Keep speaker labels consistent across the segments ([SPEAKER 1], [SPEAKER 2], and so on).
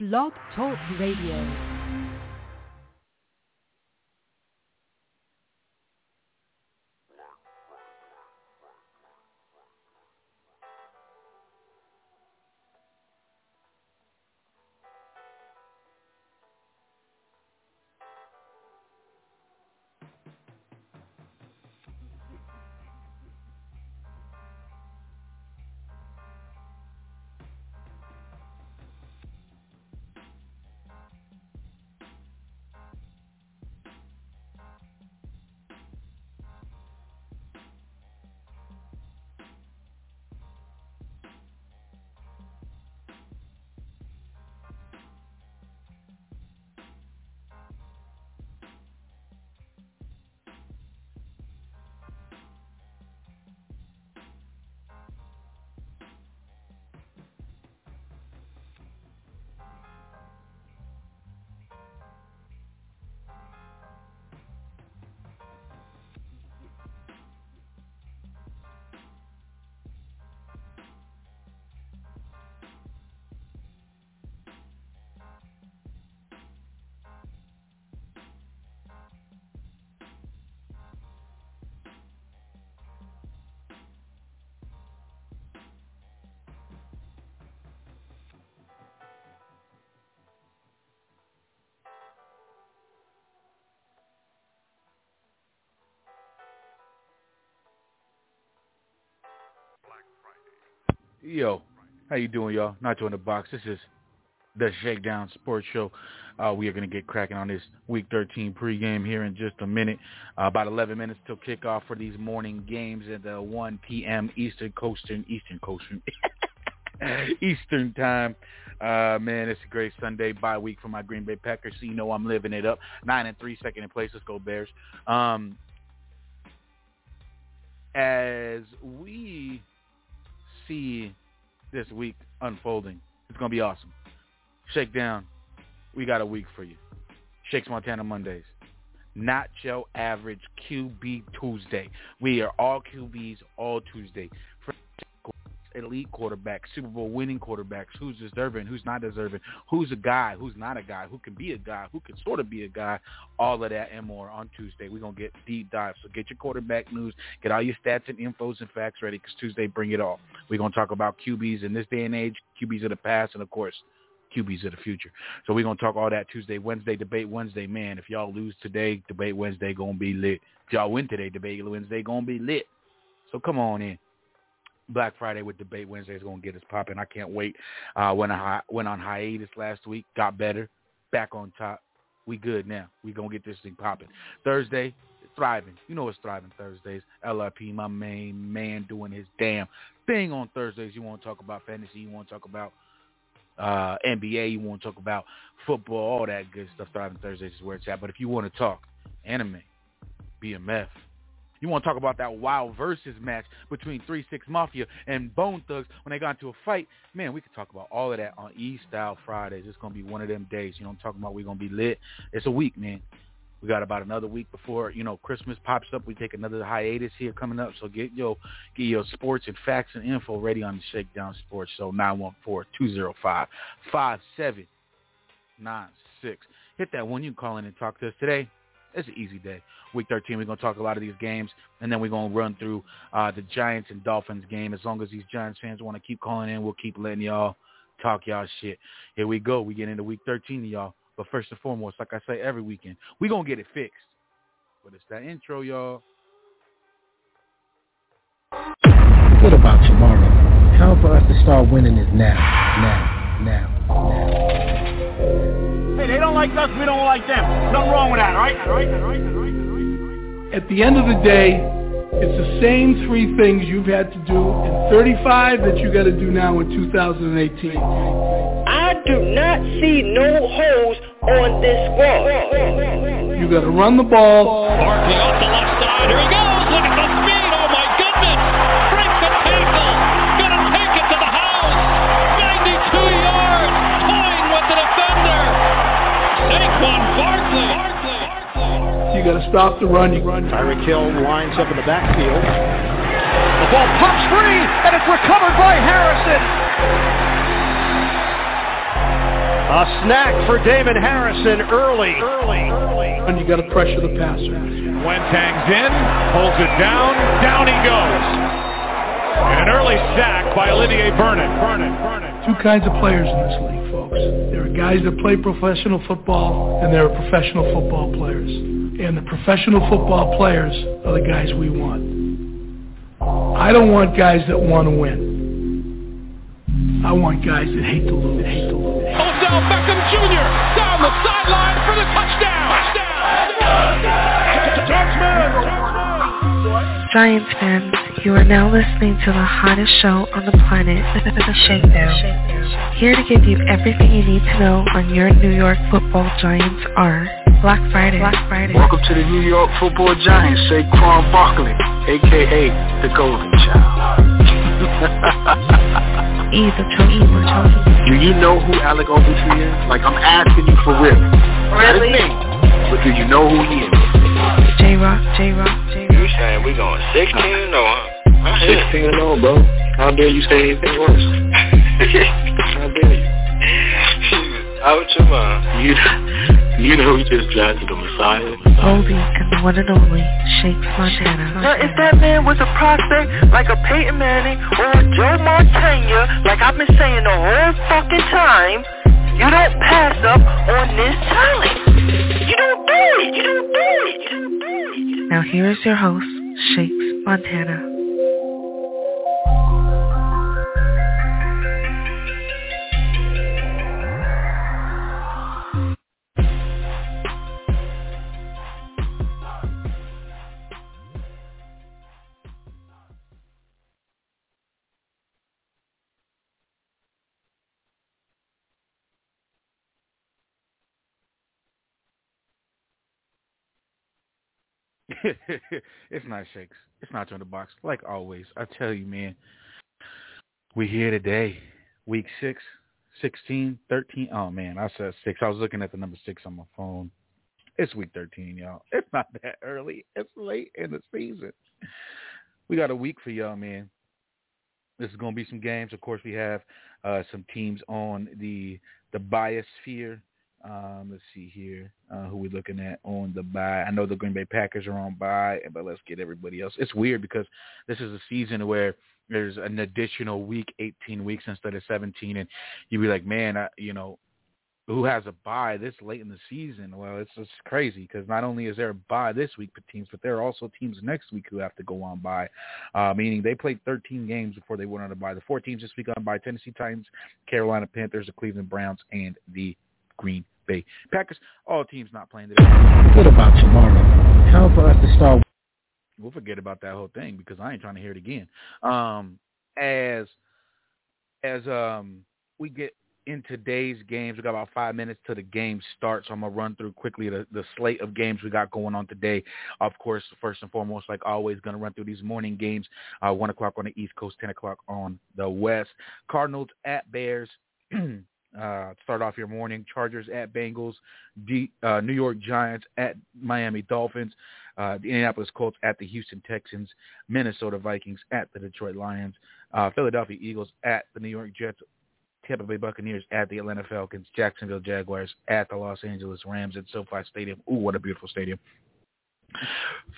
[SPEAKER 1] Blog Talk Radio.
[SPEAKER 2] Yo, how you doing, y'all? Not in the box. This is the Shakedown Sports Show. Uh, we are going to get cracking on this Week 13 pregame here in just a minute. Uh, about 11 minutes till kickoff for these morning games at the 1 p.m. Eastern Coastern Eastern Coastern Eastern time. Uh, man, it's a great Sunday bye week for my Green Bay Packers. So you know I'm living it up. Nine and three, second in place. Let's go Bears. Um, as we see this week unfolding. It's going to be awesome. Shakedown, we got a week for you. Shakes Montana Mondays. Not your average QB Tuesday. We are all QBs all Tuesday elite quarterbacks, Super Bowl winning quarterbacks, who's deserving, who's not deserving, who's a guy, who's not a guy, who can be a guy, who can sort of be a guy, all of that and more on Tuesday. We're going to get deep dive. So get your quarterback news, get all your stats and infos and facts ready because Tuesday, bring it all. We're going to talk about QBs in this day and age, QBs of the past, and of course, QBs of the future. So we're going to talk all that Tuesday, Wednesday, Debate Wednesday. Man, if y'all lose today, Debate Wednesday going to be lit. If y'all win today, Debate Wednesday going to be lit. So come on in. Black Friday with Debate Wednesday is going to get us popping. I can't wait. Uh, went, on, went on hiatus last week, got better, back on top. We good now. We going to get this thing popping. Thursday, thriving. You know it's thriving Thursdays. LRP, my main man, doing his damn thing on Thursdays. You want to talk about fantasy. You want to talk about uh, NBA. You want to talk about football, all that good stuff. Thriving Thursdays is where it's at. But if you want to talk anime, BMF, you want to talk about that wild versus match between 3-6 Mafia and Bone Thugs when they got into a fight? Man, we could talk about all of that on E-Style Fridays. It's going to be one of them days. You know what I'm talking about? We're going to be lit. It's a week, man. We got about another week before, you know, Christmas pops up. We take another hiatus here coming up. So get your get your sports and facts and info ready on the Shakedown Sports Show, 914-205-5796. Hit that one. You can call in and talk to us today. It's an easy day. Week 13, we're going to talk a lot of these games, and then we're going to run through uh, the Giants and Dolphins game. As long as these Giants fans want to keep calling in, we'll keep letting y'all talk y'all shit. Here we go. We get into Week 13, y'all. But first and foremost, like I say every weekend, we're going to get it fixed. But it's that intro, y'all.
[SPEAKER 3] What about tomorrow? Time for us to start winning is now, now, now, now.
[SPEAKER 4] Hey, they don't like us, we don't like them. Nothing wrong with that, all right?
[SPEAKER 5] At the end of the day, it's the same three things you've had to do in 35 that you got to do now in 2018.
[SPEAKER 4] I
[SPEAKER 6] do not see no holes on this squad.
[SPEAKER 5] You got to run the ball.
[SPEAKER 7] Barkley off the left side. Here he goes.
[SPEAKER 5] Stop the run. You run.
[SPEAKER 8] Tyreek Hill lines up in the backfield.
[SPEAKER 9] The ball pops free, and it's recovered by Harrison.
[SPEAKER 8] A snack for Damon Harrison early. Early. Early.
[SPEAKER 5] And you got to pressure the passer.
[SPEAKER 10] Wentang's in, holds it down, down he goes. And an early sack by Olivier Vernon. Vernon. Vernon.
[SPEAKER 5] Two kinds of players in this league, folks. There are guys that play professional football, and there are professional football players. And the professional football players are the guys we want. I don't want guys that want to win. I want guys that hate to lose. Hate to lose.
[SPEAKER 7] Odell Beckham Jr. down the sideline for the touchdown.
[SPEAKER 11] Giants fans, you are now listening to the hottest show on the planet, The Shakedown. Here to give you everything you need to know on your New York football Giants are Black Friday. Black Friday.
[SPEAKER 12] Welcome to the New York Football Giants, Saquon Barkley, aka the Golden Child.
[SPEAKER 11] Either Chosen.
[SPEAKER 12] Do you know who Alec Ogletree is? Like I'm asking you for real.
[SPEAKER 11] Really?
[SPEAKER 12] Not his but do you know who he is?
[SPEAKER 11] J-Rock, J-Rock, J-Rock.
[SPEAKER 13] You saying we going 16 or no, huh?
[SPEAKER 12] 16 and 0, bro. How dare you say anything worse? How dare you?
[SPEAKER 13] Out your mind.
[SPEAKER 12] You, you know we just drafted the Messiah.
[SPEAKER 11] Goldie and the one and only Shakes Montana.
[SPEAKER 6] Now, if that man was a prospect like a Peyton Manning or a Joe Montana, like I've been saying the whole fucking time, you don't pass up on this talent. You don't do it. You don't do it. You don't do it.
[SPEAKER 11] Now here is your host, Shakes Montana.
[SPEAKER 2] It's not shakes. It's not on the box. Like always, I tell you, man. We here today, week six, 16, 13. Oh man, I said six. I was looking at the number six on my phone. It's week 13, y'all. It's not that early. It's late in the season. We got a week for y'all, man. This is to be some games. Of course, we have uh, some teams on the the biosphere. Um, let's see here uh, who we looking at on the bye. I know the Green Bay Packers are on bye, but let's get everybody else. It's weird because this is a season where there's an additional week, 18 weeks instead of 17, and you'd be like, man, I, you know, who has a bye this late in the season? Well, it's just crazy because not only is there a bye this week for teams, but there are also teams next week who have to go on bye, uh, meaning they played 13 games before they went on a bye. The four teams this week on bye: Tennessee Titans, Carolina Panthers, the Cleveland Browns, and the Green Bay Packers. All teams not playing today.
[SPEAKER 3] What about tomorrow? How about us to start?
[SPEAKER 2] We'll forget about that whole thing because I ain't trying to hear it again. Um, as as um we get in today's games, we got about five minutes till the game starts. So I'm gonna run through quickly the, the slate of games we got going on today. Of course, first and foremost, like always, gonna run through these morning games. Uh, one o'clock on the East Coast, ten o'clock on the West. Cardinals at Bears. Uh, start off your morning. Chargers at Bengals, D, uh, New York Giants at Miami Dolphins, uh, the Indianapolis Colts at the Houston Texans, Minnesota Vikings at the Detroit Lions, uh, Philadelphia Eagles at the New York Jets, Tampa Bay Buccaneers at the Atlanta Falcons, Jacksonville Jaguars at the Los Angeles Rams at SoFi Stadium. Ooh, what a beautiful stadium.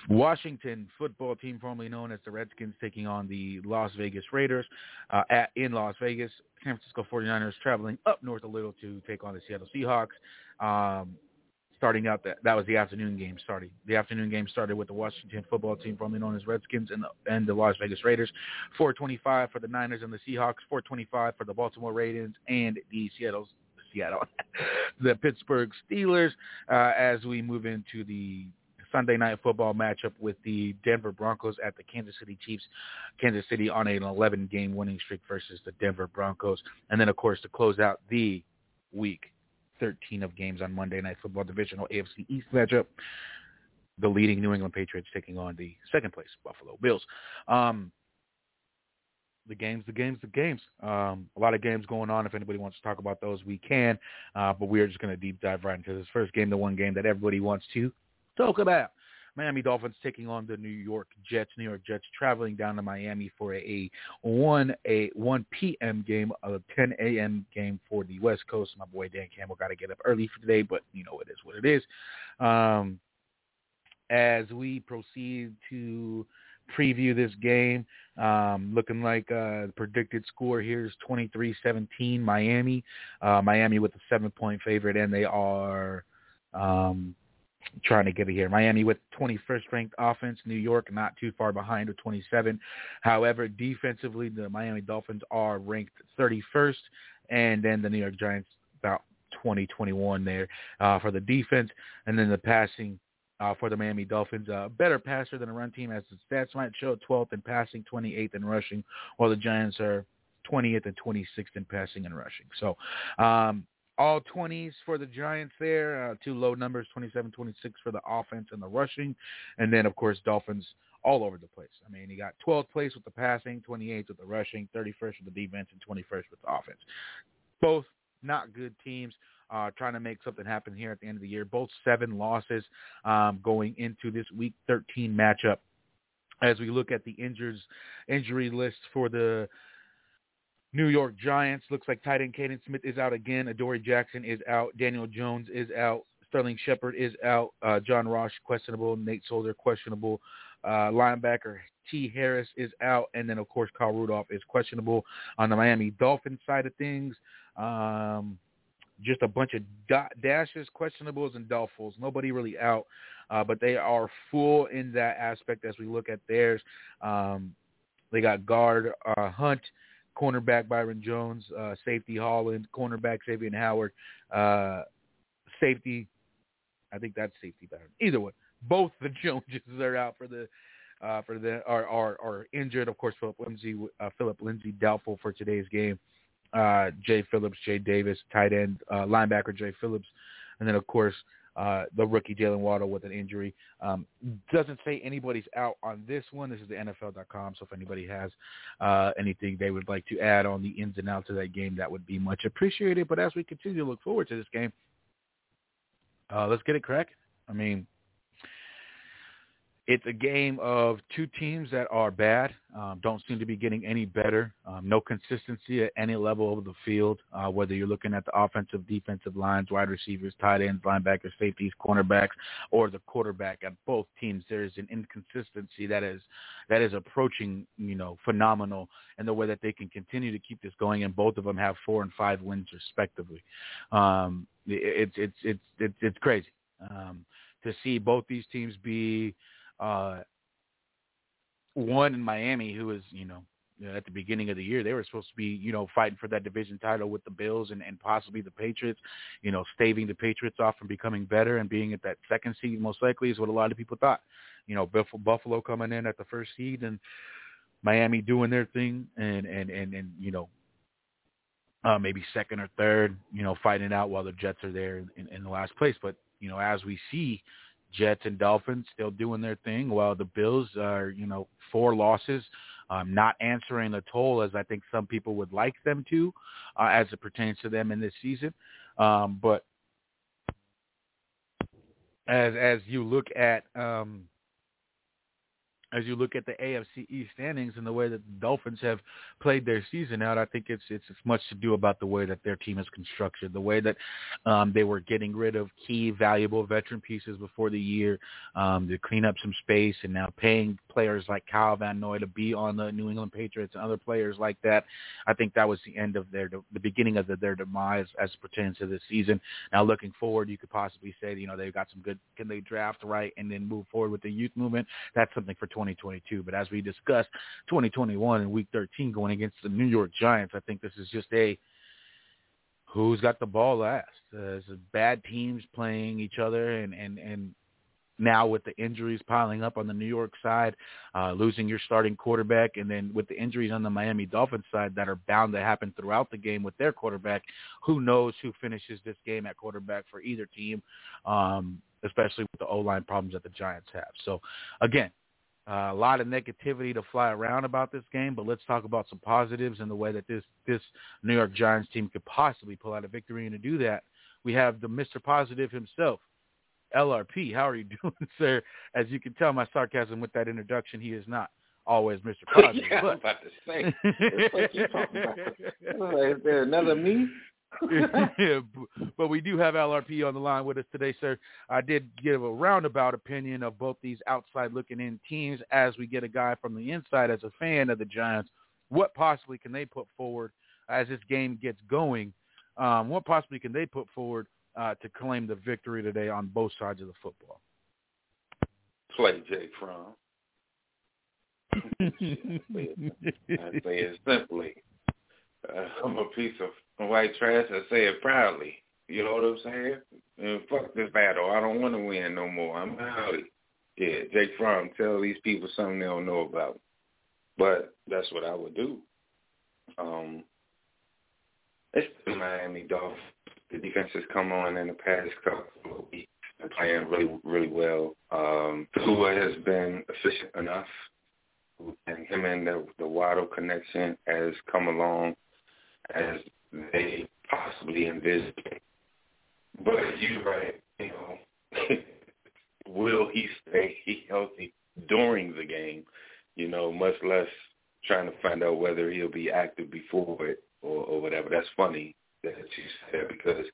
[SPEAKER 2] Washington football team, formerly known as the Redskins, taking on the Las Vegas Raiders uh, at in Las Vegas. San Francisco 49ers traveling up north a little to take on the Seattle Seahawks. Um, starting out that that was the afternoon game starting. The afternoon game started with the Washington football team, formerly known as Redskins, and the, and the Las Vegas Raiders. 425 for the Niners and the Seahawks. 425 for the Baltimore Ravens and the Seattle Seattle, the Pittsburgh Steelers. Uh, as we move into the Sunday night football matchup with the Denver Broncos at the Kansas City Chiefs. Kansas City on an 11-game winning streak versus the Denver Broncos. And then, of course, to close out the week 13 of games on Monday Night Football divisional AFC East matchup. The leading New England Patriots taking on the second place Buffalo Bills. Um, the games, the games, the games. Um, a lot of games going on. If anybody wants to talk about those, we can. Uh, but we are just going to deep dive right into this first game, the one game that everybody wants to talk about. Miami Dolphins taking on the New York Jets. New York Jets traveling down to Miami for a one a one p.m. game, a 10 a.m. game for the West Coast. My boy Dan Campbell got to get up early for today, but you know it is what it is. Um, as we proceed to preview this game, um, looking like uh, the predicted score here is 23-17 Miami. Uh, Miami with a seven-point favorite, and they are um, trying to get it here. Miami with 21st ranked offense. New York not too far behind with 27. However, defensively, the Miami Dolphins are ranked 31st, and then the New York Giants about 20, 21 there uh, for the defense, and then the passing uh, for the Miami Dolphins. Uh, better passer than a run team, as the stats might show, 12th in passing, 28th in rushing, while the Giants are 20th and 26th in passing and rushing. So um, all 20s for the Giants there, uh, two low numbers, 27, 26 for the offense and the rushing. And then, of course, Dolphins all over the place. I mean, he got 12th place with the passing, 28th with the rushing, 31st with the defense, and 21st with the offense. Both not good teams uh, trying to make something happen here at the end of the year. Both seven losses um, going into this Week 13 matchup. As we look at the injuries, injury list for the New York Giants, looks like tight end Kaden Smith is out again. Adoree Jackson is out. Daniel Jones is out. Sterling Shepard is out. Uh, John Ross questionable. Nate Solder questionable. Uh, linebacker T. Harris is out, and then of course Kyle Rudolph is questionable on the Miami Dolphins side of things. Um, just a bunch of dot dashes, questionables, and doubtfuls. Nobody really out, uh, but they are full in that aspect as we look at theirs. Um, they got guard uh, Hunt, cornerback Byron Jones, uh, safety Holland, cornerback Xavier Howard, uh, safety. I think that's safety Byron. Either way, both the Joneses are out for the uh, for the are, are are injured. Of course, Philip Lindsay uh, Philip Lindsay doubtful for today's game uh, Jay Phillips, Jay Davis, tight end, uh, linebacker Jay Phillips, and then of course uh, the rookie Jaylen Waddle with an injury. Um, doesn't say anybody's out on this one. This is the NFL.com, so if anybody has uh, anything they would like to add on the ins and outs of that game, that would be much appreciated. But as we continue to look forward to this game, uh, let's get it correct. I mean, it's a game of two teams that are bad, um, don't seem to be getting any better. Um, no consistency at any level of the field, uh, whether you're looking at the offensive, defensive lines, wide receivers, tight ends, linebackers, safeties, cornerbacks, or the quarterback. At both teams, there's an inconsistency that is that is approaching, you know, phenomenal, in the way that they can continue to keep this going. And both of them have four and five wins respectively. Um, it's it's it's it's it's crazy um, to see both these teams be uh, one in Miami, who was you know at the beginning of the year they were supposed to be you know fighting for that division title with the Bills and, and possibly the Patriots, you know staving the Patriots off from becoming better and being at that second seed most likely is what a lot of people thought. You know Buffalo coming in at the first seed and Miami doing their thing and and and and you know uh, maybe second or third, you know, fighting out while the Jets are there in, in the last place. But you know, as we see, Jets and Dolphins still doing their thing, while the Bills are, you know, four losses, um, not answering the toll as I think some people would like them to, uh, as it pertains to them in this season. Um, but as as you look at um, as you look at the AFC East standings and the way that the Dolphins have played their season out, I think it's it's, it's much to do about the way that their team is constructed, the way that um, they were getting rid of key, valuable veteran pieces before the year um, to clean up some space, and now paying players like Kyle Van Noy to be on the New England Patriots and other players like that. I think that was the end of their the beginning of the, their demise as it pertains to this season. Now looking forward, you could possibly say you know they've got some good. Can they draft right and then move forward with the youth movement? That's something for 20 2022. But as we discussed, 2021 in Week 13 going against the New York Giants, I think this is just a who's got the ball last. Uh, bad teams playing each other, and and and now with the injuries piling up on the New York side, uh, losing your starting quarterback, and then with the injuries on the Miami Dolphins side that are bound to happen throughout the game with their quarterback, who knows who finishes this game at quarterback for either team, um, especially with the O-line problems that the Giants have. So, again, uh, a lot of negativity to fly around about this game, but let's talk about some positives and the way that this this New York Giants team could possibly pull out a victory. And to do that, we have the Mr. Positive himself, LRP. How are you doing, sir? As you can tell, my sarcasm with that introduction, he is not always Mr. Positive.
[SPEAKER 14] yeah,
[SPEAKER 2] but...
[SPEAKER 14] I'm about to say. It's like you talking about. Is there another me?
[SPEAKER 2] yeah, but we do have LRP on the line with us today, sir. I did give a roundabout opinion of both these outside looking in teams as we get a guy from the inside as a fan of the Giants. What possibly can they put forward as this game gets going? Um, what possibly can they put forward uh, to claim the victory today on both sides of the football?
[SPEAKER 14] Play Jay Fromm. I say it simply. Uh, I'm a piece of white trash. I say it proudly. You know what I'm saying? And fuck this battle. I don't want to win no more. I'm out. Yeah, Jake Fromm, tell these people something they don't know about. But that's what I would do. Um, it's the Miami Dolphins. The defense has come on in the past couple of weeks and playing really, really well. Um, Tua has been efficient enough, and him and the, the Waddle connection has come along as they possibly envisioned. But you're right, you know, will he stay healthy during the game? You know, much less trying to find out whether he'll be active before it or, or whatever. That's funny that you said because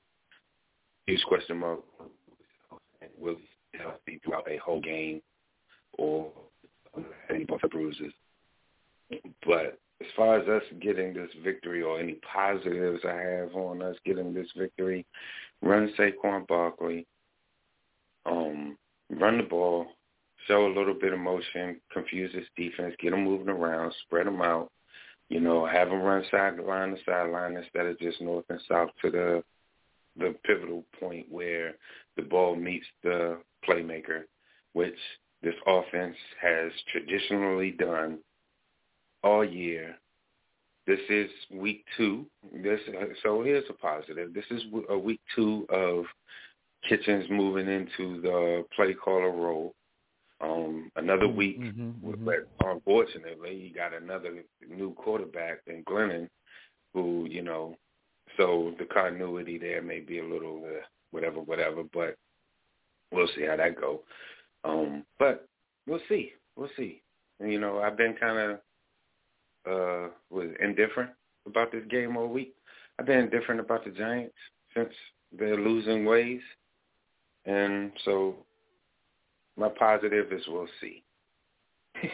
[SPEAKER 14] huge question mark will he stay healthy throughout a whole game or um, any bunch of bruises. But as far as us getting this victory or any positives I have on us getting this victory, run Saquon Barkley, um, run the ball, show a little bit of motion, confuse this defense, get them moving around, spread them out, you know, have them run sideline to sideline instead of just north and south to the the pivotal point where the ball meets the playmaker, which this offense has traditionally done is week two. This so here's a positive. This is a week two of Kitchens moving into the play caller role. Um, another week,
[SPEAKER 2] mm-hmm, mm-hmm.
[SPEAKER 14] but unfortunately, you got another new quarterback in Glennon, who you know, so the continuity there may be a little uh, whatever, whatever. But we'll see how that go. Um, but we'll see, we'll see. You know, I've been kind of uh, was indifferent about this game all week. I've been indifferent about the Giants since their losing ways, and so my positive is we'll see.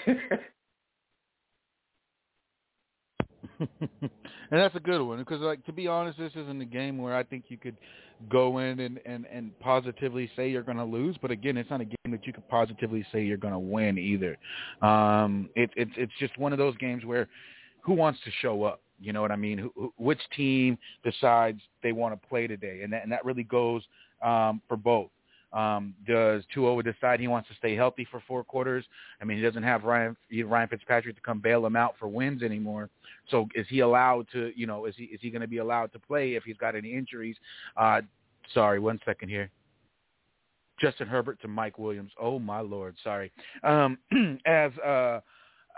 [SPEAKER 2] and that's a good one because, like, to be honest, this isn't a game where I think you could go in and and and positively say you're going to lose. But again, it's not a game that you could positively say you're going to win either. Um, it, it's it's just one of those games where who wants to show up? You know what I mean? Who, who, which team decides they want to play today, and that and that really goes um, for both. Um, does Tua decide he wants to stay healthy for four quarters? I mean, he doesn't have Ryan Ryan Fitzpatrick to come bail him out for wins anymore. So is he allowed to? You know, is he is he going to be allowed to play if he's got any injuries? Uh, sorry, one second here. Justin Herbert to Mike Williams. Oh my lord, sorry. Um, as uh,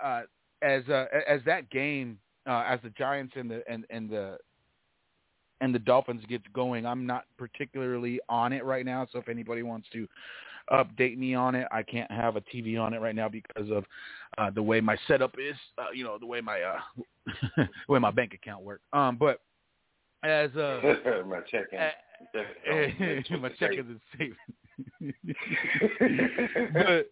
[SPEAKER 2] uh, as uh, as that game, uh, as the Giants and the and and the and the Dolphins gets going. I'm not particularly on it right now, so if anybody wants to update me on it, I can't have a TV on it right now because of uh, the way my setup is. Uh, you know, the way my uh, the way my bank account works. Um, but as uh,
[SPEAKER 14] my checking,
[SPEAKER 2] uh, my checking is safe. but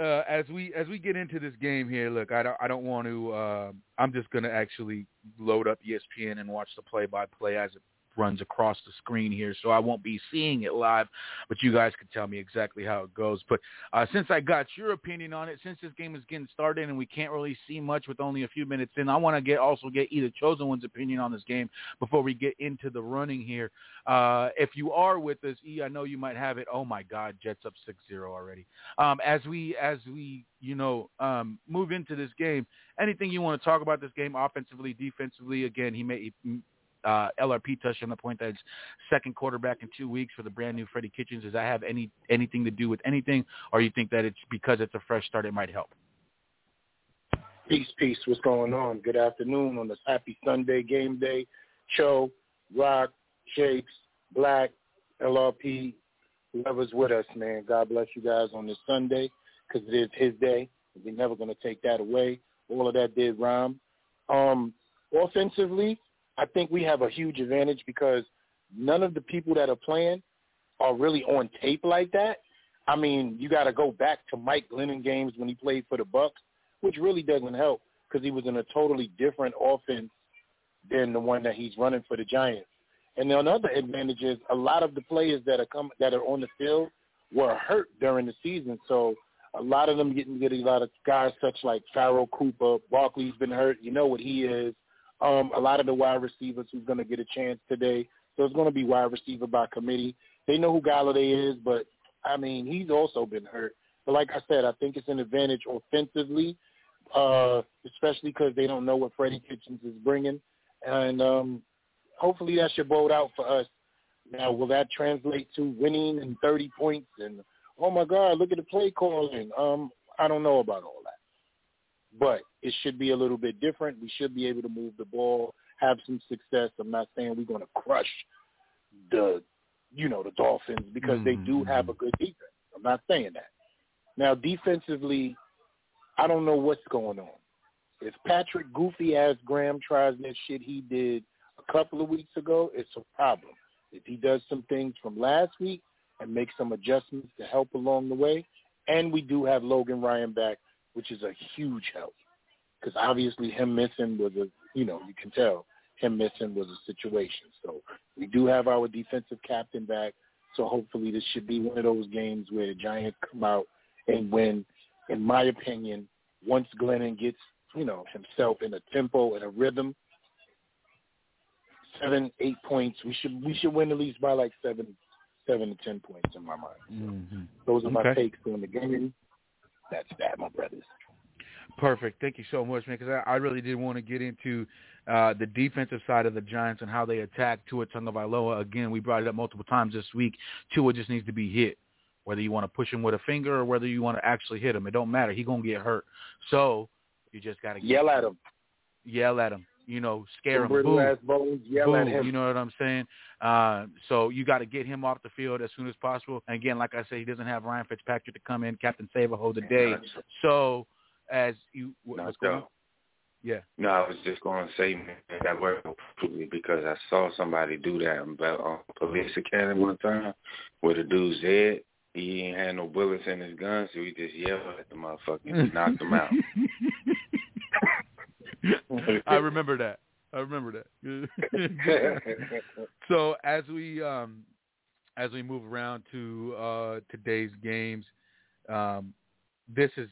[SPEAKER 2] uh, as we as we get into this game here, look, I don't I don't want to. Uh, I'm just going to actually load up ESPN and watch the play by play as it runs across the screen here, so I won't be seeing it live, but you guys can tell me exactly how it goes. But uh, since I got your opinion on it, since this game is getting started and we can't really see much with only a few minutes in, I want to get also get either chosen one's opinion on this game before we get into the running here. Uh, if you are with us, E, I know you might have it. Oh my God, Jets up 6-0 already. Um, as we as we you know um, move into this game, anything you want to talk about this game offensively, defensively? Again, he made uh, LRP touched on the point that it's second quarterback in two weeks for the brand new Freddie Kitchens. Does that have any anything to do with anything, or you think that it's because it's a fresh start, it might help?
[SPEAKER 15] Peace, peace. What's going on? Good afternoon on this happy Sunday game day. Cho, Rock, Shapes, Black, LRP, whoever's with us, man. God bless you guys on this Sunday because it is his day. We're never going to take that away. All of that did rhyme. Um, offensively, I think we have a huge advantage because none of the people that are playing are really on tape like that. I mean, you got to go back to Mike Glennon games when he played for the Bucs, which really doesn't help because he was in a totally different offense than the one that he's running for the Giants. And the another advantage is a lot of the players that are come that are on the field were hurt during the season, so a lot of them getting get a lot of guys such like Pharoh Cooper, Barkley's been hurt. You know what he is. Um, a lot of the wide receivers who's going to get a chance today. So it's going to be wide receiver by committee. They know who Golladay is, but I mean he's also been hurt. But like I said, I think it's an advantage offensively, uh, especially because they don't know what Freddie Kitchens is bringing, and um, hopefully that should bode out for us. Now, will that translate to winning and 30 points and oh my God, look at the play calling? Um, I don't know about all but it should be a little bit different. We should be able to move the ball, have some success. I'm not saying we're going to crush the, you know, the Dolphins because mm-hmm. they do have a good defense. I'm not saying that. Now, defensively, I don't know what's going on. If Patrick goofy ass Graham tries that shit he did a couple of weeks ago, it's a problem. If he does some things from last week and make some adjustments to help along the way, and we do have Logan Ryan back, which is a huge help because obviously him missing was a, you know, you can tell him missing was a situation. So we do have our defensive captain back. So hopefully this should be one of those games where the Giants come out and win. In my opinion, once Glennon gets, you know, himself in a tempo and a rhythm, seven, eight points. We should we should win at least by like seven, seven to ten points in my mind. So
[SPEAKER 2] mm-hmm.
[SPEAKER 15] Those are
[SPEAKER 2] okay.
[SPEAKER 15] my takes on the game. That's that, my brothers.
[SPEAKER 2] Perfect. Thank you so much, man. Because I, I really did want to get into uh, the defensive side of the Giants and how they attack Tua Tagovailoa. Again, we brought it up multiple times this week. Tua just needs to be hit. Whether you want to push him with a finger or whether you want to actually hit him, it don't matter. He gonna get hurt. So you just gotta
[SPEAKER 15] yell at him.
[SPEAKER 2] Yell at him you know, scare him.
[SPEAKER 15] Boo.
[SPEAKER 2] Boo.
[SPEAKER 15] Bones, yell
[SPEAKER 2] Boo.
[SPEAKER 15] him.
[SPEAKER 2] You know what I'm saying? Uh, so you got to get him off the field as soon as possible. And again, like I said, he doesn't have Ryan Fitzpatrick to come in, Captain Save a hold the day. So as you, what,
[SPEAKER 16] no,
[SPEAKER 2] what's going on? Yeah.
[SPEAKER 16] No, I was just going to say, man, that worked completely because I saw somebody do that on uh, Police Academy one time where the dude's head, he ain't had no bullets in his gun, so he just yelled at the motherfucker and knocked him out.
[SPEAKER 2] I remember that. I remember that. so as we um as we move around to uh today's games, um this is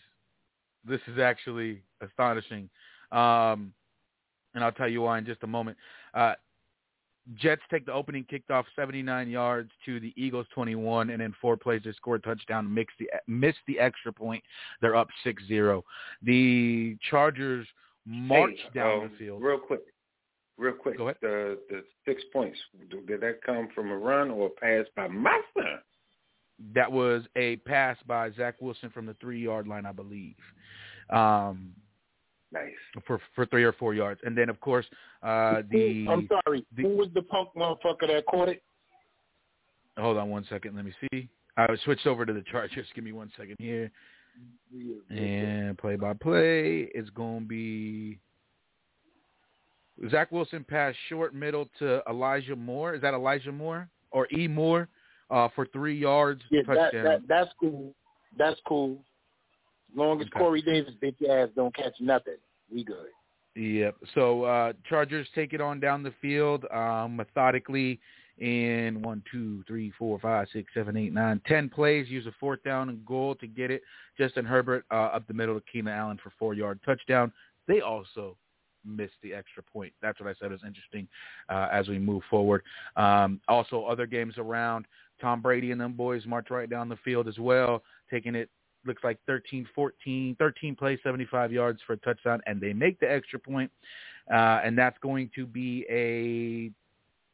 [SPEAKER 2] this is actually astonishing. Um and I'll tell you why in just a moment. Uh Jets take the opening kickoff 79 yards to the Eagles 21, and in four plays they score a touchdown, mix the, miss the extra point. They're up 6-0. The Chargers march
[SPEAKER 16] hey,
[SPEAKER 2] down
[SPEAKER 16] um,
[SPEAKER 2] the field.
[SPEAKER 16] Real quick, real quick.
[SPEAKER 2] Go ahead.
[SPEAKER 16] The the six points did that come from a run or a pass by my son?
[SPEAKER 2] That was a pass by Zach Wilson from the three yard line, I believe. Um,
[SPEAKER 16] nice
[SPEAKER 2] for for three or four yards, and then of course uh, the.
[SPEAKER 15] I'm sorry.
[SPEAKER 2] The,
[SPEAKER 15] Who was the punk motherfucker that caught it?
[SPEAKER 2] Hold on one second. Let me see. I switched over to the Chargers. Give me one second here. And play by play is going to be Zach Wilson pass short middle to Elijah Moore. Is that Elijah Moore or E Moore uh, for three yards
[SPEAKER 15] Yeah, that, that, that's cool. That's cool. As long as
[SPEAKER 2] Okay.
[SPEAKER 15] Corey Davis bitch ass don't catch nothing, we good.
[SPEAKER 2] Yep. So uh, Chargers take it on down the field um, methodically in one, two, three, four, five, six, seven, eight, nine, ten plays. Use a fourth down and goal to get it. Justin Herbert uh, up the middle to Keenan Allen for four yard touchdown. They also missed the extra point. That's what I said is interesting uh, as we move forward. Um, also, other games around. Tom Brady and them boys march right down the field as well, taking it looks like 13, 14, 13 plays, 75 yards for a touchdown, and they make the extra point, uh, and that's going to be a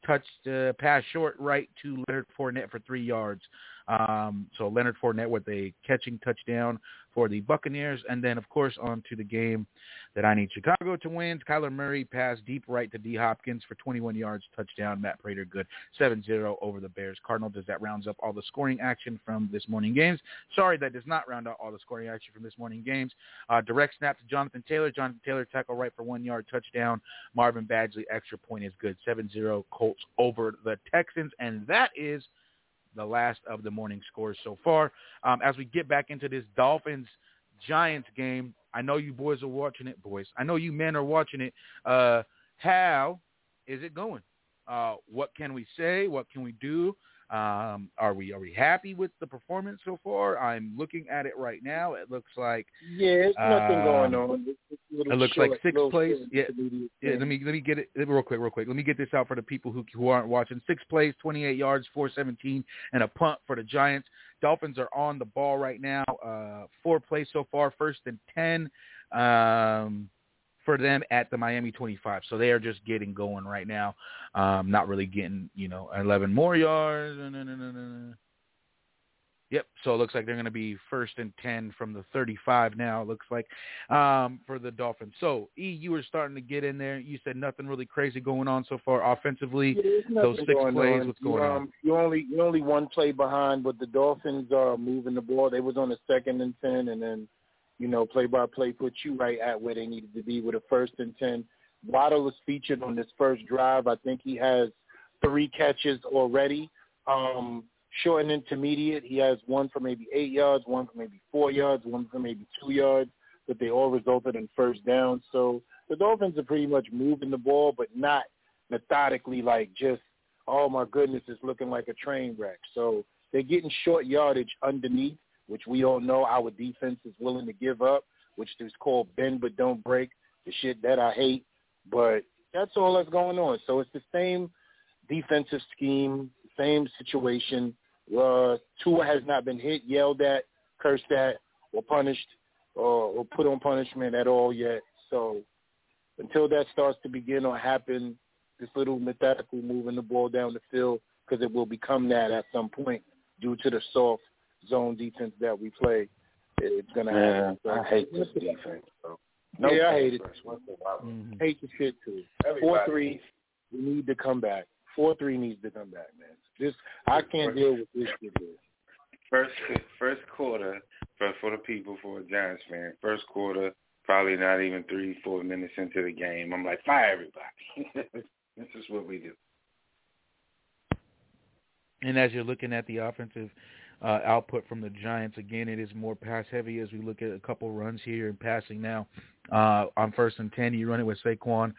[SPEAKER 2] touch uh, pass short right to Leonard Fournette for three yards. Um, so Leonard Fournette with a catching touchdown for the Buccaneers. And then, of course, on to the game that I need Chicago to win. Kyler Murray passed deep right to D. Hopkins for 21 yards, touchdown. Matt Prater good 7-0 over the Bears. Cardinal as that rounds up all the scoring action from this morning games. Sorry, that does not round out all the scoring action from this morning games. Uh, direct snap to Jonathan Taylor. Jonathan Taylor tackle right for one yard, touchdown. Marvin Badgley extra point is good. 7-0 Colts over the Texans. And that is – the last of the morning scores so far. Um, as we get back into this Dolphins Giants game, I know you boys are watching it, boys. I know you men are watching it. Uh, how is it going? Uh, what can we say? What can we do? Um, are we are we happy with the performance so far? I'm looking at it right now. It looks like
[SPEAKER 15] yeah, there's nothing
[SPEAKER 2] um,
[SPEAKER 15] going on. It's, it's
[SPEAKER 2] it looks
[SPEAKER 15] short,
[SPEAKER 2] like sixth place. Yeah, yeah. Let me let me get it real quick, real quick. Let me get this out for the people who who aren't watching. Sixth place, 28 yards, 417, and a punt for the Giants. Dolphins are on the ball right now. Uh, four plays so far, first and ten. Um, for them at the Miami 25. So they are just getting going right now. Um, not really getting, you know, 11 more yards. Yep. So it looks like they're going to be first and 10 from the 35 now, it looks like, um, for the Dolphins. So, E, you were starting to get in there. You said nothing really crazy going on so far offensively.
[SPEAKER 15] Yeah,
[SPEAKER 2] Those six plays,
[SPEAKER 15] on.
[SPEAKER 2] what's going
[SPEAKER 15] you,
[SPEAKER 2] on?
[SPEAKER 15] um, You only you only one play behind, but the Dolphins are moving the ball. They was on the second and ten, and then you know play by play put you right at where they needed to be with a first and ten. Waddle is featured on this first drive. I think he has three catches already. Um, short and intermediate, he has one for maybe eight yards, one for maybe four yards, one for maybe two yards, but they all resulted in first down. So the Dolphins are pretty much moving the ball, but not methodically like just, oh my goodness, it's looking like a train wreck. So they're getting short yardage underneath, which we all know our defense is willing to give up, which is called bend but don't break, the shit that I hate. But that's all that's going on. So it's the same defensive scheme, same situation. Uh, Tua has not been hit, yelled at, cursed at, or punished, or, or put on punishment at all yet. So until that starts to begin or happen, this little methodical moving the ball down the field, because it will become that at some point due to the soft zone defense that we play, it's going to
[SPEAKER 16] Yeah,
[SPEAKER 15] happen. So,
[SPEAKER 16] I hate this defense. So. No
[SPEAKER 15] yeah, I hate it.
[SPEAKER 16] offense whatsoever. Mm-hmm.
[SPEAKER 15] Hate the shit too. Four three, we need to come back. Four three needs to come back, man. This I can't deal with this shit. Dude.
[SPEAKER 16] First first quarter for for the people for a Giants fan. First quarter, probably not even three four minutes into the game. I'm like, fire everybody. this is what we do.
[SPEAKER 2] And as you're looking at the offensive uh, output from the Giants, again, it is more pass heavy as we look at a couple runs here and passing now. Uh, on first and 10, you run it with Saquon.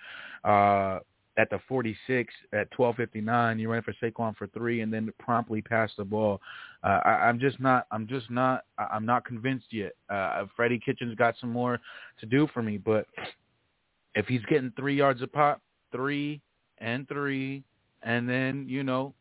[SPEAKER 2] Uh, at the 46 at 12:59, you run it for Saquon for three, and then promptly pass the ball. Uh, I, I'm just not. I'm just not. I'm not convinced yet. Uh, Freddie Kitchens got some more to do for me, but if he's getting three yards a pop, three and three, and then you know,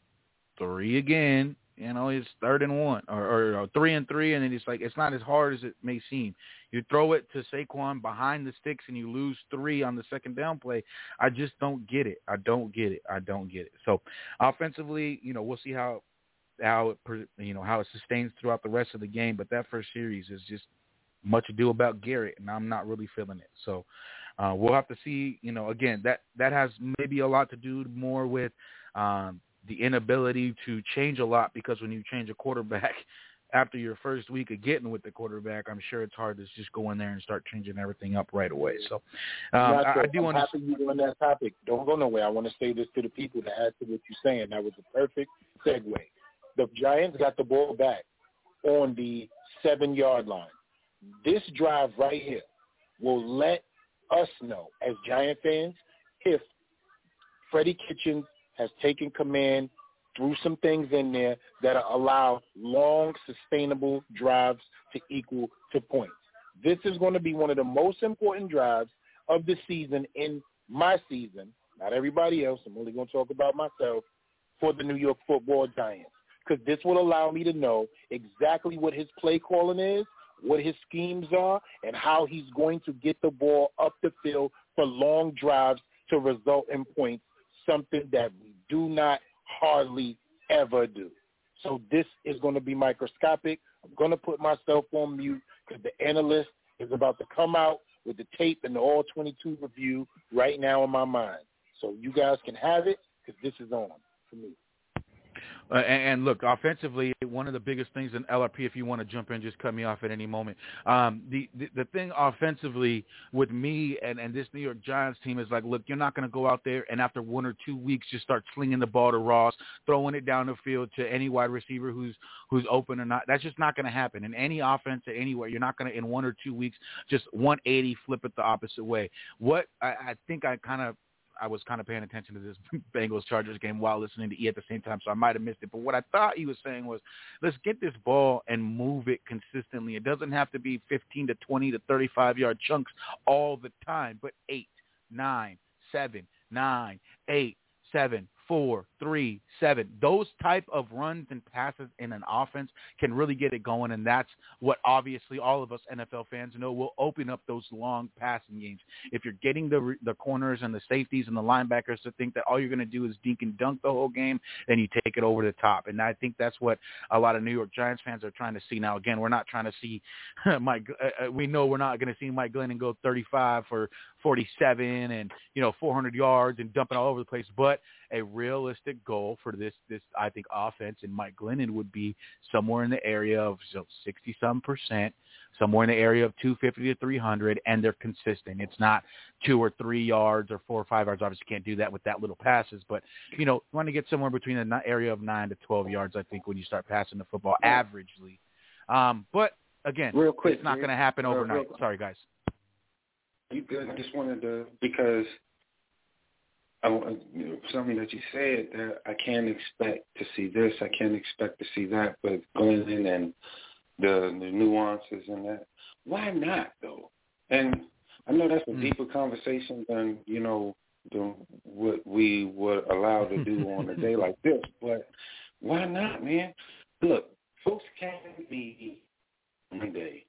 [SPEAKER 2] three again. You know, it's third and one, or, or, or three and three, and then it's like it's not as hard as it may seem. You throw it to Saquon behind the sticks, and you lose three on the second down play. I just don't get it. I don't get it. I don't get it. So, offensively, you know, we'll see how how it you know how it sustains throughout the rest of the game. But that first series is just much ado about Garrett, and I'm not really feeling it. So uh, we'll have to see. You know, again, that that has maybe a lot to do more with um, the inability to change a lot because when you change a quarterback after your first week of getting with the quarterback, I'm sure it's hard to just go in there and start changing everything up right away. So um, I, I do want to.
[SPEAKER 15] you on that topic. Don't go nowhere. I want to say this to the people to add to what you're saying. That was a perfect segue. The Giants got the ball back on the seven yard line. This drive right here will let us know as Giant fans if Freddie Kitchens has taken command threw some things in there that allow long, sustainable drives to equal to points. This is going to be one of the most important drives of the season in my season, not everybody else. I'm only going to talk about myself for the New York football Giants because this will allow me to know exactly what his play calling is, what his schemes are, and how he's going to get the ball up the field for long drives to result in points, something that do not hardly ever do. So this is going to be microscopic. I'm going to put myself on mute because the analyst is about to come out with the tape and the all 22 review right now in my mind. So you guys can have it because this is on for me.
[SPEAKER 2] Uh, and, and look, offensively, one of the biggest things in LRP, if you want to jump in, just cut me off at any moment. Um, the, the the thing offensively with me and and this New York Giants team is like, look, you're not going to go out there and after one or two weeks just start slinging the ball to Ross, throwing it down the field to any wide receiver who's who's open or not. That's just not going to happen in any offense anywhere. You're not going to in one or two weeks just 180 flip it the opposite way. What I, I think I kind of I was kind of paying attention to this Bengals Chargers game while listening to E at the same time, so I might have missed it. But what I thought he was saying was, let's get this ball and move it consistently. It doesn't have to be 15 to 20 to 35 yard chunks all the time, but eight, nine, seven, nine, eight, seven, four, three, seven. Those type of runs and passes in an offense can really get it going, and that's what obviously all of us NFL fans know will open up those long passing games. If you're getting the the corners and the safeties and the linebackers to think that all you're going to do is dink and dunk the whole game, then you take it over the top. And I think that's what a lot of New York Giants fans are trying to see now. Again, we're not trying to see Mike. Uh, we know we're not going to see Mike Glennon go 35 for 47 and you know 400 yards and dumping all over the place, but a realistic goal for this this I think offense and Mike Glennon would be somewhere in the area of so 60 some percent, somewhere in the area of 250 to 300, and they're consistent. It's not two or three yards or four or five yards. Obviously, can't do that with that little passes, but you know, you want to get somewhere between the area of nine to 12 yards. I think when you start passing the football averagely, um, but again,
[SPEAKER 14] real quick,
[SPEAKER 2] it's not going to happen overnight. Sorry, guys.
[SPEAKER 14] You good? I just wanted to because I, you know, something that you said that I can't expect to see this, I can't expect to see that, but Glennon and the the nuances and that. Why not though? And I know that's a mm. deeper conversation than you know than what we were allowed to do on a day like this. But why not, man? Look, folks came to me one day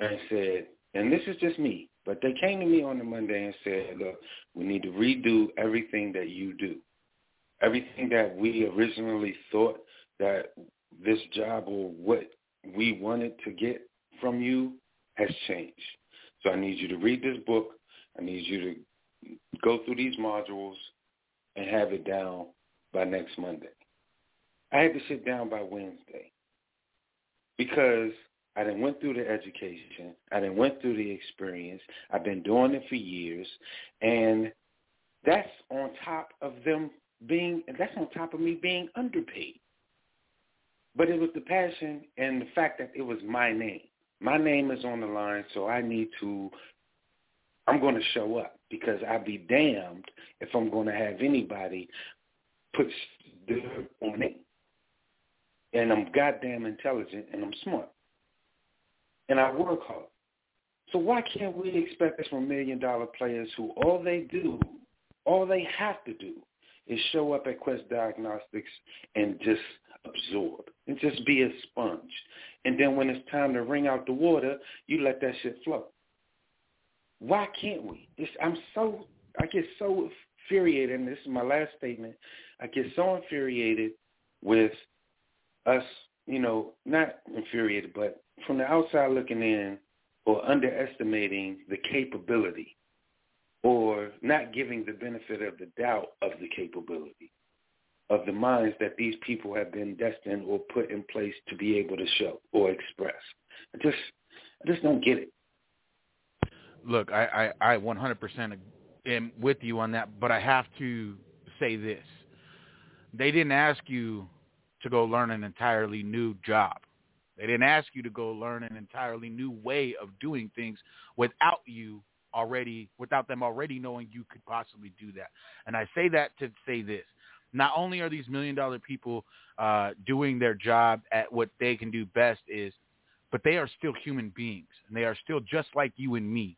[SPEAKER 14] and said, and this is just me. But they came to me on the Monday and said, look, we need to redo everything that you do. Everything that we originally thought that this job or what we wanted to get from you has changed. So I need you to read this book. I need you to go through these modules and have it down by next Monday. I had to sit down by Wednesday because I didn't went through the education. I didn't went through the experience. I've been doing it for years, and that's on top of them being. That's on top of me being underpaid. But it was the passion and the fact that it was my name. My name is on the line, so I need to. I'm going to show up because I'd be damned if I'm going to have anybody put dirt on me. And I'm goddamn intelligent and I'm smart and I work hard. So why can't we expect this from million dollar players who all they do, all they have to do is show up at Quest Diagnostics and just absorb and just be a sponge. And then when it's time to wring out the water, you let that shit flow. Why can't we? It's, I'm so, I get so infuriated, and this is my last statement, I get so infuriated with us, you know, not infuriated, but from the outside looking in or underestimating the capability or not giving the benefit of the doubt of the capability of the minds that these people have been destined or put in place to be able to show or express. I just I just don't get it.
[SPEAKER 2] Look, I, I, I 100% am with you on that, but I have to say this. They didn't ask you to go learn an entirely new job. They didn't ask you to go learn an entirely new way of doing things without you already without them already knowing you could possibly do that. And I say that to say this. Not only are these million dollar people uh, doing their job at what they can do best is, but they are still human beings and they are still just like you and me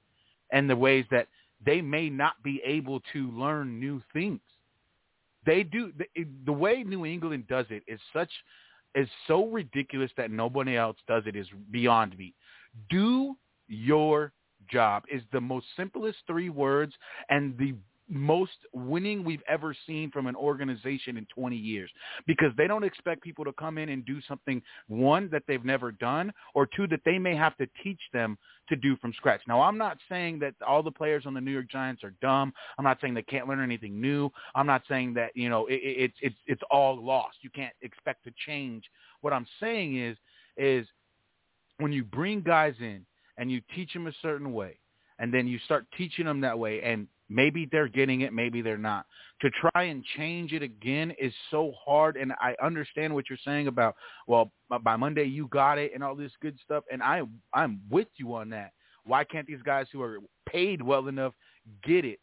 [SPEAKER 2] and the ways that they may not be able to learn new things. They do the, the way New England does it is such is so ridiculous that nobody else does it is beyond me. Do your job is the most simplest three words and the most winning we've ever seen from an organization in 20 years because they don't expect people to come in and do something one that they've never done or two that they may have to teach them to do from scratch. Now, I'm not saying that all the players on the New York Giants are dumb. I'm not saying they can't learn anything new. I'm not saying that, you know, it, it, it's it's it's all lost. You can't expect to change. What I'm saying is is when you bring guys in and you teach them a certain way and then you start teaching them that way and maybe they're getting it maybe they're not. To try and change it again is so hard and i understand what you're saying about well by monday you got it and all this good stuff and i i'm with you on that. Why can't these guys who are paid well enough get it?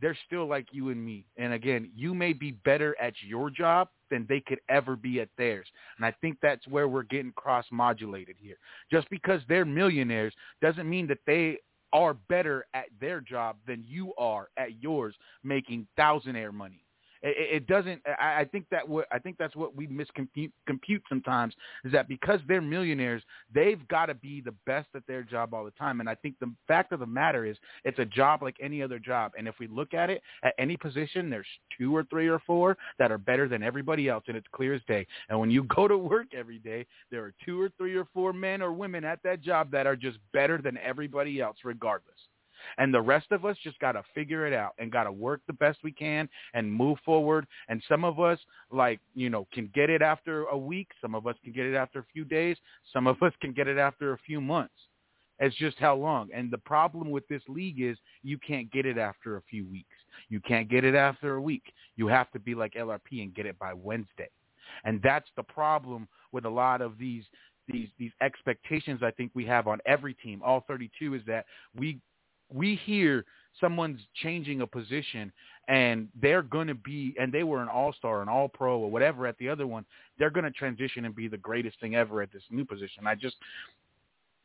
[SPEAKER 2] They're still like you and me. And again you may be better at your job than they could ever be at theirs. And i think that's where we're getting cross modulated here. Just because they're millionaires doesn't mean that they are better at their job than you are at yours making thousandaire money. It, it doesn't. I, I think that what I think that's what we miscompute compute sometimes is that because they're millionaires, they've got to be the best at their job all the time. And I think the fact of the matter is, it's a job like any other job. And if we look at it at any position, there's two or three or four that are better than everybody else, and it's clear as day. And when you go to work every day, there are two or three or four men or women at that job that are just better than everybody else, regardless. And the rest of us just got to figure it out and got to work the best we can and move forward. And some of us, like, you know, can get it after a week. Some of us can get it after a few days. Some of us can get it after a few months. It's just how long. And the problem with this league is you can't get it after a few weeks. You can't get it after a week. You have to be like LRP and get it by Wednesday. And that's the problem with a lot of these these these expectations I think we have on every team, all 32, is that we we hear someone's changing a position and they're going to be and they were an all-star an all-pro or whatever at the other one they're going to transition and be the greatest thing ever at this new position. I just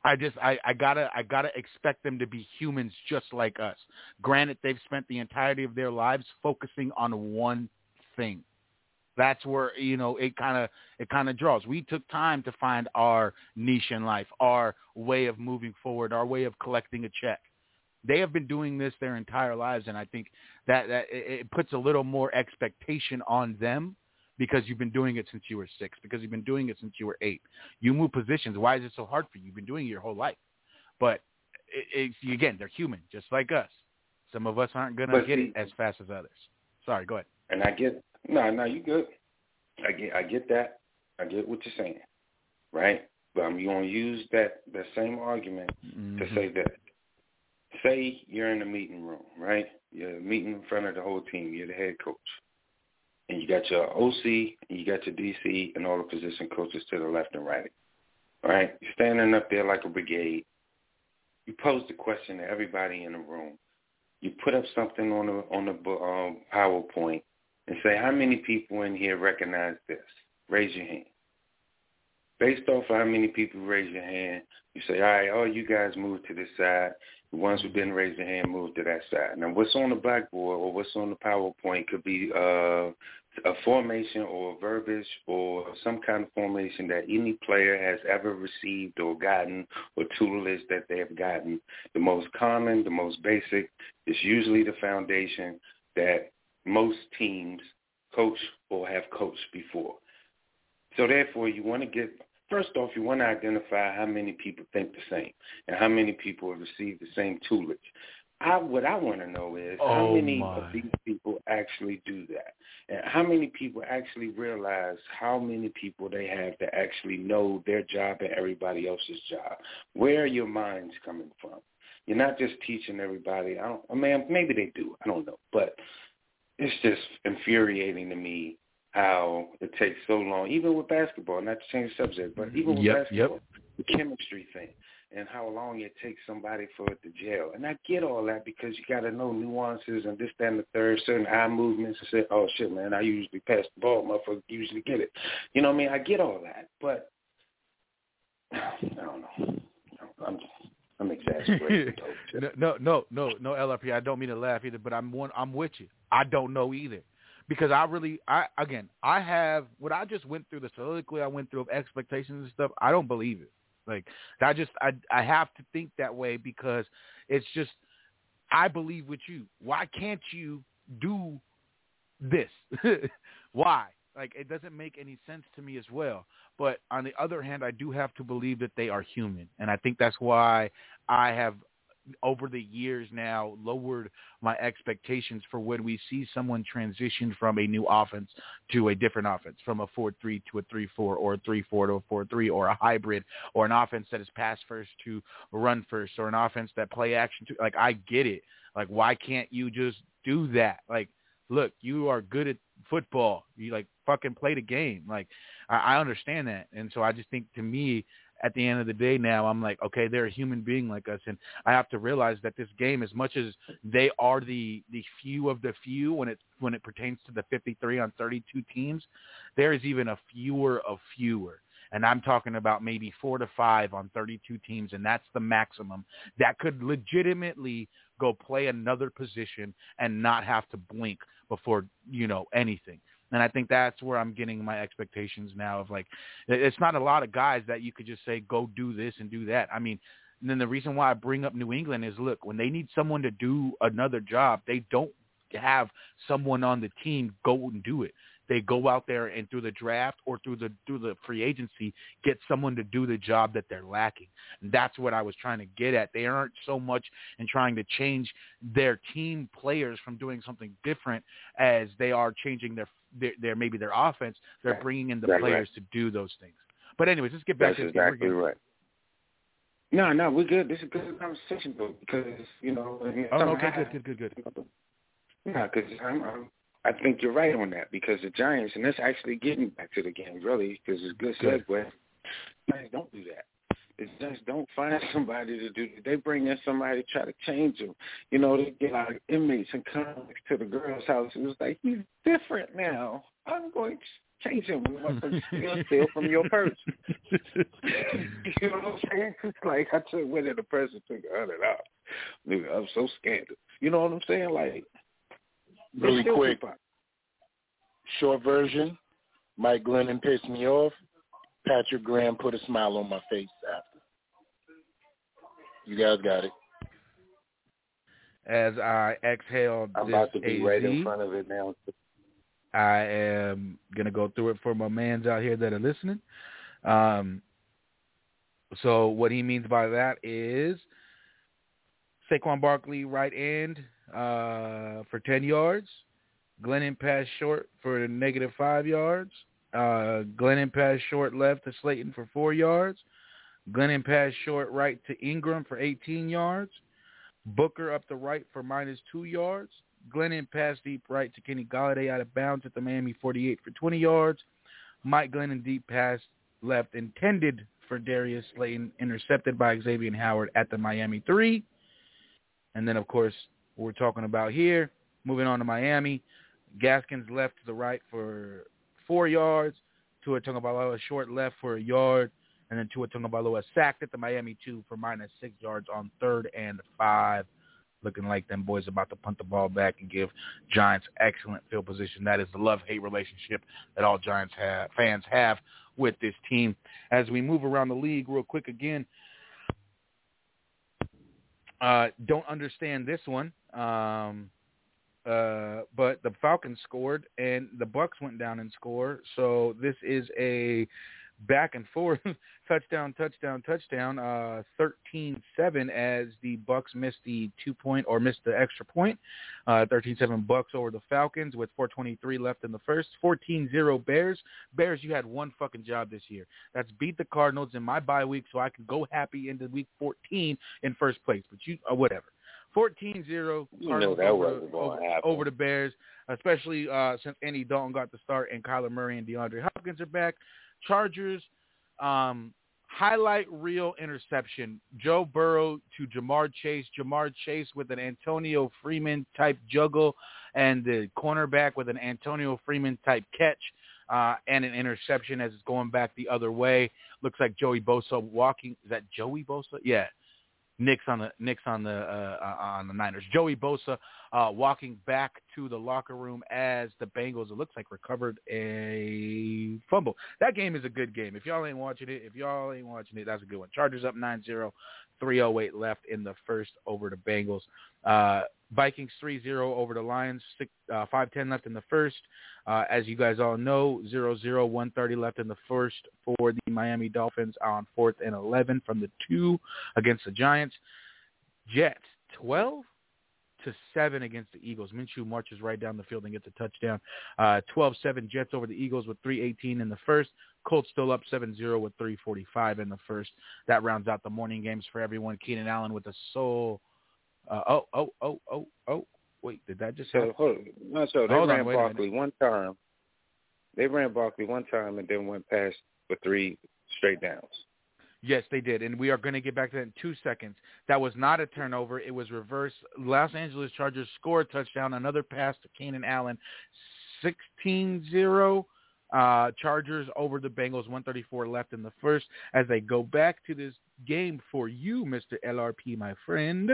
[SPEAKER 2] i just i i gotta i gotta expect them to be humans just like us. Granted they've spent the entirety of their lives focusing on one thing. That's where you know it kind of it kind of draws. We took time to find our niche in life our way of moving forward our way of collecting a check they have been doing this their entire lives, and I think that, that it puts a little more expectation on them because you've been doing it since you were six, because you've been doing it since you were eight. You move positions. Why is it so hard for you? You've been doing it your whole life. But it, it, again, they're human, just like us. Some of us aren't going to get it as fast as others. Sorry, go ahead.
[SPEAKER 14] And I get no, no, you good. I get, I get that. I get what you're saying, right? But I'm going to use that that same argument
[SPEAKER 2] mm-hmm.
[SPEAKER 14] to say that say you're in a meeting room, right? You're meeting in front of the whole team. You're the head coach. And you got your OC and you got your DC and all the position coaches to the left and right. Right? You're standing up there like a brigade. You pose the question to everybody in the room. You put up something on the on the um, PowerPoint and say, how many people in here recognize this? Raise your hand. Based off of how many people raise your hand, you say, all right, all you guys move to this side. The ones who didn't raise their hand move to that side. Now, what's on the blackboard or what's on the PowerPoint could be uh, a formation or a verbiage or some kind of formation that any player has ever received or gotten or tutelage that they have gotten. The most common, the most basic is usually the foundation that most teams coach or have coached before. So therefore, you want to get First off, you want to identify how many people think the same and how many people have received the same tutelage. I, what I want to know is
[SPEAKER 2] oh
[SPEAKER 14] how many
[SPEAKER 2] my.
[SPEAKER 14] of these people actually do that, and how many people actually realize how many people they have to actually know their job and everybody else's job. Where are your minds coming from? You're not just teaching everybody. I don't. I mean, maybe they do. I don't know, but it's just infuriating to me how it takes so long, even with basketball, not to change the subject, but even with
[SPEAKER 2] Yep,
[SPEAKER 14] basketball,
[SPEAKER 2] yep.
[SPEAKER 14] the chemistry thing and how long it takes somebody for it to gel. And I get all that because you got to know nuances and this, that, and the third, certain eye movements and say, oh, shit, man, I usually pass the ball. Motherfucker usually get it. You know what I mean? I get all that. But I don't know. I'm I'm exaggerating.
[SPEAKER 2] no, no, no, no, no, LRP. I don't mean to laugh either, but I'm one. I'm with you. I don't know either, because I really, I again, I have what I just went through the soliloquy I went through of expectations and stuff. I don't believe it. Like I just, I, I have to think that way because it's just, I believe with you. Why can't you do this? Why? Like it doesn't make any sense to me as well. But on the other hand, I do have to believe that they are human, and I think that's why I have over the years now lowered my expectations for when we see someone transition from a new offense to a different offense, from a 4-3 to a 3-4 or a 3-4 to a 4-3 or a hybrid or an offense that is pass first to run first or an offense that play action to like I get it. Like why can't you just do that? Like look, you are good at football. You like fucking play the game. Like I, I understand that, and so I just think to me, at the end of the day, now I'm like, okay, they're a human being like us, and I have to realize that this game, as much as they are the the few of the few when it when it pertains to the 53 on 32 teams, there is even a fewer of fewer. And I'm talking about maybe four to five on 32 teams, and that's the maximum that could legitimately go play another position and not have to blink before you know anything. And I think that's where I'm getting my expectations now of like, it's not a lot of guys that you could just say, go do this and do that. I mean, and then the reason why I bring up New England is look, when they need someone to do another job, they don't have someone on the team go and do it they go out there and through the draft or through the through the free agency get someone to do the job that they're lacking. And that's what I was trying to get at. They aren't so much in trying to change their team players from doing something different as they are changing their their, their maybe their offense. They're right. bringing in the
[SPEAKER 14] right,
[SPEAKER 2] players
[SPEAKER 14] right.
[SPEAKER 2] to do those things. But anyways, let's get back
[SPEAKER 14] that's
[SPEAKER 2] to
[SPEAKER 14] exactly right. No, no, we're good. This is a good conversation, though, because you know.
[SPEAKER 2] Oh, okay, good, good, good, good.
[SPEAKER 14] Yeah, because I'm, I'm I think you're right on that because the Giants, and that's actually getting back to the game, really, because it's a good segue. Giants don't do that. The Giants don't find somebody to do. They bring in somebody to try to change them. You know, they get out of inmates and convicts to the girl's house. It was like he's different now. I'm going to change him. We want to steal, steal from your purse. you know what I'm saying? It's like I took went in the purse and took hundred dollars. Nigga, I'm so scandalous. You know what I'm saying? Like
[SPEAKER 15] really quick. Short version, Mike Glennon pissed me off. Patrick Graham put a smile on my face after. You guys got it.
[SPEAKER 2] As I exhale
[SPEAKER 14] I'm
[SPEAKER 2] this
[SPEAKER 14] about to be
[SPEAKER 2] AZ,
[SPEAKER 14] right in front of it now.
[SPEAKER 2] I am gonna go through it for my mans out here that are listening. Um, so what he means by that is Saquon Barkley right end uh, for ten yards. Glennon pass short for negative five yards. Uh, Glennon pass short left to Slayton for four yards. Glennon pass short right to Engram for 18 yards. Booker up the right for minus two yards. Glennon pass deep right to Kenny Golladay out of bounds at the Miami 48 for 20 yards. Mike Glennon deep pass left intended for Darius Slayton, intercepted by Xavier Howard at the Miami 3. And then, of course, we're talking about here, moving on to Miami, Gaskins left to the right for four yards. Tua Tagovailoa short left for a yard. And then Tua Tagovailoa sacked at the Miami 2 for minus six yards on third and five. Looking like them boys about to punt the ball back and give Giants excellent field position. That is the love-hate relationship that all Giants have, fans have with this team. As we move around the league real quick again, uh, don't understand this one. Um, uh, but the Falcons scored and the Bucs went down and score. So this is a back and forth touchdown, touchdown, touchdown. Uh, 13-7 as the Bucs missed the two point or missed the extra point. Uh, 13-7 Bucs over the Falcons with 4:23 left in the first. 14-0 Bears. Bears, you had one fucking job this year. That's beat the Cardinals in my bye week, so I can go happy into week 14 in first place. But you, uh, whatever. 14-0
[SPEAKER 14] You
[SPEAKER 2] over, over, over the Bears, especially uh, since Andy Dalton got the start and Kyler Murray and DeAndre Hopkins are back. Chargers, um, highlight reel interception. Joe Burrow to Ja'Marr Chase. Ja'Marr Chase with an Antonio Freeman type juggle and the cornerback with an Antonio Freeman type catch uh, and an interception as it's going back the other way. Looks like Joey Bosa walking. Is that Joey Bosa? Yeah. Nick's on the Nick's on the uh, uh, on the Niners. Joey Bosa uh, walking back to the locker room as the Bengals. It looks like recovered a fumble. That game is a good game. If y'all ain't watching it, if y'all ain't watching it, that's a good one. Chargers up 9-0, 308 left in the first over the Bengals. Uh, Vikings 3-0 over the Lions, 6, uh, 5-10 left in the first. Uh, as you guys all know, 0-0, 130 left in the first for the Miami Dolphins on 4th and 11 from the 2 against the Giants. Jets 12 to 7 against the Eagles. Minshew marches right down the field and gets a touchdown. Uh, 12-7 Jets over the Eagles with 3-18 in the first. Colts still up 7-0 with 3.45 in the first. That rounds out the morning games for everyone. Keenan Allen with a soul – uh, oh, oh, oh, oh, oh. Wait, did that just
[SPEAKER 14] so,
[SPEAKER 2] happen?
[SPEAKER 14] No, so they
[SPEAKER 2] Hold
[SPEAKER 14] ran
[SPEAKER 2] on,
[SPEAKER 14] Barkley one time. They ran Barkley one time and then went past for three straight downs.
[SPEAKER 2] Yes, they did, and we are going to get back to that in two seconds. That was not a turnover; it was reverse. Los Angeles Chargers score a touchdown, another pass to Keenan Allen, 16-0. Uh, Chargers over the Bengals, 134 left in the first. As they go back to this game for you, Mr. LRP, my friend.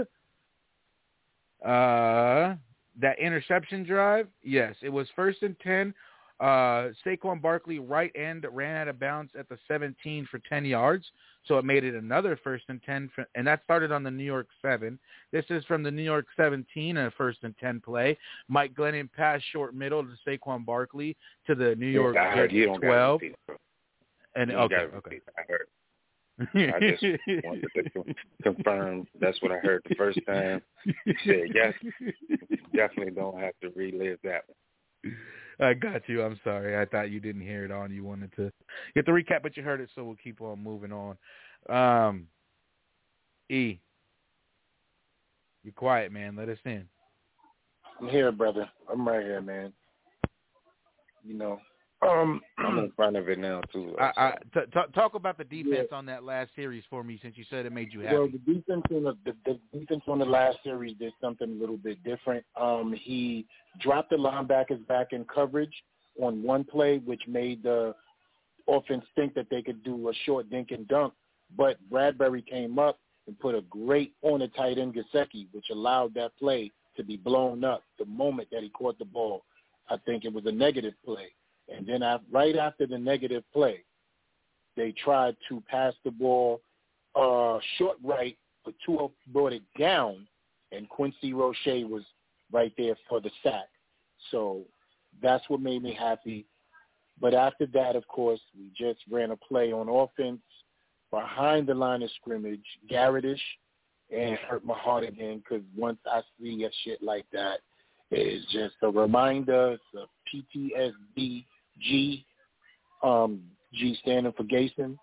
[SPEAKER 2] Uh, that interception drive, yes, it was first and 10. Uh, Saquon Barkley right end ran out of bounds at the 17 for 10 yards, so it made it another first and 10, for, and that started on the New York 7. This is from the New York 17, a first and 10 play. Mike Glennon passed short middle to Saquon Barkley to the New York
[SPEAKER 14] I heard, you
[SPEAKER 2] Jets
[SPEAKER 14] don't
[SPEAKER 2] 12. And okay, okay.
[SPEAKER 14] Repeat. I just wanted to confirm that's what I heard the first time. You said yes. Definitely don't have to relive that one.
[SPEAKER 2] I got you. I'm sorry. I thought you didn't hear it on. You wanted to get the recap, but you heard it, so we'll keep on moving on. Um, E, you're quiet, man. Let us in.
[SPEAKER 15] I'm here, brother. I'm right here, man. You know, um,
[SPEAKER 14] I'm in front of it now too.
[SPEAKER 2] I, I, t- t- talk about the defense on that last series for me, since you said it made you happy.
[SPEAKER 15] Well, the defense on the, the, the defense on the last series did something a little bit different. Um, he dropped the linebackers back in coverage on one play, which made the offense think that they could do a short dink and dunk. But Bradberry came up and put a great on the tight end Gesicki, which allowed that play to be blown up the moment that he caught the ball. I think it was a negative play. And then I, right after the negative play, they tried to pass the ball uh, short right, but Tua brought it down, and Quincy Roche was right there for the sack. So that's what made me happy. But after that, of course, we just ran a play on offense behind the line of scrimmage, Garrettish, and hurt my heart again because once I see a shit like that, it's just a reminder. It's a PTSD G, um, G standing for Gason,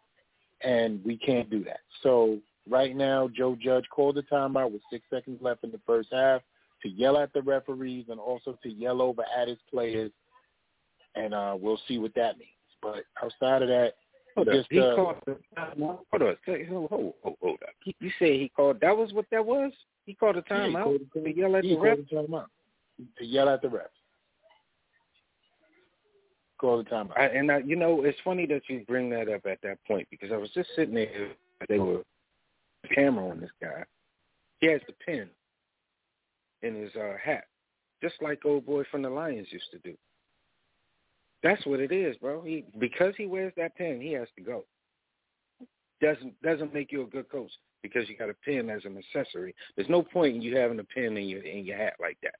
[SPEAKER 15] and we can't do that. So right now, Joe Judge called the timeout with six seconds left in the first half to yell at the referees and also to yell over at his players, and uh, we'll see what that means. But outside of that,
[SPEAKER 14] Hold up.
[SPEAKER 15] just
[SPEAKER 14] He
[SPEAKER 15] uh,
[SPEAKER 14] called the timeout. Hold up. Hold, hold, hold, hold up. He, you said he called. That was what that was. He called a
[SPEAKER 15] Yeah, he
[SPEAKER 14] timeout
[SPEAKER 15] called
[SPEAKER 14] to yell at
[SPEAKER 15] he
[SPEAKER 14] the ref.
[SPEAKER 15] the timeout to yell at the refs. Call the timeout.
[SPEAKER 14] I, and I, you know, it's funny that you bring that up at that point because I was just sitting there. They were camera on this guy. He has the pin in his uh, hat, just like old boy from the Lions used to do. That's what it is, bro. He because he wears that pin, he has to go. Doesn't doesn't make you a good coach because you got a pin as an accessory. There's no point in you having a pin in your in your hat like that.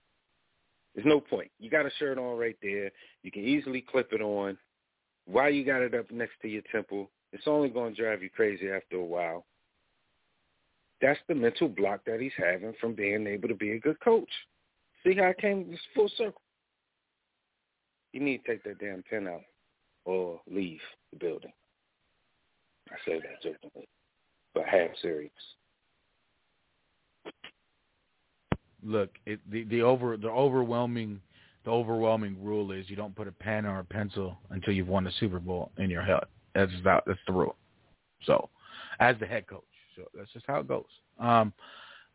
[SPEAKER 14] There's no point. You got a shirt on right there. You can easily clip it on. Why you got it up next to your temple? It's only going to drive you crazy after a while. That's the mental block that he's having from being able to be a good coach. See how I came full circle? You need to take that damn pin out or leave the building. I say that jokingly, but half serious.
[SPEAKER 2] Look, it, the the over the overwhelming the overwhelming rule is you don't put a pen or a pencil until you've won the Super Bowl in your head. That's about that's the rule. So as the head coach. So that's just how it goes. Um,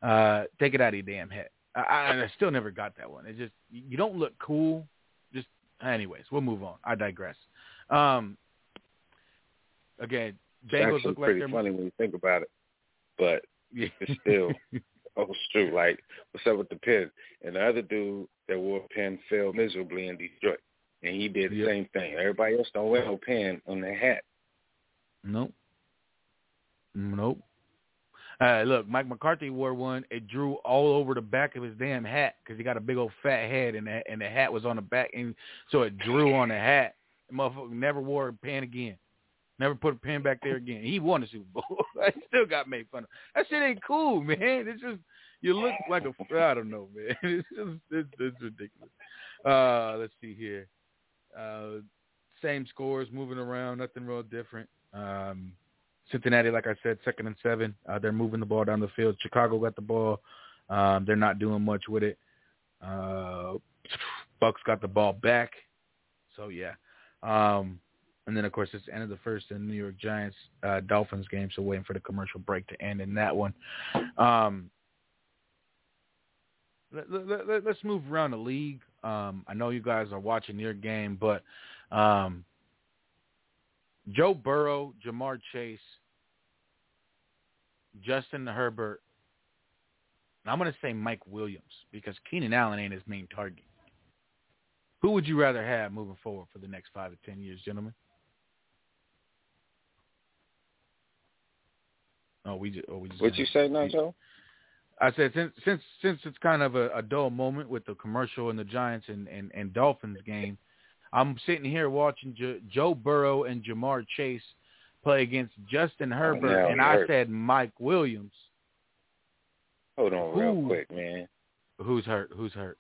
[SPEAKER 2] uh, take it out of your damn head. I, I, I still never got that one. It just you don't look cool. Just anyways, we'll move on. I digress. Um, again, Bengals
[SPEAKER 14] Actually
[SPEAKER 2] look like
[SPEAKER 14] pretty
[SPEAKER 2] they're
[SPEAKER 14] funny when you think about it, but
[SPEAKER 2] Yeah.
[SPEAKER 14] it's still oh it's true. Like what's up with the pin? And the other dude that wore a pin failed miserably in Detroit, and he did the
[SPEAKER 2] Yep.
[SPEAKER 14] same thing. Everybody else don't wear no pin on their hat.
[SPEAKER 2] Nope. Nope. Uh, look, Mike McCarthy wore one. It drew all over the back of his damn hat because he got a big old fat head, and the, and the hat was on the back, and so it drew on the hat. The motherfucker never wore a pin again. Never put a pin back there again. He won the Super Bowl. I still got made fun of. That shit ain't cool, man. It's just you look like a I don't know, man. It's just it's, it's ridiculous. Uh, let's see here. Uh, same scores, moving around, nothing real different. Um, Cincinnati, like I said, second and seven. Uh, they're moving the ball down the field. Chicago got the ball. Um, they're not doing much with it. Uh, Bucs got the ball back. So yeah. Um, and then of course it's the end of the first New York Giants uh, Dolphins game. So waiting for the commercial break to end in that one. Um, let, let, let, let's move around the league. Um, I know you guys are watching your game, but um, Joe Burrow, Ja'Marr Chase, Justin Herbert, and I'm going to say Mike Williams because Keenan Allen ain't his main target. Who would you rather have moving forward for the next five to ten years, gentlemen? Oh, we just. Oh, we just
[SPEAKER 14] What you say, Nacho?
[SPEAKER 2] I said since since since it's kind of a, a dull moment with the commercial and the Giants and, and, and Dolphins game, I'm sitting here watching jo- Joe Burrow and Ja'Marr Chase play against Justin Herbert,
[SPEAKER 14] now
[SPEAKER 2] and I
[SPEAKER 14] hurt.
[SPEAKER 2] said Mike Williams.
[SPEAKER 14] Hold on real quick, man.
[SPEAKER 2] Who's hurt? Who's hurt?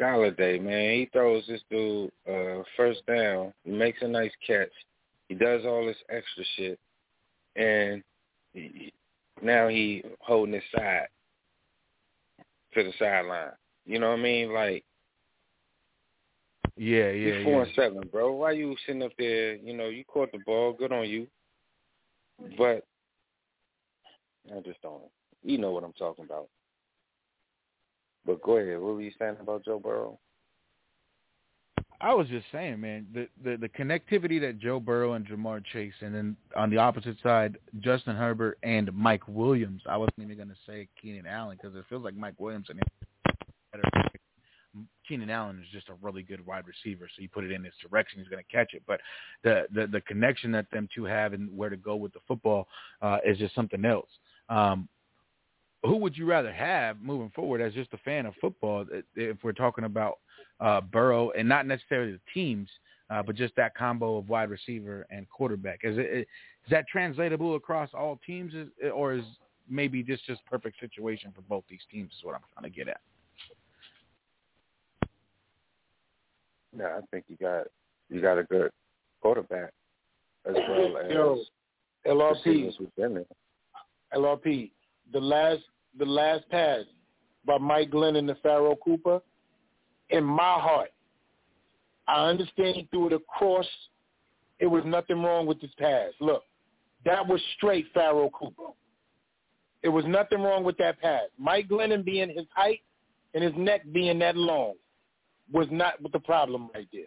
[SPEAKER 14] Golladay, man, he throws this dude uh first down. He makes a nice catch. He does all this extra shit, and now he holding his side to the sideline. You know what I mean? Like
[SPEAKER 2] Yeah, yeah,
[SPEAKER 14] he's four
[SPEAKER 2] yeah.
[SPEAKER 14] and seven, bro. Why you sitting up there? You know, you caught the ball. Good on you. But I just don't. You know what I'm talking about. But go ahead. What were you saying about Joe Burrow?
[SPEAKER 2] I was just saying, man, the, the the connectivity that Joe Burrow and Ja'Marr Chase, and then on the opposite side, Justin Herbert and Mike Williams. I wasn't even going to say Keenan Allen because it feels like Mike Williams and. Keenan Allen is just a really good wide receiver, so you put it in his direction, he's going to catch it. But the, the the connection that them two have and where to go with the football uh, is just something else. Um, who would you rather have moving forward as just a fan of football? If we're talking about uh, Burrow and not necessarily the teams, uh, but just that combo of wide receiver and quarterback. Is it is that translatable across all teams, or is maybe this just perfect situation for both these teams? Is what I'm trying to get at.
[SPEAKER 14] Yeah, I think you got you got a good quarterback as well as
[SPEAKER 15] Yo, LRP,
[SPEAKER 14] receivers.
[SPEAKER 15] LRP, the last the last pass by Mike Glennon the Pharoh Cooper, in my heart, I understand he threw it across. It was nothing wrong with this pass. Look, that was straight Pharoh Cooper. It was nothing wrong with that pass. Mike Glennon being his height and his neck being that long was not the problem right there.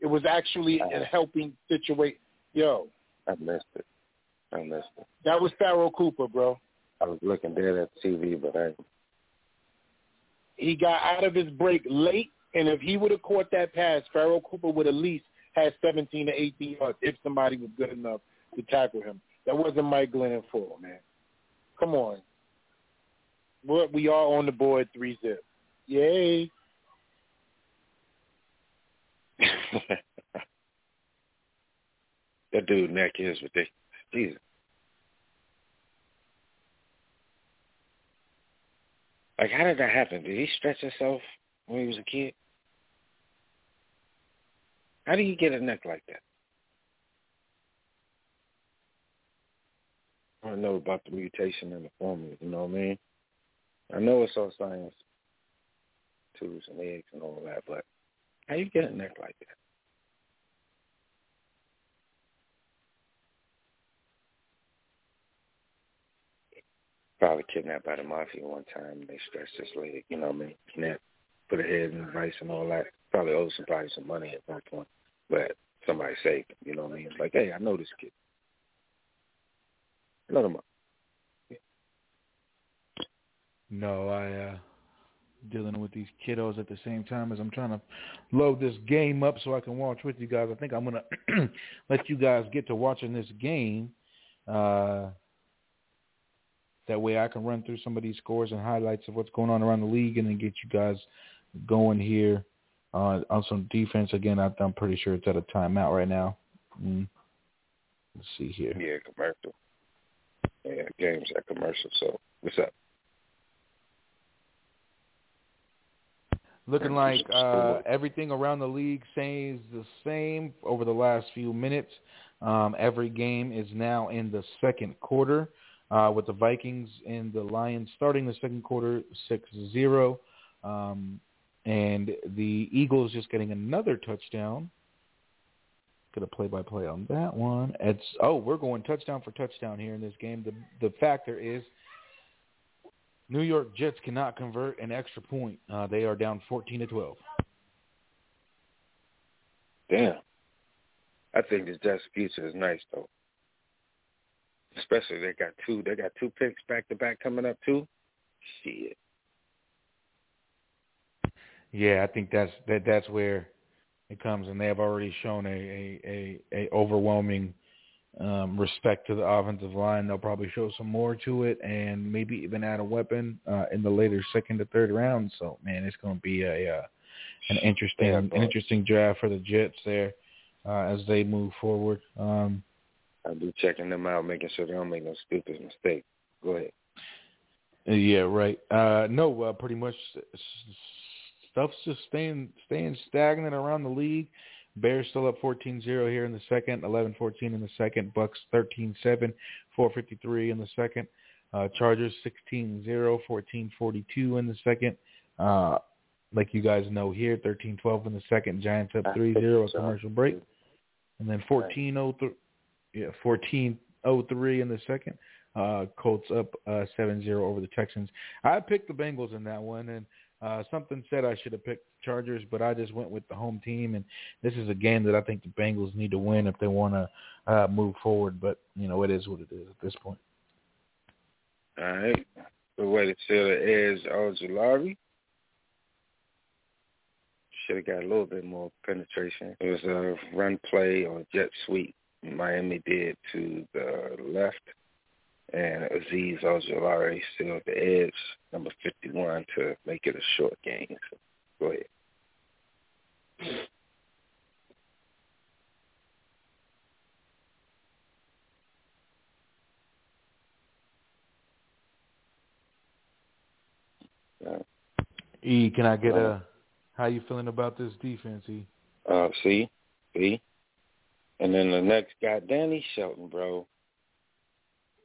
[SPEAKER 15] It was actually a helping situation. Yo,
[SPEAKER 14] I missed it. I missed it.
[SPEAKER 15] that was Pharoh Cooper, bro.
[SPEAKER 14] I was looking dead at the TV, but I
[SPEAKER 15] He got out of his break late, and if he would have caught that pass, Pharoh Cooper would at least had 17 to 18 yards if somebody was good enough to tackle him. That wasn't Mike Glennon fault, man. Come on. We're, we are on the board three zip. Yay.
[SPEAKER 14] that dude neck is ridiculous. Jesus. Like, how did that happen? Did he stretch himself when he was a kid? How did he get a neck like that? I don't know about the mutation in the formula, you know what I mean? I know it's all science, tubes and eggs and all that, but how you get a neck like that? Probably kidnapped by the mafia one time. They stretched his leg, you know what I mean? Snap, put a head in the vice and all that. Probably owed somebody some money at that point. But somebody saved him, you know what I mean? It's like, hey, I know this kid. Let him up.
[SPEAKER 2] No, I uh dealing with these kiddos at the same time as I'm trying to load this game up so I can watch with you guys. I think I'm gonna let you guys get to watching this game. Uh that way I can run through some of these scores and highlights of what's going on around the league and then get you guys going here uh, on some defense. Again, I, I'm pretty sure it's at a timeout right now. Mm. Let's see here.
[SPEAKER 14] Yeah, commercial. Yeah, game's at commercial. So what's up?
[SPEAKER 2] Looking like uh, everything around the league stays the same over the last few minutes. Um, every game is now in the second quarter, uh, with the Vikings and the Lions starting the second quarter 6-0, um, and the Eagles just getting another touchdown. Get a play-by-play on that one. It's oh, we're going touchdown for touchdown here in this game. The the factor is New York Jets cannot convert an extra point. Uh, they are down 14 to 12.
[SPEAKER 14] Damn. I think this Jets' future is nice though. Especially they got two. They got two picks back to back coming up too. Shit.
[SPEAKER 2] Yeah, I think that's that. That's where it comes, and they have already shown a a a, a overwhelming um, respect to the offensive line. They'll probably show some more to it, and maybe even add a weapon uh, in the later second to third round. So, man, it's going to be a uh, an interesting
[SPEAKER 14] Yeah,
[SPEAKER 2] an interesting draft for the Jets there uh, as they move forward. Um,
[SPEAKER 14] I'll be checking them out, making sure they don't make no stupid mistake. Go ahead.
[SPEAKER 2] Yeah, right. Uh, no, uh, pretty much stuff's just staying staying stagnant around the league. Bears still up 14-0 here in the second, 11-14 in the second. Bucs 13-7, 453 in the second. Uh, Chargers 16-0, 14-42 in the second. Uh, like you guys know here, 13-12 in the second. Giants up 3-0 a commercial break. And then 14-03, yeah, 14-03 in the second. Uh, Colts up uh, 7-0 over the Texans. I picked the Bengals in that one, and uh, something said I should have picked Chargers, but I just went with the home team, and this is a game that I think the Bengals need to win if they want to uh, move forward. But you know, it is what it is at this point.
[SPEAKER 14] All right. The way to seal it is Ojulari. Should have got a little bit more penetration. It was a run play or jet sweep Miami did to the left. And Azeez Ojulari sealed the edge, number 51, to make it a short game. So go ahead.
[SPEAKER 2] E, can I get a? How you feeling about this defense, E?
[SPEAKER 14] Uh, see, see, and then the next guy, Danny Shelton, bro.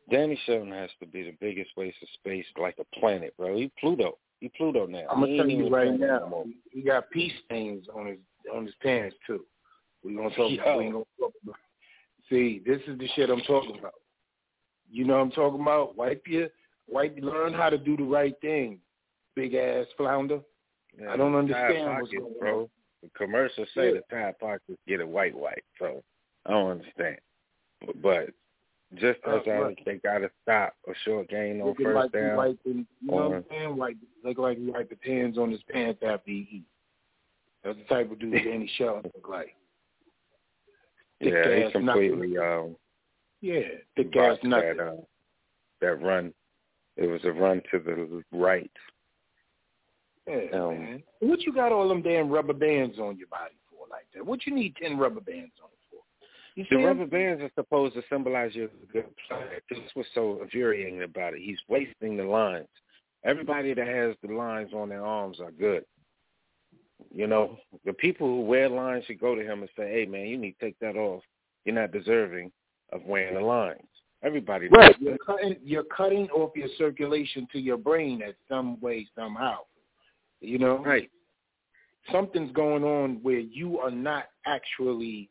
[SPEAKER 14] Danny Shelton has to be the biggest waste of space, like a planet, bro. He Pluto. He Pluto now.
[SPEAKER 15] I'm gonna tell you right now,
[SPEAKER 14] more.
[SPEAKER 15] he got pee stains on his on his pants too. We gonna talk.
[SPEAKER 14] Yo.
[SPEAKER 15] We gonna talk about. See, this is the shit I'm talking about. You know what I'm talking about? Wipe your, wipe. Learn how to do the right thing, big ass flounder.
[SPEAKER 14] Yeah,
[SPEAKER 15] I don't understand
[SPEAKER 14] Tide
[SPEAKER 15] what's going
[SPEAKER 14] bro.
[SPEAKER 15] on.
[SPEAKER 14] The commercials say
[SPEAKER 15] Yeah.
[SPEAKER 14] the Tide pockets get a white white, so I don't understand. But, just as
[SPEAKER 15] Uh, right.
[SPEAKER 14] they got to stop a short gain on first
[SPEAKER 15] like
[SPEAKER 14] down.
[SPEAKER 15] wiping, you know what I'm saying? Like, look like he wiped his hands on his pants after he eat. That's the type of dude Danny Shelton look like. Thick
[SPEAKER 14] yeah,
[SPEAKER 15] ass
[SPEAKER 14] he completely um,
[SPEAKER 15] Yeah, thick ass nothing.
[SPEAKER 14] that uh, that run. It was a run to the right.
[SPEAKER 15] Yeah,
[SPEAKER 14] Um,
[SPEAKER 15] man. What you got all them damn rubber bands on your body for like that? What you need ten rubber bands on? You
[SPEAKER 14] The rubber
[SPEAKER 15] him?
[SPEAKER 14] bands are supposed to symbolize you're a good player. This was so infuriating about it. He's wasting the lines. Everybody that has the lines on their arms are good. You know, the people who wear lines should go to him and say, "Hey, man, you need to take that off. You're not deserving of wearing the lines." Everybody knows
[SPEAKER 15] Right. You're cutting you're cutting off your circulation to your brain at some way, somehow. You know?
[SPEAKER 14] Right.
[SPEAKER 15] Something's going on where you are not actually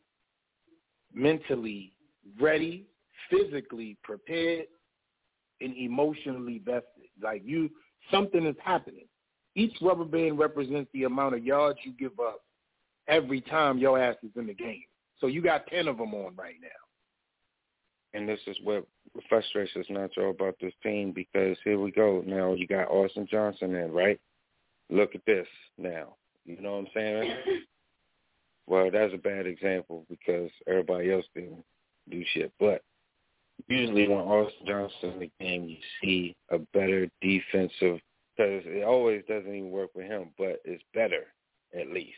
[SPEAKER 15] mentally ready, physically prepared, and emotionally vested. Like you, something is happening. Each rubber band represents the amount of yards you give up every time your ass is in the game. So you got ten of them on right now.
[SPEAKER 14] And this is what frustrates us Nacho about this team because here we go. Now you got Austin Johnson in, right? Look at this now. You know what I'm saying? well, that's a bad example because everybody else didn't do shit. But usually when Austin Johnson in the game, you see a better defensive because it always doesn't even work with him, but it's better at least.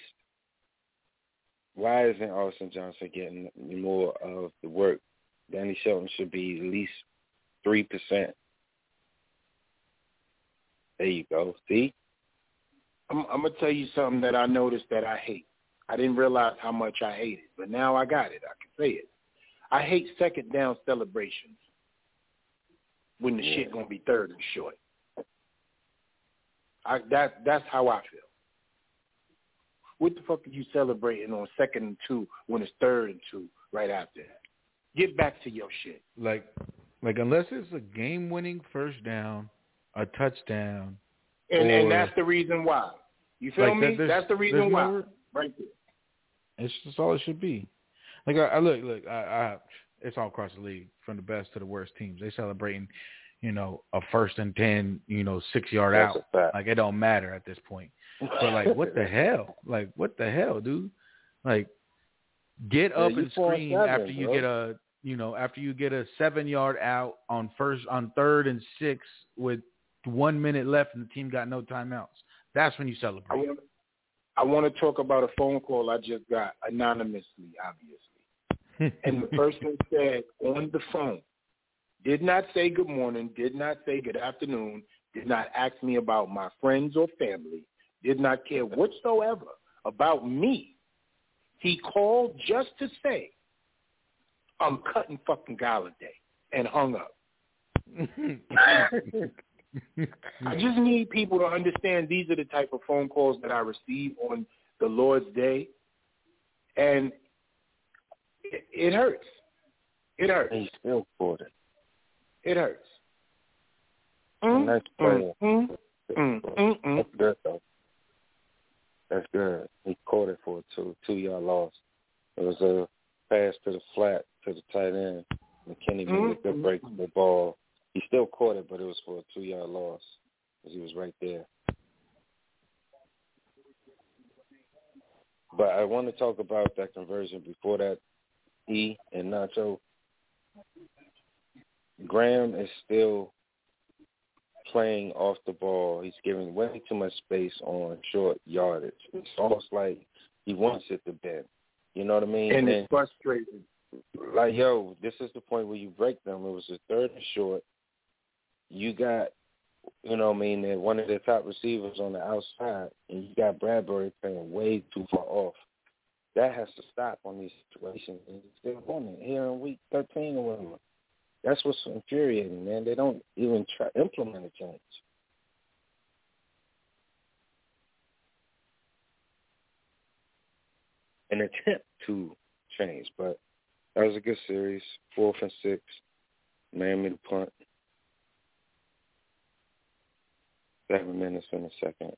[SPEAKER 14] Why isn't Austin Johnson getting more of the work? Danny Shelton should be at least three percent. There you go. See,
[SPEAKER 15] I'm, I'm gonna tell you something that I noticed that I hate. I didn't realize how much I hate it, but now I got it. I can say it. I hate second down celebrations when the
[SPEAKER 14] Yeah.
[SPEAKER 15] shit gonna be third and short. I that that's how I feel. What the fuck are you celebrating on second and two when it's third and two right after that? Get back to your shit.
[SPEAKER 2] Like, like unless it's a game-winning first down, a touchdown,
[SPEAKER 15] And
[SPEAKER 2] or,
[SPEAKER 15] and that's the reason why. You feel
[SPEAKER 2] Like,
[SPEAKER 15] me?
[SPEAKER 2] that-
[SPEAKER 15] that's the reason why.
[SPEAKER 2] no-
[SPEAKER 15] right there.
[SPEAKER 2] It's just all it should be. Like I, I look, look, I, I, it's all across the league, from the best to the worst teams. They celebrating, you know, a first and ten, you know, six yard
[SPEAKER 14] That's
[SPEAKER 2] out. Like it don't matter at this point. But like, what the hell? Like, what the hell, dude? Like, get
[SPEAKER 14] Yeah,
[SPEAKER 2] up and scream
[SPEAKER 14] seven,
[SPEAKER 2] after you
[SPEAKER 14] bro.
[SPEAKER 2] get a, you know, after you get a seven yard out on first, on third and six with one minute left and the team got no timeouts. That's when you
[SPEAKER 15] I
[SPEAKER 2] celebrate.
[SPEAKER 15] want I want to talk about a phone call I just got anonymously, obviously. And the person said on the phone, did not say good morning, did not say good afternoon, did not ask me about my friends or family, did not care whatsoever about me. He called just to say, I'm cutting fucking Golladay and hung up. I just need people to understand these are the type of phone calls that I receive on the Lord's Day, and it, it hurts. It hurts.
[SPEAKER 14] He still caught it.
[SPEAKER 15] It hurts.
[SPEAKER 14] And that's
[SPEAKER 15] Mm, mm, mm, mm, mm.
[SPEAKER 14] That's good though. That's good. He caught it for two two yard loss. It was a pass to the flat to the tight end. McKinney made a good break for the ball. He still caught it, but it was for a two yard loss because he was right there. But I want to talk about that conversion before that. E and Nacho. Graham is still playing off the ball. He's giving way too much space on short yardage. It's almost like he wants it to bend. You know what I mean?
[SPEAKER 15] And it's frustrating.
[SPEAKER 14] like, yo, this is the point where you break them. It was a third and short. You got, you know I mean, one of the top receivers on the outside, and you got Bradberry playing way too far off. That has to stop on these situations. And still doing it here in week 13 or whatever. That's what's infuriating, man. They don't even try implement a change. An attempt to change, but that was a good series. Fourth and six. Miami to punt. Seven minutes in the second.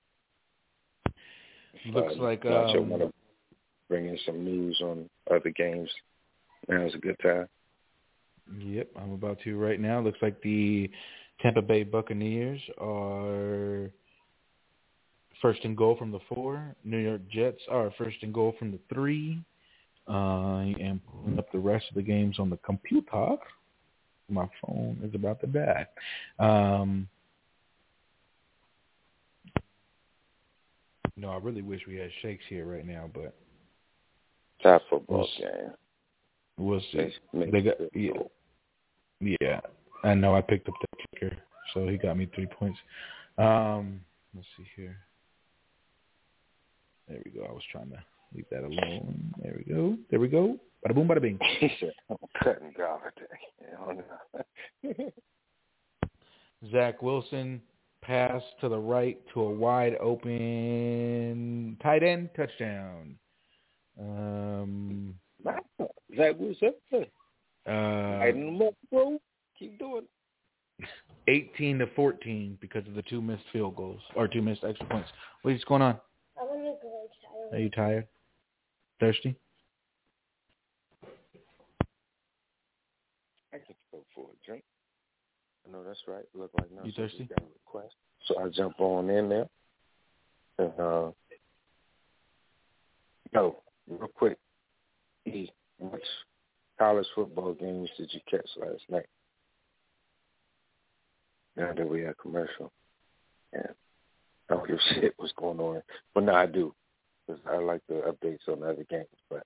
[SPEAKER 2] Looks
[SPEAKER 14] Uh,
[SPEAKER 2] like um,
[SPEAKER 14] want to bring in some news on other games. Now's a good time.
[SPEAKER 2] Yep, I'm about to right now. Looks like the Tampa Bay Buccaneers are first and goal from the four. New York Jets are first and goal from the three. Uh, I am pulling up the rest of the games on the computer. My phone is about to die. Um, no, I really wish we had Shakes here right now, but
[SPEAKER 14] Top football
[SPEAKER 2] We'll
[SPEAKER 14] game.
[SPEAKER 2] we'll see.
[SPEAKER 14] They make
[SPEAKER 2] They got yeah, yeah. I know I picked up the kicker, so he got me three points. Um, let's see here. There we go. I was trying to leave that alone. There we go. There we go. Bada boom, bada bing.
[SPEAKER 14] I'm cutting.
[SPEAKER 2] Zach Wilson pass to the right to a wide open tight end touchdown. Um,
[SPEAKER 14] Zach Wilson.
[SPEAKER 2] uh,
[SPEAKER 14] Lighten them up, bro. Keep doing it.
[SPEAKER 2] 18 to 14 because of the two missed field goals or two missed extra points. What's going on?
[SPEAKER 17] I want to go inside.
[SPEAKER 2] Are you tired? Thirsty?
[SPEAKER 15] I could go for a drink. I know that's right. Look like now
[SPEAKER 2] You thirsty?
[SPEAKER 15] got a request. So I jump on in there. And uh yo, real quick. E, which college football games did you catch last night? Now that we had commercial. And I don't give a shit what's going on. But no, I do. Because I like the updates on the other games, but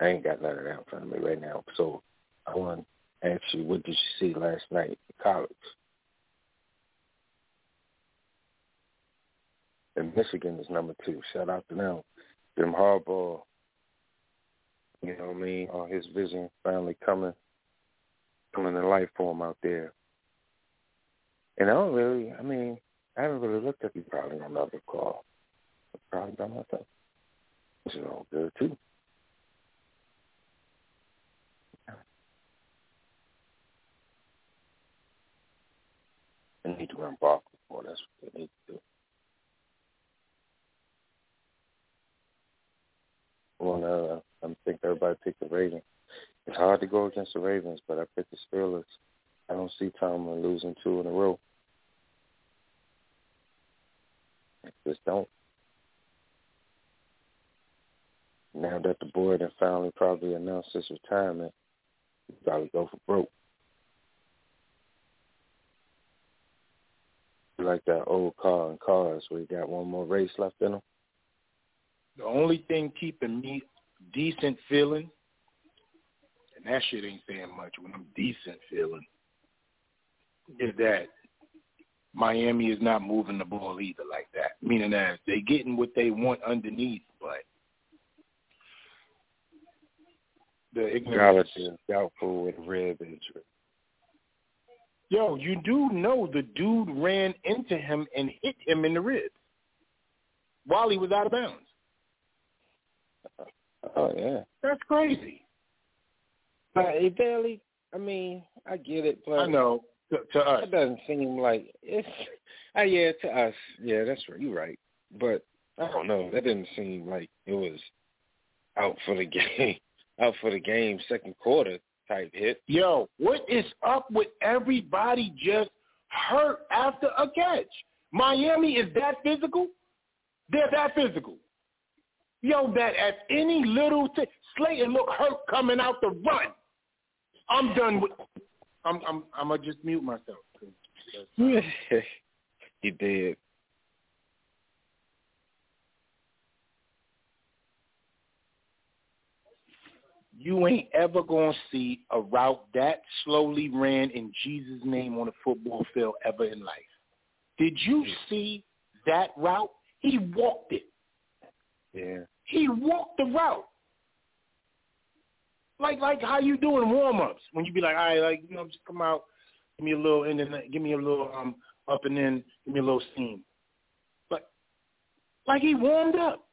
[SPEAKER 15] I ain't got none of that in front of me right now. So I want ask you, what did you see last night in college? And Michigan is number two. Shout out to them. Jim Harbaugh, you know what I mean, all his vision finally coming coming to life for him out there. And I don't really, I mean, I haven't really looked at you probably on another call. Probably by myself. Which is all good too. They need to run Barkley for that's what they need to do. Well, uh, I think everybody picked the Ravens. It's hard to go against the Ravens, but I picked the Steelers. I don't see Tomlin losing two in a row. I just don't. Now that the board had finally probably announced his retirement, he probably go for broke. Like that old car in cars where you got one more race left in them. The only thing keeping me decent feeling, and that shit ain't saying much when I'm decent feeling, is that Miami is not moving the ball either like that. Meaning that they getting what they want underneath, but the ignorance.
[SPEAKER 14] Is doubtful with rib injury.
[SPEAKER 15] Yo, you do know the dude ran into him and hit him in the ribs while he was out of bounds.
[SPEAKER 14] Oh yeah,
[SPEAKER 15] That's crazy.
[SPEAKER 14] but it barely. I mean, I get it, but
[SPEAKER 15] I know. To, to us,
[SPEAKER 14] it doesn't seem like it's. Uh, yeah, to us, yeah, that's right. You're right, but I don't know. That didn't seem like it was out for the game. Out for the game, second quarter type hit.
[SPEAKER 15] Yo, what is up with everybody just hurt after a catch? Miami is that physical? They're that physical. Yo, that at any little thing, Slayton look hurt coming out the run. I'm done with. I'm I'm I'm gonna just mute myself.
[SPEAKER 14] he did.
[SPEAKER 15] You ain't ever gonna see a route that slowly ran in Jesus' name on a football field ever in life. Did you see that route? He walked it.
[SPEAKER 14] Yeah.
[SPEAKER 15] He walked the route. Like like how you doing warm ups when you be like, all right, like you know, just come out, give me a little and then give me a little um up and then give me a little steam. But like he warmed up.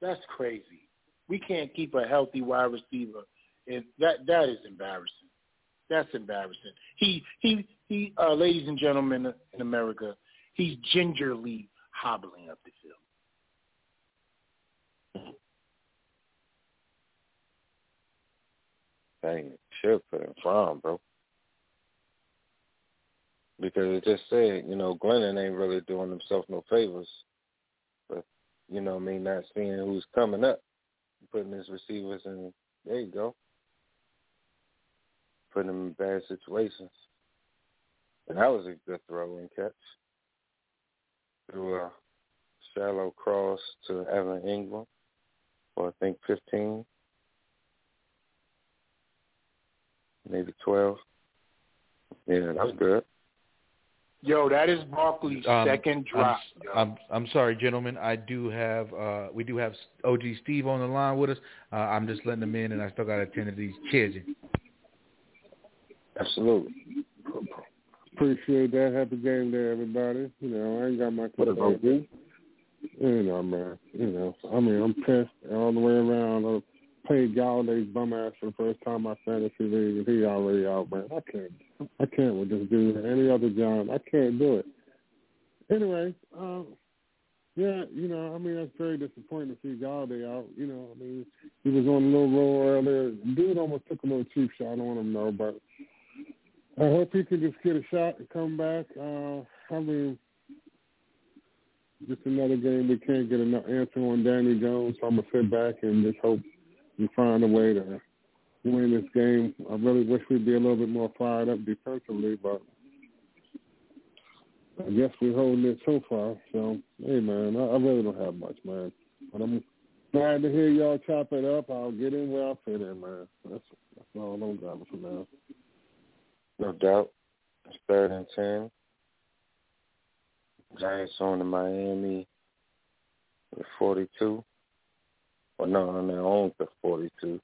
[SPEAKER 15] That's crazy. We can't keep a healthy wide receiver, and that that is embarrassing. That's embarrassing. He he he. Uh, ladies and gentlemen in America, he's gingerly hobbling up the field.
[SPEAKER 14] Dang, should put him from, bro. Because it just said, you know, Glennon ain't really doing himself no favors. But, you know I mean, not seeing who's coming up, putting his receivers in, there you go. Putting them in bad situations. And that was a good throw and catch. Through a shallow cross to Evan Engram for, I think, 15. maybe 12. Yeah, that was good.
[SPEAKER 15] Yo, that is Barkley's
[SPEAKER 2] Um,
[SPEAKER 15] second drop.
[SPEAKER 2] I'm, I'm I'm sorry, gentlemen. I do have uh we do have OG Steve on the line with us. Uh, I'm just letting him in, and I still got to attend to these kids.
[SPEAKER 14] Absolutely.
[SPEAKER 18] Appreciate that. Happy game day, everybody. You know, I ain't got my
[SPEAKER 14] What up, OG?
[SPEAKER 18] You know, man. You know, I mean, I'm pissed all the way around. Uh, played Golladay's bum ass for the first time in my fantasy league, and he already out, man. I can't, I can't with this dude. Any other John, I can't do it. Anyway, um, yeah, you know, I mean, that's very disappointing to see Golladay out. You know, I mean, he was on a little roll earlier. Dude almost took a little cheap shot on him, though, but I hope he can just get a shot and come back. Uh, I mean, just another game we can't get an answer on Danny Jones. So I'm gonna sit back and just hope we find a way to win this game. I really wish we'd be a little bit more fired up defensively, but I guess we're holding it so far. So hey, man, I, I really don't have much, man. But I'm glad to hear y'all chop it up. I'll get in where I fit in, man. That's that's all I'm got for now.
[SPEAKER 14] No doubt. It's third and ten. Giants on to Miami with 42. Well, no, no, no, on to 42.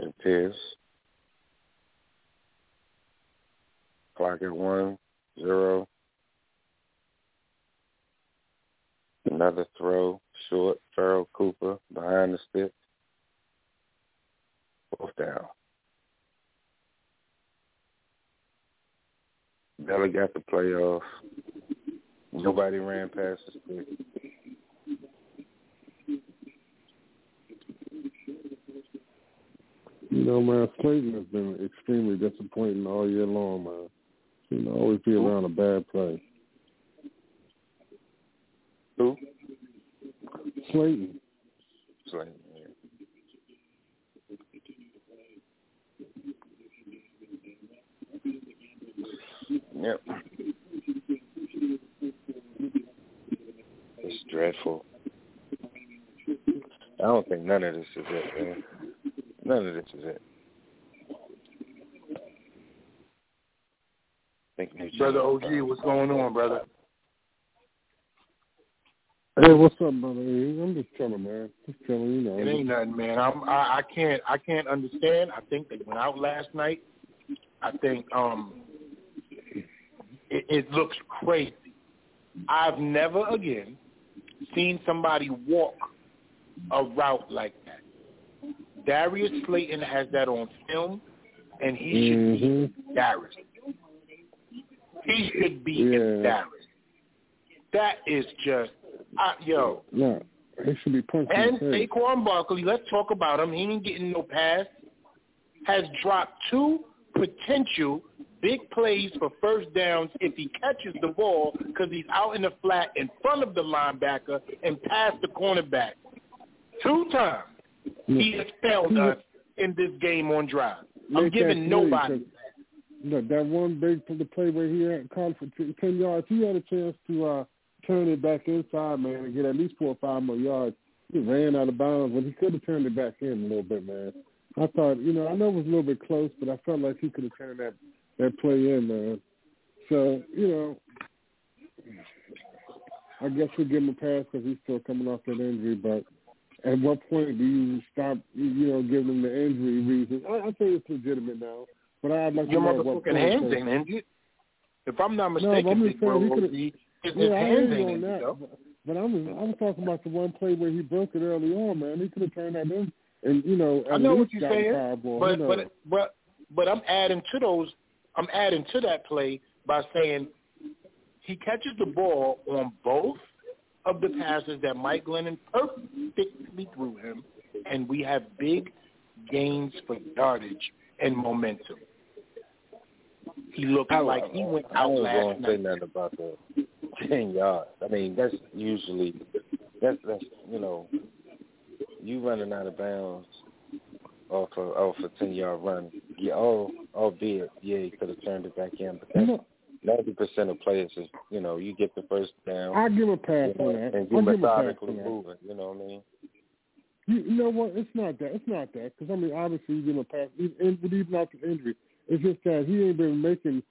[SPEAKER 14] It appears. Clock at one, zero. Another throw, short, Pharoh Cooper behind the stick. Both down. Bella got the playoff. Nobody ran past the stick.
[SPEAKER 18] You know, man, Slayton has been extremely disappointing all year long, man. You know, always be around a bad play.
[SPEAKER 14] Who?
[SPEAKER 18] Slayton.
[SPEAKER 14] Slayton. Yep. It's dreadful. I don't think none of this is it, man. None of this is it. Think New
[SPEAKER 15] Brother OG, what's going on, brother?
[SPEAKER 18] Hey, what's up, brother? I'm just chilling, man. Just chilling, you know.
[SPEAKER 15] It ain't nothing, man. I'm I, I can't I can't understand. I think they went out last night. I think um it, it looks crazy. I've never again seen somebody walk a route like that. Darius Slayton has that on film, and he
[SPEAKER 18] mm-hmm.
[SPEAKER 15] should be embarrassed. He should be
[SPEAKER 18] Yeah.
[SPEAKER 15] embarrassed. That is just, uh, yo.
[SPEAKER 18] No, he should be punched
[SPEAKER 15] And. Saquon Barkley, let's talk about him. He ain't getting no pass. Has dropped two potential big plays for first downs if he catches the ball because he's out in the flat in front of the linebacker and past the cornerback. Two times he has failed us in this game on drive. I'm
[SPEAKER 18] Make
[SPEAKER 15] giving
[SPEAKER 18] that
[SPEAKER 15] nobody.
[SPEAKER 18] play, Look, that one big the play where he had called for ten yards, he had a chance to uh turn it back inside, man, and get at least four or five more yards. He ran out of bounds, when he could have turned it back in a little bit, man. I thought, you know, I know it was a little bit close, but I felt like he could have turned that that play in, man. So, you know, I guess we'll give him a pass because he's still coming off that injury. But at what point do you stop, you know, giving him the injury reason? I, I think it's legitimate now, but I'd like
[SPEAKER 15] Your
[SPEAKER 18] to know at what
[SPEAKER 15] motherfucking
[SPEAKER 18] point.
[SPEAKER 15] hands
[SPEAKER 18] so-
[SPEAKER 15] ain't injured. If I'm not mistaken,
[SPEAKER 18] No,
[SPEAKER 15] I'm
[SPEAKER 18] just saying he
[SPEAKER 15] Bro,
[SPEAKER 18] could've-
[SPEAKER 15] his, his
[SPEAKER 18] Yeah, I
[SPEAKER 15] hands ain't
[SPEAKER 18] on
[SPEAKER 15] injured,
[SPEAKER 18] that.
[SPEAKER 15] though.
[SPEAKER 18] But, but I was I was talking about the one play where he broke it early on, man. He could have turned that in, and you know,
[SPEAKER 15] I know what you're saying,
[SPEAKER 18] ball,
[SPEAKER 15] but
[SPEAKER 18] you know.
[SPEAKER 15] but but but I'm adding to those. I'm adding to that play by saying he catches the ball on both of the passes that Mike Glennon perfectly threw him, and we have big gains for yardage and momentum. He looked like he went out last night.
[SPEAKER 14] I
[SPEAKER 15] out
[SPEAKER 14] was
[SPEAKER 15] last
[SPEAKER 14] going to say nothing about the ten yards. I mean, that's usually that's that's you know, you running out of bounds off a off a ten yard run. Yeah, all albeit yeah, he could have turned it back in, but that's
[SPEAKER 18] No.
[SPEAKER 14] Ninety percent of players is you know you get the first down.
[SPEAKER 18] I'll give a pass
[SPEAKER 14] you know,
[SPEAKER 18] on that.
[SPEAKER 14] and you
[SPEAKER 18] give him a pass
[SPEAKER 14] methodically moving. You know what I mean?
[SPEAKER 18] You, you know what? It's not that. It's not that. Because I mean, obviously, you give him a pass, even, even after injury. It's just that he ain't been making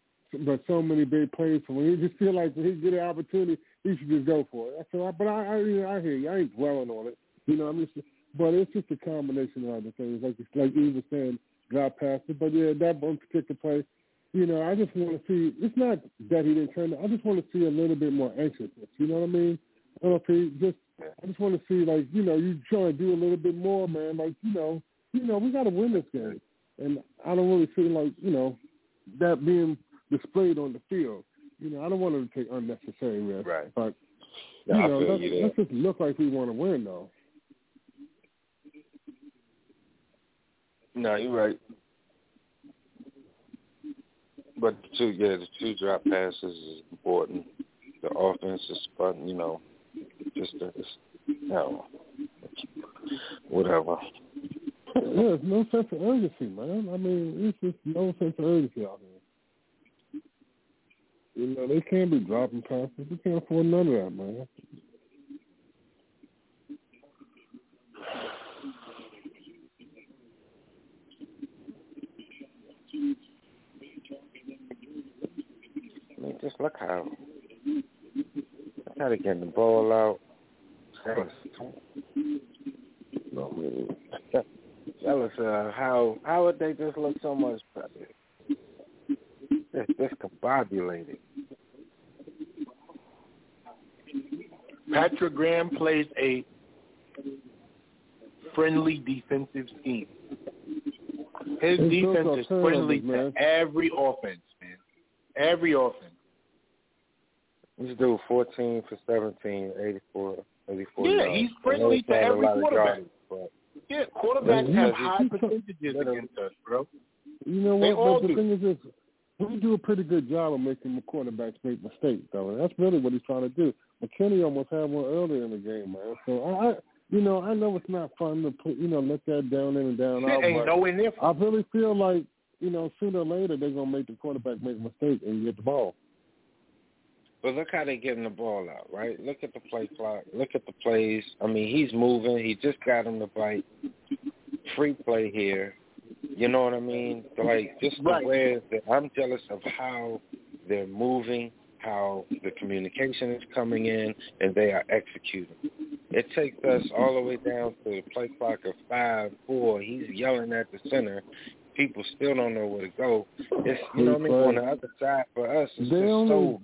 [SPEAKER 18] but so many big plays for him. He just feel like when he get an opportunity, he should just go for it. So, I- but I, I, you know, I hear you. I ain't dwelling on it. You know, I'm just. But it's just a combination of other things, like like you was saying, drop passes. But yeah, that one particular play, you know, I just want to see. It's not that he didn't turn. I just want to see a little bit more anxiousness. You know what I mean? I don't know if he just I just want to see like you know you trying to do a little bit more, man. Like you know, you know we got to win this game, and I don't really feel like you know that being displayed on the field. You know, I don't want to take unnecessary risks,
[SPEAKER 14] Right.
[SPEAKER 18] but you
[SPEAKER 14] I
[SPEAKER 18] know, let's,
[SPEAKER 14] you
[SPEAKER 18] let's just look like we want to win, though.
[SPEAKER 14] No, you're right. But two, yeah, the two drop passes is important. The offense is fun, you know, just uh, it's, you whatever.
[SPEAKER 18] Yeah, there's no sense of urgency, man. I mean, it's just no sense of urgency out here. You know, they can't be dropping passes. We can't afford none of that, man.
[SPEAKER 14] I mean, just look how look how they get the ball out. Jealous. No, I mean, jealous of how how would they just look so much better? Just discombobulated.
[SPEAKER 15] Patrick Graham plays a friendly defensive scheme. His
[SPEAKER 18] It's
[SPEAKER 15] defense is friendly to every offense, man. Every offense.
[SPEAKER 14] This dude 14 for 17, 84, 84
[SPEAKER 15] Yeah,
[SPEAKER 14] yards.
[SPEAKER 15] he's friendly
[SPEAKER 14] he's
[SPEAKER 15] to every quarterback.
[SPEAKER 14] but
[SPEAKER 15] Yeah, quarterbacks have high percentages against us, bro.
[SPEAKER 18] You know
[SPEAKER 15] They
[SPEAKER 18] what? But the
[SPEAKER 15] do.
[SPEAKER 18] thing is this. We do a pretty good job of making the quarterbacks make mistakes, though. And that's really what he's trying to do. McKinney almost had one earlier in the game, man. So I, I you know, I know it's not fun to put, you know, let that down in and down
[SPEAKER 15] Shit
[SPEAKER 18] out.
[SPEAKER 15] ain't nowhere near
[SPEAKER 18] I really feel like, you know, sooner or later they're gonna make the quarterback make a mistake and get the ball.
[SPEAKER 14] But look how they're getting the ball out, right? Look at the play clock. Look at the plays. I mean, he's moving. He just got him the bite. Free play here. You know what I mean? Like just the
[SPEAKER 15] Right.
[SPEAKER 14] way that I'm jealous of how they're moving, how the communication is coming in, and they are executing. It takes us all the way down to the play clock of five, four. He's yelling at the center. People still don't know where to go. It's you know what I mean. On the other side for us, it's
[SPEAKER 18] They
[SPEAKER 14] just
[SPEAKER 18] only
[SPEAKER 14] so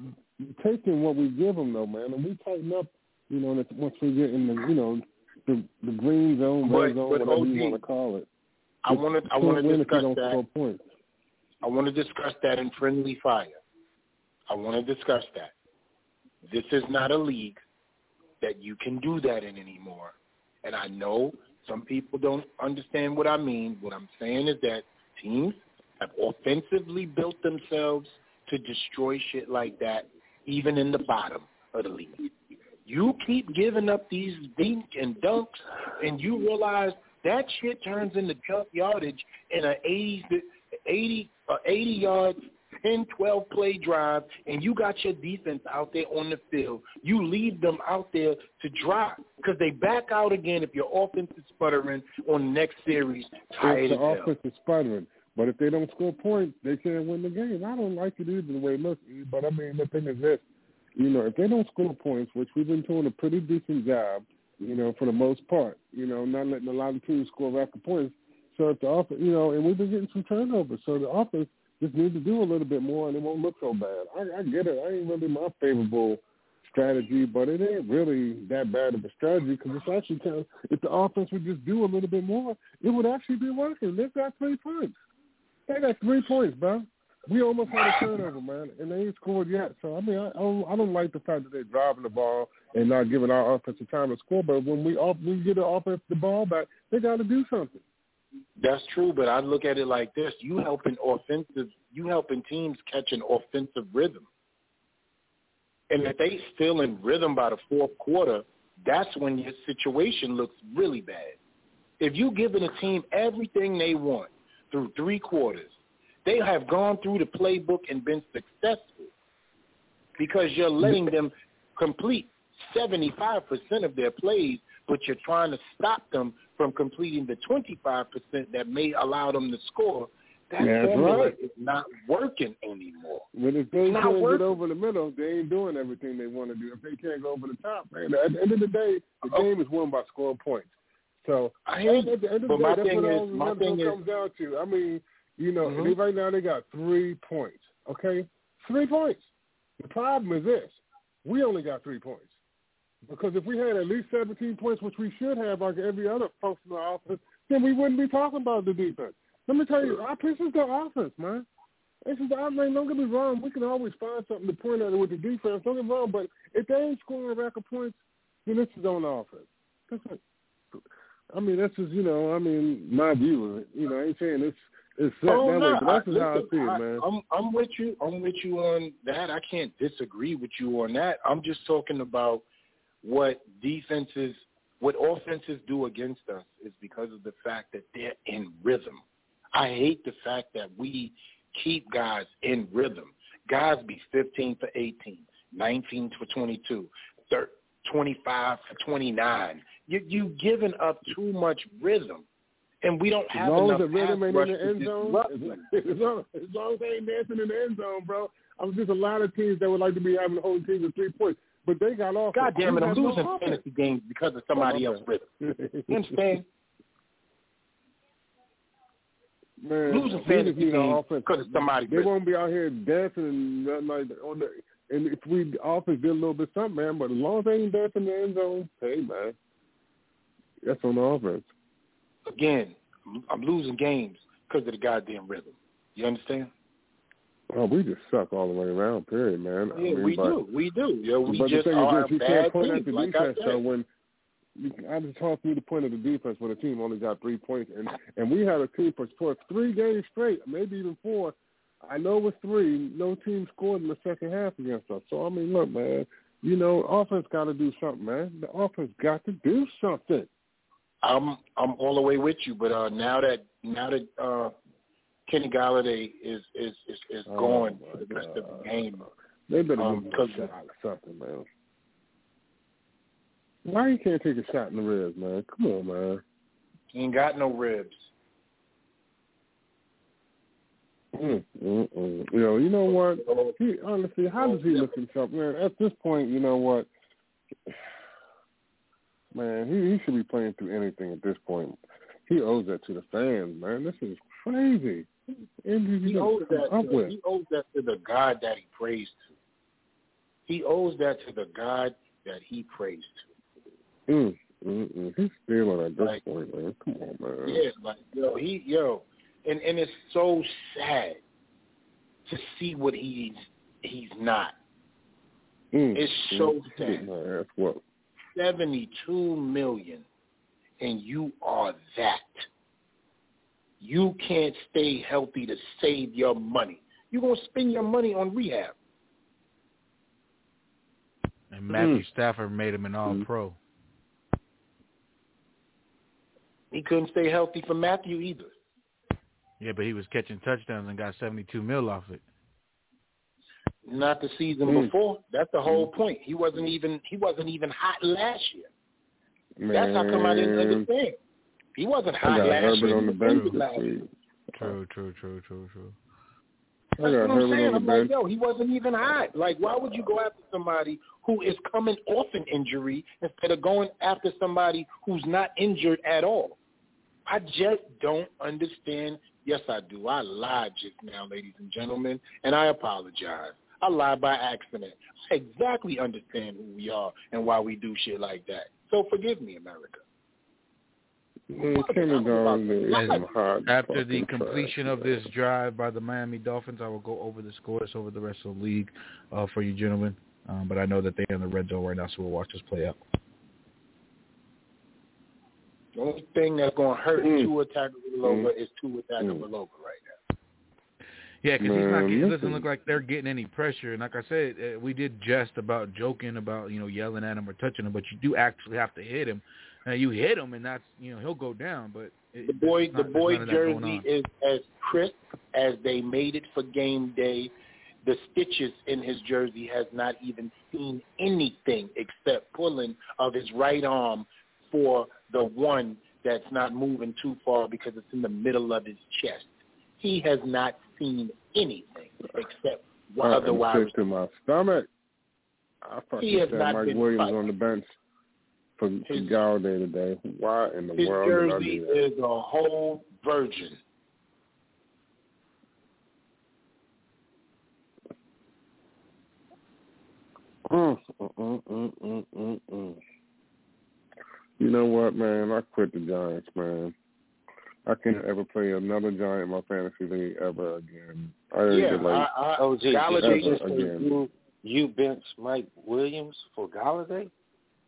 [SPEAKER 18] taking what we give them, though, man, and we tighten up. You know, once we get in the, you know, the the green zone,
[SPEAKER 15] But-
[SPEAKER 18] red zone,
[SPEAKER 15] but
[SPEAKER 18] whatever
[SPEAKER 15] OG,
[SPEAKER 18] you want to call it.
[SPEAKER 15] I want to I want to
[SPEAKER 18] Can't win if you
[SPEAKER 15] discuss that.
[SPEAKER 18] points.
[SPEAKER 15] I want to discuss that in friendly fire. I want to discuss that. This is not a league that you can do that in anymore. And I know some people don't understand what I mean. What I'm saying is that teams have offensively built themselves to destroy shit like that, even in the bottom of the league. You keep giving up these dink and dunks, and you realize that shit turns into jump yardage in a 80, 80, uh, 80 yard, 10, 12 play drive, and you got your defense out there on the field. You leave them out there to drop because they back out again if your offense is sputtering on the next series. Tired
[SPEAKER 18] the offense is sputtering, but if they don't score points, they can't win the game. I don't like it either the way it looks. But I mean, the thing is this: you know, if they don't score points, which we've been doing a pretty decent job, you know, for the most part, you know, not letting a lot of teams score rapid points. So if the offense, you know, and we've been getting some turnovers, so the offense just need to do a little bit more, and it won't look so bad. I, I get it. I ain't really my favorable strategy, but it ain't really that bad of a strategy because it's actually kind of, if the offense would just do a little bit more, it would actually be working. They've got three points. They got three points, bro. We almost had a turnover, man, and they ain't scored yet. So I mean, I, I don't, I don't like the fact that they're driving the ball and not giving our offensive time to score. But when we off, we get the offense the ball back, they got to do something.
[SPEAKER 15] That's true, but I look at it like this: you helping offensive, you helping teams catch an offensive rhythm, and if they still in rhythm by the fourth quarter, that's when your situation looks really bad. If you giving a team everything they want through three quarters, they have gone through the playbook and been successful because you're letting them complete 75% of their plays, but you're trying to stop them from completing the 25% that may allow them to score. That
[SPEAKER 18] That's
[SPEAKER 15] formula
[SPEAKER 18] right.
[SPEAKER 15] is not working anymore.
[SPEAKER 18] When if they can't
[SPEAKER 15] working.
[SPEAKER 18] get over the middle, they ain't doing everything they want to do. If they can't go over the top, man, at the end of the day, the oh. game is won by scoring points. So
[SPEAKER 15] I hear
[SPEAKER 18] at, the end of the day,
[SPEAKER 15] my
[SPEAKER 18] that's
[SPEAKER 15] thing
[SPEAKER 18] what
[SPEAKER 15] is-
[SPEAKER 18] all
[SPEAKER 15] my thing
[SPEAKER 18] it
[SPEAKER 15] is-
[SPEAKER 18] comes down to. I mean, you know,
[SPEAKER 15] Mhm.
[SPEAKER 18] they, right now they got three points. Okay, three points. The problem is this: we only got three points. Because if we had at least 17 points, which we should have, like every other folks in the office, then we wouldn't be talking about the defense. Let me tell you, our this is the offense, man. This is the, I mean, don't get me wrong. We can always find something to point at with the defense. Don't get me wrong, but if they ain't scoring a rack of points, then this is on the offense. That's it. I mean, that's just you know, I mean, my view of it. You know, I ain't saying it's it's set
[SPEAKER 15] Oh,
[SPEAKER 18] that
[SPEAKER 15] no,
[SPEAKER 18] way, but that's just how I see it,
[SPEAKER 15] I-
[SPEAKER 18] man.
[SPEAKER 15] I'm I'm with you. I'm with you on that. I can't disagree with you on that. I'm just talking about what defenses, what offenses do against us is because of the fact that they're in rhythm. I hate the fact that we keep guys in rhythm. Guys be 15 for 18, 19 for 22, thir 25 for 29. You you giving up too much rhythm, and we don't
[SPEAKER 18] As
[SPEAKER 15] have
[SPEAKER 18] long
[SPEAKER 15] enough
[SPEAKER 18] as the rhythm ain't in the end zone, as, as, long, as long as they ain't dancing in the end zone, bro. I'm just a lot of teams that would like to be having the whole team with three points, but they got off.
[SPEAKER 15] God damn it, I'm
[SPEAKER 18] have no
[SPEAKER 15] losing fantasy games because of somebody else's rhythm. You understand?
[SPEAKER 18] Man,
[SPEAKER 15] Losing fantasy
[SPEAKER 18] just need our
[SPEAKER 15] games because of somebody
[SPEAKER 18] They
[SPEAKER 15] rhythm.
[SPEAKER 18] won't be out here dancing and nothing like that. On the, and if we offense did a little bit something, man, but as long as they ain't dancing in the end zone, hey man, that's on the offense.
[SPEAKER 15] Again, I'm- losing games because of the goddamn rhythm. You understand?
[SPEAKER 18] Oh, we just suck all the way around. Period, man. I
[SPEAKER 15] Yeah,
[SPEAKER 18] mean,
[SPEAKER 15] we
[SPEAKER 18] but,
[SPEAKER 15] do. We do. Yo, we
[SPEAKER 18] but
[SPEAKER 15] just
[SPEAKER 18] the thing
[SPEAKER 15] are
[SPEAKER 18] is, you
[SPEAKER 15] bad
[SPEAKER 18] can't point
[SPEAKER 15] teams,
[SPEAKER 18] at the
[SPEAKER 15] like I
[SPEAKER 18] defense. So when you, I just talk through the point of the defense when the team only got three points, and and we had a team for for three games straight, maybe even four. I know it was three. No team scored in the second half against us. So I mean, look, man. You know, offense got to do something, man. The offense got to do something.
[SPEAKER 15] I'm I'm all the way with you, but uh, now that now that uh, Kenny Golladay is is is, is
[SPEAKER 18] Oh,
[SPEAKER 15] for the rest of the game,
[SPEAKER 18] They better
[SPEAKER 15] Um,
[SPEAKER 18] give him a shot or something, man. Why you can't take a shot in the ribs, man? Come on, man.
[SPEAKER 15] he ain't got no ribs.
[SPEAKER 18] Mm, mm, mm. You know, you know what? He honestly, how does he look himself, man? At this point, you know what? Man, he he should be playing through anything at this point. He owes that to the fans, man. This is crazy.
[SPEAKER 15] He owes that. To,
[SPEAKER 18] with.
[SPEAKER 15] he owes that to the God that he prays to. He owes that to the God that he prays to.
[SPEAKER 18] Mm, mm, mm. He's stealing at this
[SPEAKER 15] Like-
[SPEAKER 18] point, man. Come on, man.
[SPEAKER 15] Yeah, like yo, he yo, and and it's so sad to see what he's he's not.
[SPEAKER 18] Mm,
[SPEAKER 15] It's so
[SPEAKER 18] mm.
[SPEAKER 15] sad.
[SPEAKER 18] Ass whooped.
[SPEAKER 15] Seventy-two million, and you are that. You can't stay healthy to save your money. You're gonna spend your money on rehab.
[SPEAKER 2] And Matthew
[SPEAKER 18] Mm.
[SPEAKER 2] Stafford made him an All-Pro.
[SPEAKER 15] He couldn't stay healthy for Matthew either.
[SPEAKER 2] Yeah, but he was catching touchdowns and got 72 mil off it.
[SPEAKER 15] Not the season
[SPEAKER 18] Mm.
[SPEAKER 15] before. That's the whole point. He wasn't even he wasn't even hot last year. That's how come I didn't
[SPEAKER 18] Man.
[SPEAKER 15] understand. He wasn't
[SPEAKER 18] I
[SPEAKER 15] hot
[SPEAKER 18] got
[SPEAKER 15] last
[SPEAKER 18] Herbert
[SPEAKER 15] year.
[SPEAKER 18] on the bench
[SPEAKER 15] was
[SPEAKER 18] this
[SPEAKER 15] last year.
[SPEAKER 18] week.
[SPEAKER 2] True, true, true, true, true.
[SPEAKER 18] I
[SPEAKER 15] what I'm
[SPEAKER 18] Herbert
[SPEAKER 15] saying. I'm like,
[SPEAKER 18] bench.
[SPEAKER 15] yo, he wasn't even hot. Like, why would you go after somebody who is coming off an injury instead of going after somebody who's not injured at all? I just don't understand. Yes, I do. I lied just now, ladies and gentlemen, and I apologize. I lied by accident. I exactly understand who we are and why we do shit like that. So forgive me, America.
[SPEAKER 18] Man, Kenny Dog is
[SPEAKER 2] As-
[SPEAKER 18] some hard
[SPEAKER 2] After the completion of this drive by the Miami Dolphins, I will go over the scores over the rest of the league uh, for you gentlemen. Um, but I know that they're in the red zone right now, so we'll watch this play out.
[SPEAKER 15] The only thing that's going to hurt
[SPEAKER 18] Mm.
[SPEAKER 15] Tua Tagovailoa is Tua Tagovailoa right now.
[SPEAKER 2] Yeah, because he's not. Getting, it doesn't look like they're getting any pressure. And like I said, uh, we did jest about joking about you know yelling at him or touching him, but you do actually have to hit him. Now you hit him, and that's you know he'll go down. But it,
[SPEAKER 15] The boy,
[SPEAKER 2] there's
[SPEAKER 15] the boy
[SPEAKER 2] there's none of that going
[SPEAKER 15] jersey is as crisp as they made it for game day. The stitches in his jersey has not even seen anything except pulling of his right arm for the one that's not moving too far because it's in the middle of his chest. He has not seen anything except what
[SPEAKER 18] I
[SPEAKER 15] other wide
[SPEAKER 18] sick to my stomach. I fucking said Mike Williams
[SPEAKER 15] fighting.
[SPEAKER 18] on the bench for, for
[SPEAKER 15] His-
[SPEAKER 18] Golladay today. Why in the
[SPEAKER 15] His
[SPEAKER 18] world did I do that?
[SPEAKER 15] is a whole virgin.
[SPEAKER 18] Mm, Mm-mm-mm-mm-mm. You know what, man? I quit the Giants, man. I can't ever play another Giant in my fantasy league ever again. I ain't
[SPEAKER 15] Yeah,
[SPEAKER 18] get like
[SPEAKER 15] I, I,
[SPEAKER 19] OG,
[SPEAKER 15] Golladay
[SPEAKER 18] ever
[SPEAKER 15] is
[SPEAKER 18] again.
[SPEAKER 19] you, you bench Mike Williams for Golladay?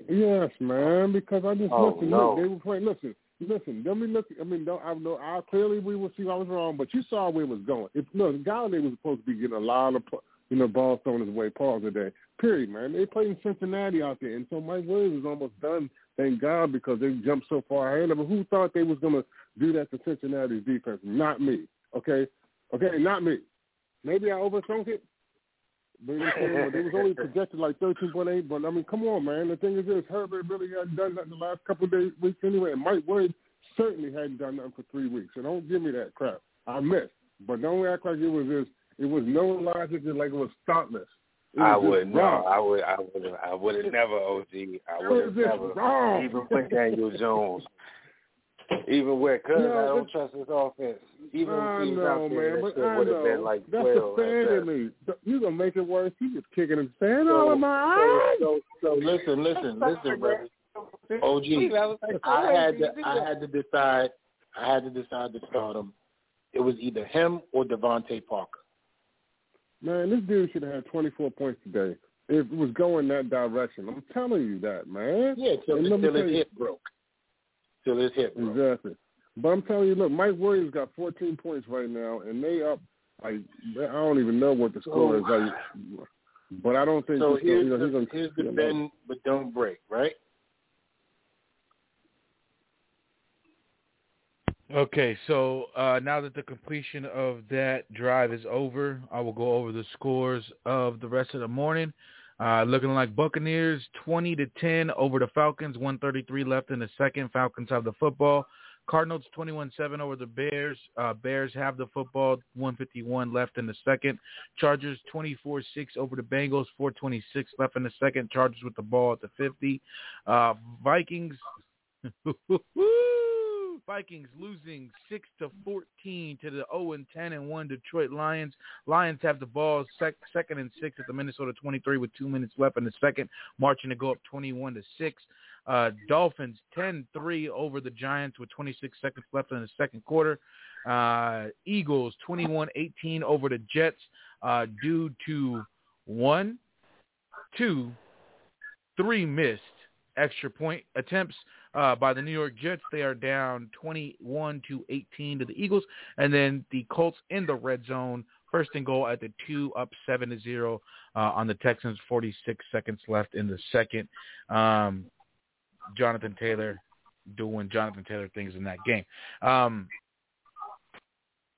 [SPEAKER 18] Yes, man. Because I just
[SPEAKER 19] Oh,
[SPEAKER 18] listen.
[SPEAKER 19] no.
[SPEAKER 18] Look, they were playing. Listen, listen. Let me look. I mean, don't, I know. I clearly we will see I was wrong, but you saw where it was going. If look, Golladay was supposed to be getting a lot of you know balls thrown his way. Pause today. Period, man. They played in Cincinnati out there, and so Mike Williams was almost done. Thank God because they jumped so far ahead of him. Who thought they was going to do that to Cincinnati's defense? Not me. Okay, okay, not me. Maybe I overthunk it. But you know what I'm saying? But it was only projected like thirteen point eight. But I mean, come on, man. The thing is, this Herbert really hadn't done that in the last couple of days, weeks anyway. And Mike Williams certainly hadn't done nothing for three weeks. So don't give me that crap. I missed, but don't act like it was this. It was no logic, and like it was thoughtless.
[SPEAKER 19] I would no. I would, I would, I would have never OG. I would have never,
[SPEAKER 18] wrong.
[SPEAKER 19] even with Daniel Jones, even with because
[SPEAKER 18] No,
[SPEAKER 19] I don't trust his offense. Even
[SPEAKER 18] I
[SPEAKER 19] if he
[SPEAKER 18] know,
[SPEAKER 19] out there,
[SPEAKER 18] man,
[SPEAKER 19] that shit would have been like
[SPEAKER 18] That's
[SPEAKER 19] twelve.
[SPEAKER 18] the fan in me. You gonna make it worse? He just kicking and all
[SPEAKER 15] So,
[SPEAKER 18] of my eyes.
[SPEAKER 15] so, so, so listen, listen, listen, brother. OG, I had to, I had to decide. I had to decide to start him. It was either him or DeVante Parker.
[SPEAKER 18] Man, this dude should have had 24 points today if it was going that direction. I'm telling you that, man.
[SPEAKER 15] Yeah, till,
[SPEAKER 18] And let me
[SPEAKER 15] till his
[SPEAKER 18] you-
[SPEAKER 15] hip broke. Till his hip broke.
[SPEAKER 18] Exactly. But I'm telling you, look, Mike Williams got 14 points right now, and they up. Like I don't even know what the score oh, is. Like, but I don't think
[SPEAKER 15] So
[SPEAKER 18] you
[SPEAKER 15] here's
[SPEAKER 18] know,
[SPEAKER 15] the,
[SPEAKER 18] he's gonna.
[SPEAKER 15] here's the bend but don't break, right?
[SPEAKER 2] Okay, so uh, now that the completion of that drive is over, I will go over the scores of the rest of the morning. Uh, looking like Buccaneers 20 to 10 over the Falcons, 133 left in the second. Falcons have the football. Cardinals 21-7 over the Bears. Uh, Bears have the football, 151 left in the second. Chargers 24-6 over the Bengals, 426 left in the second. Chargers with the ball at the 50. Uh, Vikings Vikings losing six to fourteen to the zero and ten and one Detroit Lions. Lions have the ball sec- second and six at the Minnesota twenty three with two minutes left in the second, marching to go up twenty one to six. Uh, Dolphins 10-3 over the Giants with 26 seconds left in the second quarter. Uh, Eagles 21-18 over the Jets uh, due to one, two, three missed extra point attempts uh, by the New York Jets. They are down 21 to 18 to the Eagles, and then the Colts in the red zone, first and goal at the two, up seven to zero uh, on the Texans. 46 seconds left in the second. Um, Jonathan Taylor doing Jonathan Taylor things in that game. Um,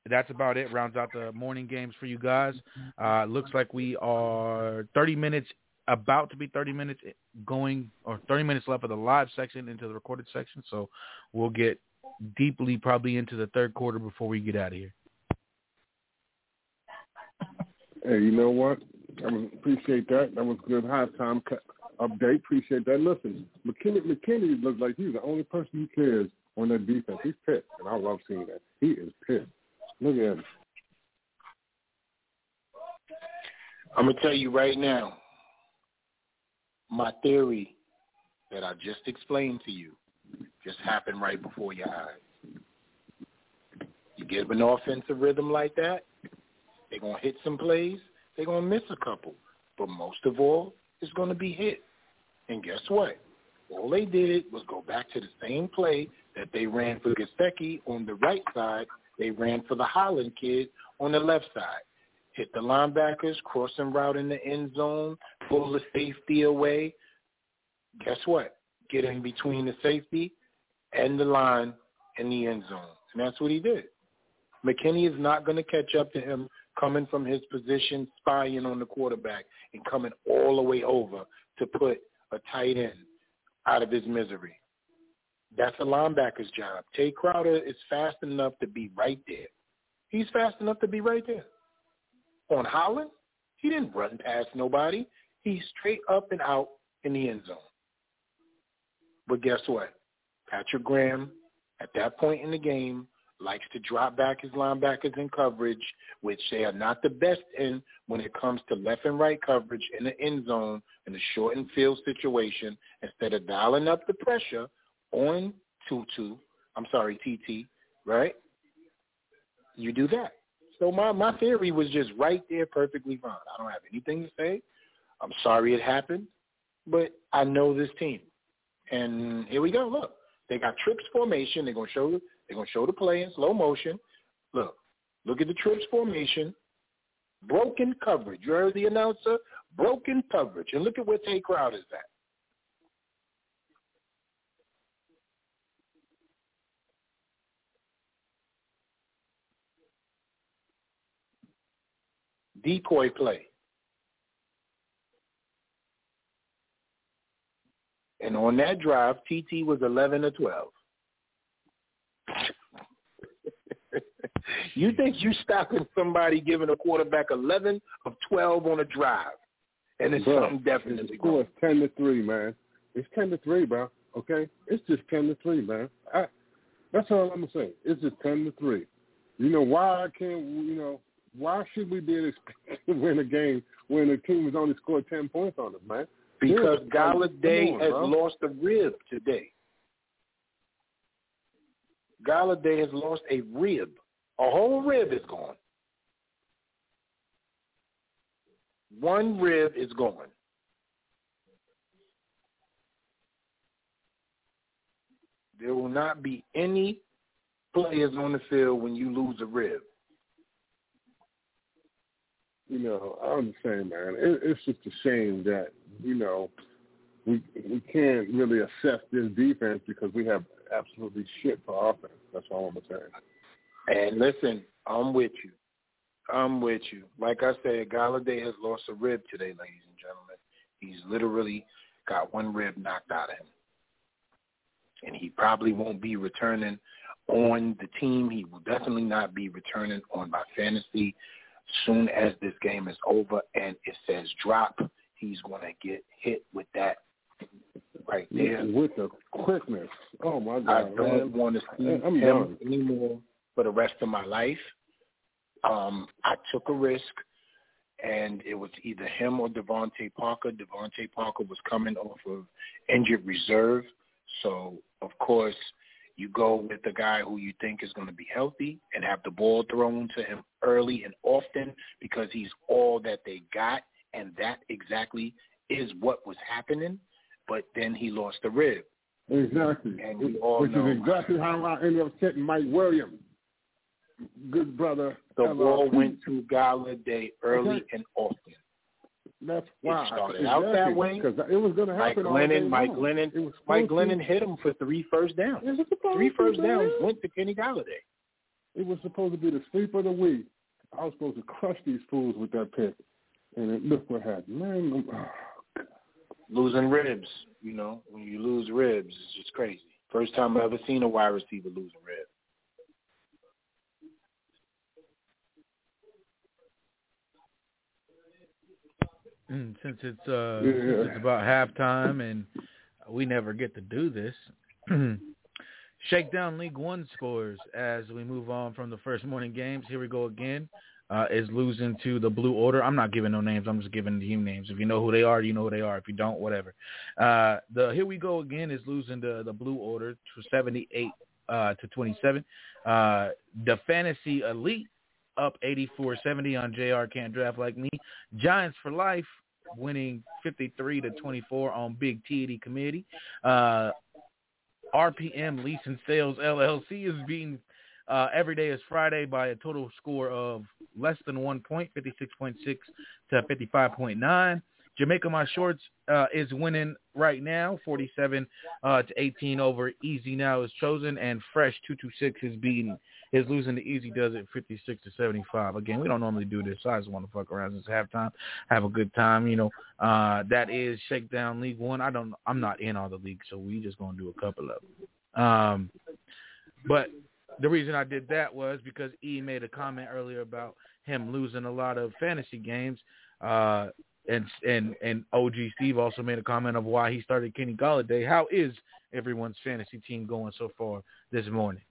[SPEAKER 2] that's about it. Rounds out the morning games for you guys. Uh, looks like we are 30 minutes about to be 30 minutes going or 30 minutes left of the live section into the recorded section. So we'll get deeply probably into the third quarter before we get out of here.
[SPEAKER 18] Hey, you know what? I was, appreciate that. That was good halftime cu- update. Appreciate that. Listen, McKinney, McKinney looks like he's the only person who cares on that defense. He's pissed, and I love seeing that. He is pissed. Look at him.
[SPEAKER 15] I'm gonna tell you right now. My theory that I just explained to you just happened right before your eyes. You give an offensive rhythm like that, they're gonna hit some plays, they're gonna miss a couple, but most of all, it's gonna be hit. And guess what? All they did was go back to the same play that they ran for Gesicki on the right side. They ran for the Holland kid on the left side. Hit the linebackers, crossing route in the end zone, pull the safety away. Guess what? Get in between the safety and the line in the end zone. And that's what he did. McKinney is not going to catch up to him coming from his position, spying on the quarterback, and coming all the way over to put a tight end out of his misery. That's a linebacker's job. Tae Crowder is fast enough to be right there. He's fast enough to be right there. On Holland, he didn't run past nobody. He's straight up and out in the end zone. But guess what? Patrick Graham, at that point in the game, likes to drop back his linebackers in coverage, which they are not the best in when it comes to left and right coverage in the end zone in a shortened field situation. Instead of dialing up the pressure on Tutu, I'm sorry, TT, right? You do that. So my, my theory was just right there perfectly fine. I don't have anything to say. I'm sorry it happened, but I know this team. And here we go. Look, they got trips formation. They're gonna show they're gonna show the play in slow motion. Look, look at the trips formation. Broken coverage. You heard the announcer? Broken coverage. And look at where Tay Crowd is at. Decoy play. And on that drive, TT was 11 or 12. you think you stopping somebody giving a quarterback 11 of 12 on a drive, and it's
[SPEAKER 18] Bro,
[SPEAKER 15] something definitely
[SPEAKER 18] The score ten to three, man. It's ten to three, bro. Okay, it's just ten to three, man. I, that's all I'm gonna say. It's just ten to three. You know why I can't? You know why should we be able to win a game when the team has only scored ten points on us, man?
[SPEAKER 15] Because
[SPEAKER 18] Yeah, Golladay on,
[SPEAKER 15] has
[SPEAKER 18] bro.
[SPEAKER 15] lost a rib today. Golladay has lost a rib. A whole rib is gone. One rib is gone. There will not be any players on the field when you lose a rib.
[SPEAKER 18] You know, I understand, man. It, it's just a shame that you know we we can't really assess this defense because we have absolutely shit for offense. That's all I'm saying.
[SPEAKER 15] And listen, I'm with you. I'm with you. Like I said, Golladay has lost a rib today, ladies and gentlemen. He's literally got one rib knocked out of him. And he probably won't be returning on the team. He will definitely not be returning on my fantasy soon as this game is over and it says drop. He's going to get hit with that right there.
[SPEAKER 18] With the quickness. Oh my God.
[SPEAKER 15] I don't
[SPEAKER 18] man.
[SPEAKER 15] want to see
[SPEAKER 18] I'm
[SPEAKER 15] him
[SPEAKER 18] done.
[SPEAKER 15] anymore for the rest of my life. Um, I took a risk, and it was either him or DeVante Parker. DeVante Parker was coming off of injured reserve, so of course you go with the guy who you think is going to be healthy and have the ball thrown to him early and often because he's all that they got, and that exactly is what was happening. But then he lost the rib.
[SPEAKER 18] Exactly.
[SPEAKER 15] And we all
[SPEAKER 18] Which
[SPEAKER 15] know
[SPEAKER 18] is exactly how I ended up setting Mike Williams. Good brother.
[SPEAKER 15] The ball went to Golladay early
[SPEAKER 18] Okay.
[SPEAKER 15] and often.
[SPEAKER 18] That's why
[SPEAKER 15] It started out that way.
[SPEAKER 18] because it was going to
[SPEAKER 15] Mike
[SPEAKER 18] happen. all
[SPEAKER 15] Glennon, Mike
[SPEAKER 18] long.
[SPEAKER 15] Glennon, Mike Glennon hit him for three first downs.
[SPEAKER 18] It was supposed
[SPEAKER 15] Three first downs went to Kenny Golladay.
[SPEAKER 18] It was supposed to be the sleep of the week. I was supposed to crush these fools with that pick, and it, look what happened, man. I'm- oh,
[SPEAKER 15] Losing ribs, you know, when you lose ribs, it's just crazy. First time I ever seen a wide receiver lose a
[SPEAKER 2] Mm, since it's uh
[SPEAKER 18] Yeah.
[SPEAKER 2] since it's about halftime and we never get to do this. Shakedown League One scores as we move on from the first morning games. Here we go again. Uh, is losing to the Blue Order. I'm not giving no names. I'm just giving team names. If you know who they are, you know who they are. If you don't, whatever. Uh, the Here we go again is losing to the Blue Order to 78 uh, to 27. Uh, the Fantasy Elite up 84-70 on JR Can't Draft Like Me. Giants for Life winning 53 to 24 on Big TD Committee. Uh, RPM Lease and Sales LLC is being uh, every day is Friday by a total score of less than one point, 56.6 to 55.9. Jamaica My Shorts uh, is winning right now, 47 uh, to 18 over Easy Now is chosen, and Fresh 226 is beating is losing to Easy Does It 56 to 75. Again, we don't normally do this, so I just want to fuck around since halftime, have a good time. You know, uh, that is Shakedown League One. I don't, I'm not in all the leagues, so we just gonna do a couple of them. Um, but the reason I did that was because E made a comment earlier about him losing a lot of fantasy games. Uh, and and and OG Steve also made a comment of why he started Kenny Golladay. How is everyone's fantasy team going so far this morning?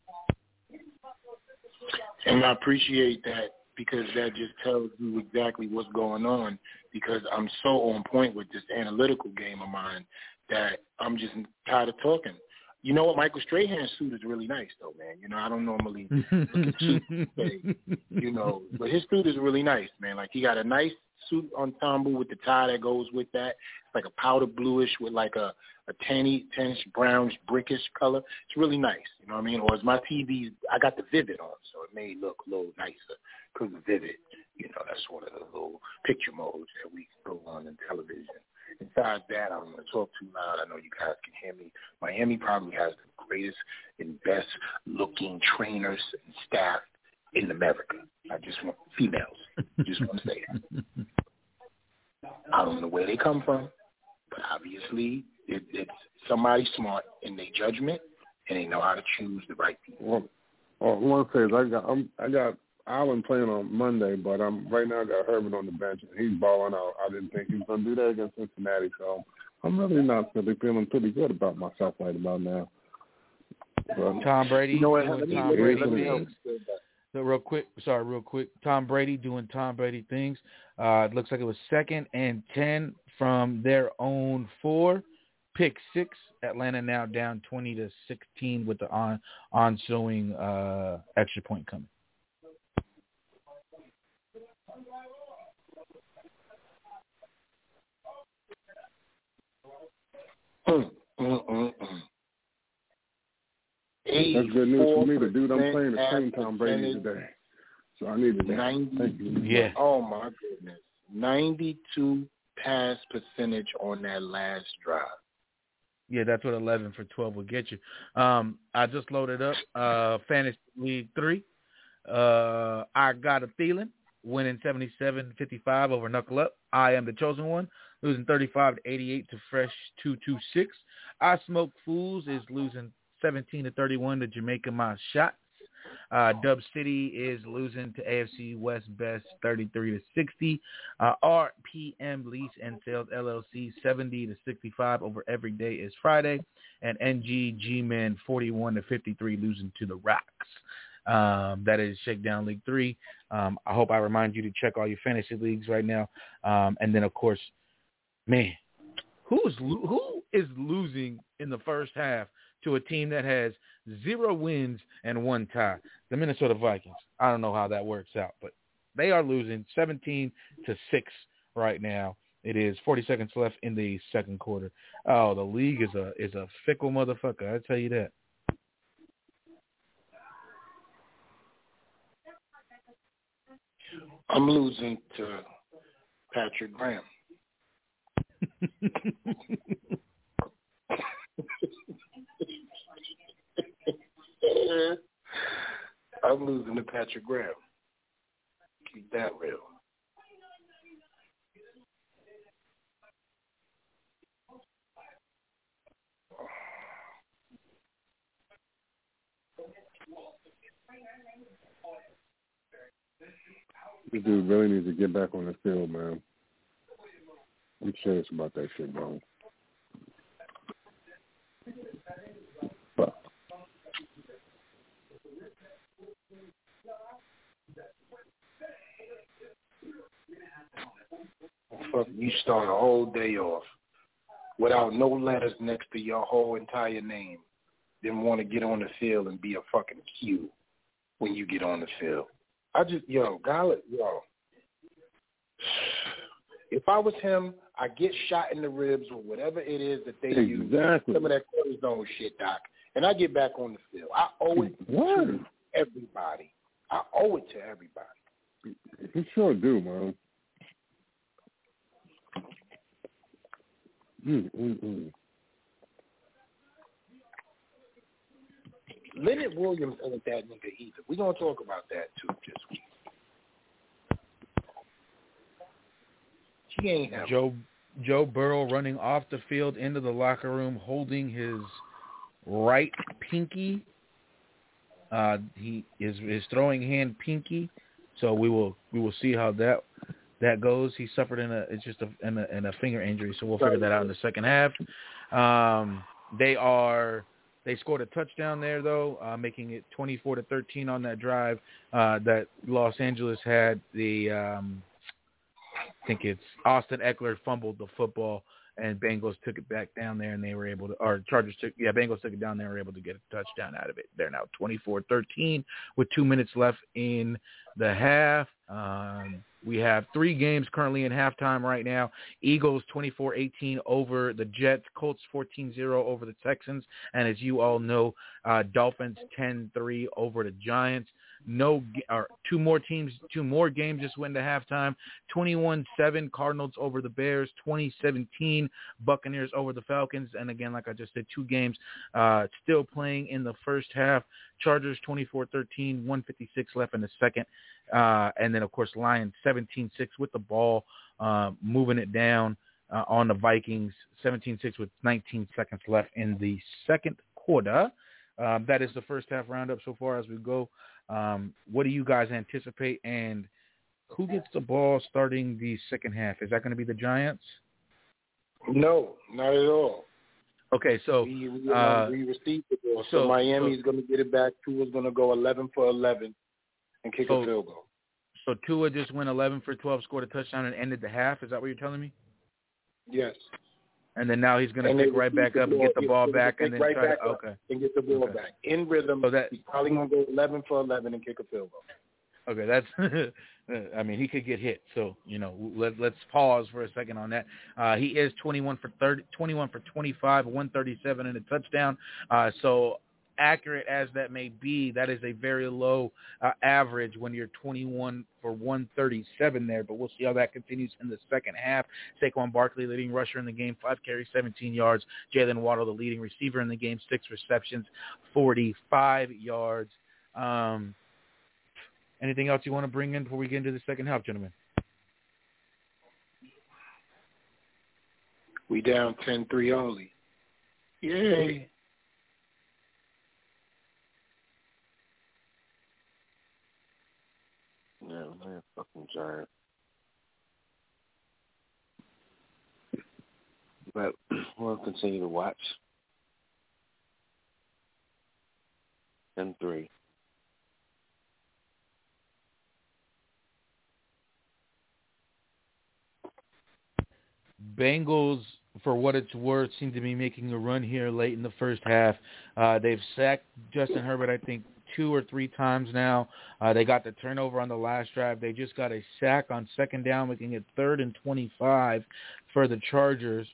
[SPEAKER 15] And I appreciate that because that just tells you exactly what's going on because I'm so on point with this analytical game of mine that I'm just tired of talking. You know what? Michael Strahan's suit is really nice, though, man. You know, I don't normally look at suits, you know, but his suit is really nice, man. Like he got a nice suit ensemble with the tie that goes with that. It's like a powder bluish with like a a tanny, tannish brownish brickish color. It's really nice. You know what I mean? Or is my TV? I got the Vivid on, so it may look a little nicer because of Vivid. You know, that's one of the little picture modes that we go on in television. Besides that, I don't want to talk too loud. I know you guys can hear me. Miami probably has the greatest and best looking trainers and staff in America. I just want females. just want to say that. I don't know where they come from, but obviously it, it's somebody smart in their judgment and they know how to choose the right people.
[SPEAKER 18] Well, well one thing is I got I'm, I got Allen playing on Monday, but I'm right now I got Herbert on the bench and he's balling out. I didn't think he was going to do that against Cincinnati, so I'm really not really feeling pretty good about myself right about now.
[SPEAKER 2] But, Tom Brady
[SPEAKER 15] you know what,
[SPEAKER 2] doing
[SPEAKER 15] let me,
[SPEAKER 2] Tom
[SPEAKER 15] let
[SPEAKER 2] Brady
[SPEAKER 15] let me
[SPEAKER 2] things. So real quick, sorry, real quick. Tom Brady doing Tom Brady things. Uh, it looks like it was second and ten from their own four. Pick six. Atlanta now down twenty to sixteen with the on ensuing uh, extra point coming.
[SPEAKER 15] Mm, mm, mm.
[SPEAKER 18] That's good news for me. The dude I'm playing is playing Tom Brady today, so I needed that.
[SPEAKER 15] 90,
[SPEAKER 18] Thank you.
[SPEAKER 2] Yeah.
[SPEAKER 15] Oh my goodness, ninety-two pass percentage on that last drive.
[SPEAKER 2] Yeah, that's what eleven for twelve will get you. Um, I just loaded up uh, Fantasy League three. Uh, I got a feeling winning 77-55 over Knuckle Up. I am the chosen one, losing 35 to 88 to Fresh 226. I Smoke Fools is losing 17 to 31 to Jamaica My Shots. Uh, Dub City is losing to AFC West Best 33 to 60. Uh, RPM Lease and Sales LLC 70 to 65 over Every Day is Friday, and NG G-Man 41 to 53 losing to the Rocks. Um, that is Shakedown League Three. Um, I hope I remind you to check all your fantasy leagues right now, um, and then of course, man, who's lo- who is losing in the first half to a team that has zero wins and one tie? The Minnesota Vikings. I don't know how that works out, but they are losing 17 to six right now. It is 40 seconds left in the second quarter. Oh, the league is a is a fickle motherfucker. I tell you that.
[SPEAKER 15] I'm losing to Patrick Graham. I'm losing to Patrick Graham. Keep that real.
[SPEAKER 18] This dude really needs to get back on the field, man. I'm serious about that shit, bro. But
[SPEAKER 15] Fuck, you start a whole day off without no letters next to your whole entire name, then want to get on the field and be a fucking Q when you get on the field. I just, yo, Gallup, yo. If I was him, I get shot in the ribs or whatever it is that they use.
[SPEAKER 18] Exactly.
[SPEAKER 15] Some of that cortisone shit, Doc. And I get back on the field. I owe it to everybody. I owe it to everybody.
[SPEAKER 18] you sure do, man. Mm, mm, mm.
[SPEAKER 15] Leonard Williams ain't that nigga either. We're to talk about that too this week. Ain't.
[SPEAKER 2] Joe Joe Burrow running off the field into the locker room holding his right pinky. Uh, he is his throwing hand pinky. So we will we will see how that that goes. He suffered in a it's just a in a, in a finger injury. So we'll figure that out in the second half. Um, they are They scored a touchdown there though, uh, making it 24 to 13 on that drive uh, that Los Angeles had. The um, I think it's Austin Ekeler fumbled the football and Bengals took it back down there and they were able to, or Chargers took, yeah, Bengals took it down there were able to get a touchdown out of it. They're now 24-13 with two minutes left in the half. Um, we have three games currently in halftime right now. Eagles 24-18 over the Jets. Colts 14-0 over the Texans. And as you all know, uh, Dolphins 10-3 over the Giants. No, or two more teams, two more games just went to halftime. 21-7 Cardinals over the Bears. 2017 Buccaneers over the Falcons. And again, like I just said, two games uh, still playing in the first half. Chargers 24-13, 156 left in the second. Uh, and then, of course, Lions 17-6 with the ball, uh, moving it down uh, on the Vikings, 17-6 with 19 seconds left in the second quarter. Um, that is the first half roundup so far as we go. Um, what do you guys anticipate, and who gets the ball starting the second half? Is that going to be the Giants?
[SPEAKER 15] No, not at all.
[SPEAKER 2] Okay, so
[SPEAKER 15] we, we,
[SPEAKER 2] uh,
[SPEAKER 15] we received the ball, so, so Miami's so, going to get it back. Tua's going to go 11 for 11 and kick
[SPEAKER 2] so,
[SPEAKER 15] a field goal.
[SPEAKER 2] So Tua just went 11 for 12, scored a touchdown, and ended the half. Is that what you're telling me?
[SPEAKER 15] Yes.
[SPEAKER 2] And then now he's going to pick right back up and get the ball back, and then
[SPEAKER 15] right
[SPEAKER 2] try to okay
[SPEAKER 15] and get the ball
[SPEAKER 2] okay.
[SPEAKER 15] back in rhythm.
[SPEAKER 2] So that
[SPEAKER 15] he's probably going to go 11 for 11 and kick a field goal.
[SPEAKER 2] Okay, that's. I mean, he could get hit. So you know, let, let's pause for a second on that. Uh, he is 21 for 30, 21 for 25, 137 and a touchdown. Uh, so accurate as that may be, that is a very low uh, average when you're 21 for 137 there. But we'll see how that continues in the second half. Saquon Barkley, leading rusher in the game, five carries, 17 yards. Jaylen Waddle, the leading receiver in the game, six receptions, 45 yards. Um, anything else you want to bring in before we get into the second half, gentlemen?
[SPEAKER 15] We down 10-3 only. Yay.
[SPEAKER 19] Yeah, man, fucking giant. But we'll continue to watch. And three.
[SPEAKER 2] Bengals, for what it's worth, seem to be making a run here late in the first half. Uh, they've sacked Justin Herbert, I think, two or three times now. Uh, they got the turnover on the last drive. They just got a sack on second down, making it third and 25 for the Chargers.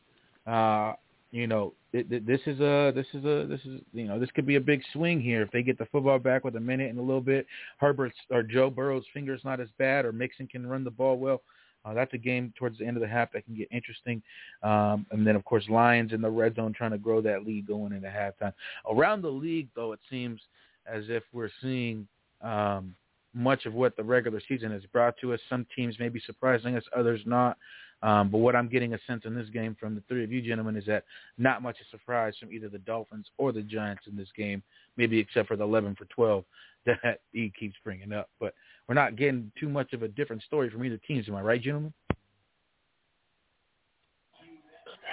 [SPEAKER 2] Uh, you know, it, it, this is a this is a this is you know this could be a big swing here if they get the football back with a minute and a little bit. Herbert's or Joe Burrow's fingers not as bad, or Mixon can run the ball well. Uh, that's a game towards the end of the half that can get interesting. Um, and then, of course, Lions in the red zone trying to grow that lead going into halftime. Around the league, though, it seems as if we're seeing um, much of what the regular season has brought to us. Some teams may be surprising us, others not. Um, but what I'm getting a sense in this game from the three of you gentlemen is that not much a surprise from either the Dolphins or the Giants in this game, maybe except for the 11 for 12 that he keeps bringing up. But we're not getting too much of a different story from either teams. Am I right, gentlemen?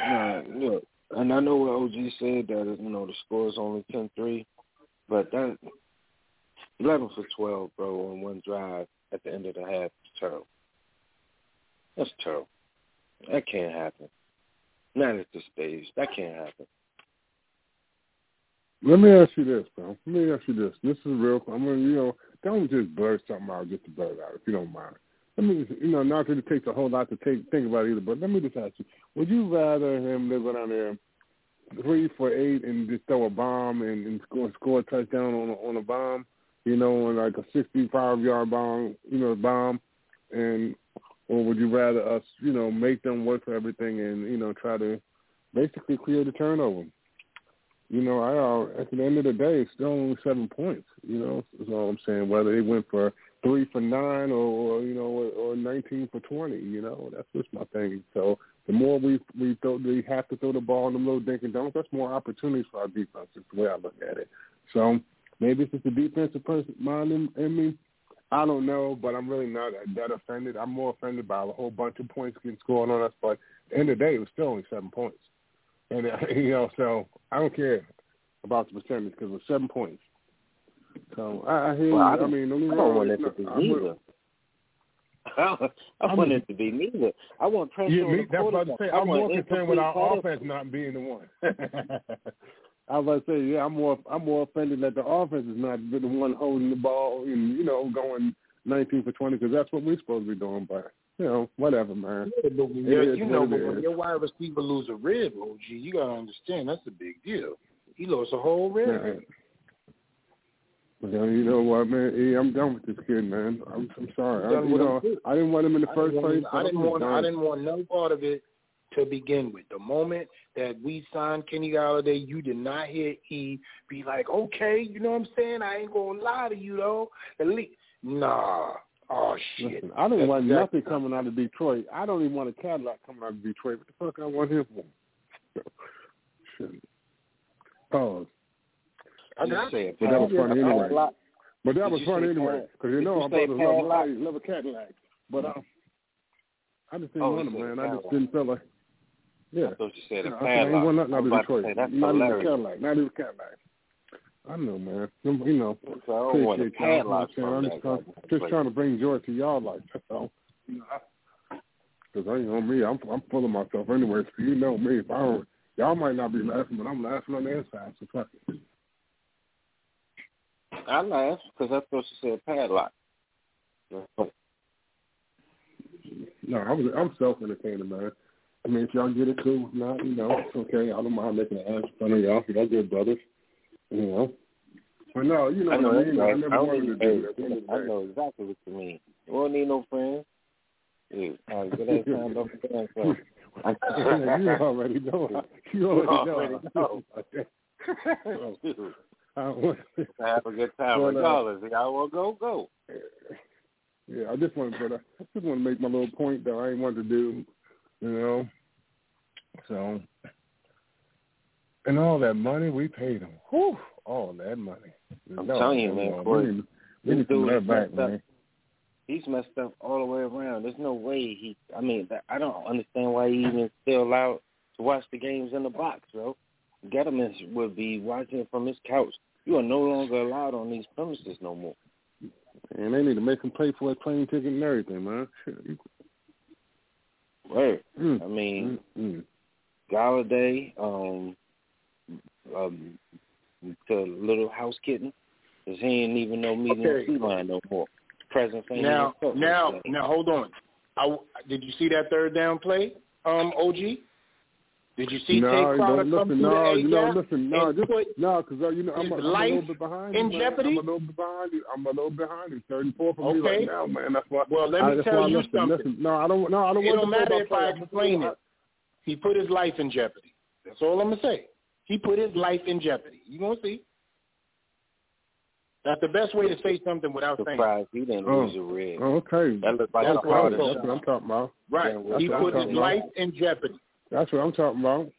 [SPEAKER 19] Uh, look, and I know what OG said that you know the score is only 10-3, but that 11 for 12, bro, on one drive at the end of the half is terrible. That's terrible. That can't happen. Not at this stage. That can't happen.
[SPEAKER 18] Let me ask you this, bro. Let me ask you this. This is real. I'm gonna, you know, don't just blurt something out just to blurt out, if you don't mind. Let me, just, you know, not that it takes a whole lot to take think about either, but let me just ask you: Would you rather him live down there three for eight and just throw a bomb and, and score, score a touchdown on a, on a bomb, you know, on like a 65 yard bomb, you know, bomb, and or would you rather us, you know, make them work for everything and you know try to basically create a turnover? You know, I uh, at the end of the day, it's still only seven points. You know, that's all I'm saying. Whether they went for three for nine or, or you know or, 19 for 20, you know, that's just my thing. So the more we we throw, we have to throw the ball in the little dink and dunk. That's more opportunities for our defense. Is the way I look at it. So maybe it's just the defensive person mind in, in me. I don't know, but I'm really not that offended. I'm more offended by a whole bunch of points getting scored on us. But at the end of the day, it was still only seven points, and uh, you know, so I don't care. about the percentage because it was seven points. So I, I hear.
[SPEAKER 14] Well, I
[SPEAKER 18] you. I
[SPEAKER 14] don't-
[SPEAKER 18] mean, don't get
[SPEAKER 14] I don't want it to be
[SPEAKER 18] I
[SPEAKER 14] neither. I
[SPEAKER 18] I
[SPEAKER 14] want
[SPEAKER 18] mean-
[SPEAKER 14] it to be neither. I want pressure
[SPEAKER 18] Yeah,
[SPEAKER 14] on
[SPEAKER 18] me,
[SPEAKER 14] the
[SPEAKER 18] that's what I was
[SPEAKER 14] quarterback.
[SPEAKER 18] saying.
[SPEAKER 14] I
[SPEAKER 18] I'm more
[SPEAKER 14] want
[SPEAKER 18] concerned with our
[SPEAKER 14] incomplete
[SPEAKER 18] offense not being the one. I was about to say, yeah, I'm more I'm more offended that the offense is not the one holding the ball and you know going 19 for 20 because that's what we're supposed to be doing. But you know, whatever, man.
[SPEAKER 15] Yeah, but when
[SPEAKER 18] It
[SPEAKER 15] you're-
[SPEAKER 18] is
[SPEAKER 15] you
[SPEAKER 18] what
[SPEAKER 15] know,
[SPEAKER 18] it
[SPEAKER 15] but when
[SPEAKER 18] is.
[SPEAKER 15] your wide receiver lose a rib, OG, you gotta understand that's a big deal. He lost a whole rib.
[SPEAKER 18] Yeah. You know what, man? I'm done with this kid, man. I'm, I'm sorry. I, you know. I didn't want him in the first place.
[SPEAKER 15] I didn't want. I didn't want no part of it to begin with. The moment that we signed Kenny Golladay, you did not hear E be like, "Okay, you know what I'm saying? I ain't gonna lie to you though." At least, nah. Oh shit.
[SPEAKER 18] Listen, I didn't
[SPEAKER 15] That's
[SPEAKER 18] want
[SPEAKER 15] exactly-
[SPEAKER 18] nothing coming out of Detroit. I don't even want a Cadillac coming out of Detroit. What the fuck I want him for? Shit. Oh,
[SPEAKER 14] I just said,
[SPEAKER 18] but that was funny anyway. But that was funny anyway, because you know our
[SPEAKER 14] say
[SPEAKER 18] brothers love,
[SPEAKER 14] padlock?
[SPEAKER 18] love, love a Cadillac. But um, I just didn't
[SPEAKER 14] Oh,
[SPEAKER 18] want
[SPEAKER 14] said
[SPEAKER 18] man. I just didn't feel like. Yeah.
[SPEAKER 14] I thought you said a
[SPEAKER 18] I, said, I ain't want
[SPEAKER 14] padlock.
[SPEAKER 18] nothing
[SPEAKER 14] I
[SPEAKER 18] out
[SPEAKER 14] was
[SPEAKER 18] of
[SPEAKER 14] about to
[SPEAKER 18] Detroit.
[SPEAKER 14] say, that's
[SPEAKER 18] not even a. Cadillac. Not even a Cadillac. I know, man. You know,
[SPEAKER 14] So I don't want a
[SPEAKER 18] appreciate y'all.
[SPEAKER 14] padlock
[SPEAKER 18] You know what I'm saying? I'm just,
[SPEAKER 14] goddamn
[SPEAKER 18] just trying to bring joy to y'all life. That's all. Because I know me, I'm I'm full of myself anyway. So you know me. If I don't, y'all might not be laughing, but I'm laughing on the inside. So fuck it.
[SPEAKER 14] I laughed because I thought you said padlock.
[SPEAKER 18] No, I was I'm self entertaining, man. I mean, if y'all get it cool, if not, you know, it's okay. I don't mind making an ass fun of y'all. Y'all good brothers, you know. But no, you know
[SPEAKER 14] I know
[SPEAKER 18] what I mean. I never
[SPEAKER 14] I,
[SPEAKER 18] wanted to do that. At the end of the
[SPEAKER 14] I know exactly what you mean. You don't need no friends. Yeah, all right, good ass time for so.
[SPEAKER 18] You already know. You already
[SPEAKER 14] already
[SPEAKER 18] know.
[SPEAKER 14] know.
[SPEAKER 18] So, I want-
[SPEAKER 14] Have a good time
[SPEAKER 18] But, uh,
[SPEAKER 14] regardless. Y'all want to go, go.
[SPEAKER 18] Yeah, I just want, but I just want to make my little point that I ain't want to do, you know. So, and all that money we paid them, whew, all that money.
[SPEAKER 14] I'm
[SPEAKER 18] No,
[SPEAKER 14] telling you, man, boy,
[SPEAKER 18] we need, we need of that back,
[SPEAKER 14] messed up. He's messed up all the way around. There's no way he. I mean, I don't understand why he even still allowed to watch the games in the box, bro. Gettleman would be watching from his couch. You are no longer allowed on these premises no more.
[SPEAKER 18] And they need to make him pay for his plane ticket and everything, man. Shit.
[SPEAKER 14] Right.
[SPEAKER 18] Mm.
[SPEAKER 14] I mean,
[SPEAKER 18] Mm.
[SPEAKER 14] Golladay, um, um, to Little House Kitten, because he ain't even no meeting
[SPEAKER 15] Okay.
[SPEAKER 14] in line no more. Presence ain't
[SPEAKER 15] Now, now, now, hold on. I w did you see that third down play, um, OG? Did you see
[SPEAKER 18] no,
[SPEAKER 15] Tae
[SPEAKER 18] you
[SPEAKER 15] Crowder
[SPEAKER 18] don't
[SPEAKER 15] come
[SPEAKER 18] listen.
[SPEAKER 15] through
[SPEAKER 18] No,
[SPEAKER 15] the
[SPEAKER 18] you know,
[SPEAKER 15] A-gap
[SPEAKER 18] listen. No,
[SPEAKER 15] and
[SPEAKER 18] just
[SPEAKER 15] put
[SPEAKER 18] no, because uh, you know I'm,
[SPEAKER 15] his
[SPEAKER 18] a, I'm a
[SPEAKER 15] life
[SPEAKER 18] little bit behind
[SPEAKER 15] in
[SPEAKER 18] you,
[SPEAKER 15] jeopardy?
[SPEAKER 18] I'm a little bit behind you. I'm a little behind you. Thirty-four for me
[SPEAKER 15] Okay.
[SPEAKER 18] right now, man. That's why.
[SPEAKER 15] Well, let
[SPEAKER 18] I,
[SPEAKER 15] me
[SPEAKER 18] that's
[SPEAKER 15] tell
[SPEAKER 18] why
[SPEAKER 15] you
[SPEAKER 18] listen,
[SPEAKER 15] something.
[SPEAKER 18] Listen, no, I don't. No, I don't
[SPEAKER 15] It
[SPEAKER 18] want
[SPEAKER 15] don't
[SPEAKER 18] to
[SPEAKER 15] matter if I explain it. He put his life in jeopardy. That's all I'm gonna say. He put his life in jeopardy. You gonna see? That's the best way to say something without saying. it.
[SPEAKER 14] surprised he didn't
[SPEAKER 18] Oh.
[SPEAKER 14] lose a rib.
[SPEAKER 18] Oh, okay.
[SPEAKER 14] That looked like
[SPEAKER 15] That's
[SPEAKER 14] a
[SPEAKER 15] what I'm
[SPEAKER 18] That's
[SPEAKER 15] talking
[SPEAKER 18] what I'm talking about.
[SPEAKER 15] Right.
[SPEAKER 14] Yeah,
[SPEAKER 15] he put his life in jeopardy.
[SPEAKER 18] That's what I'm talking about.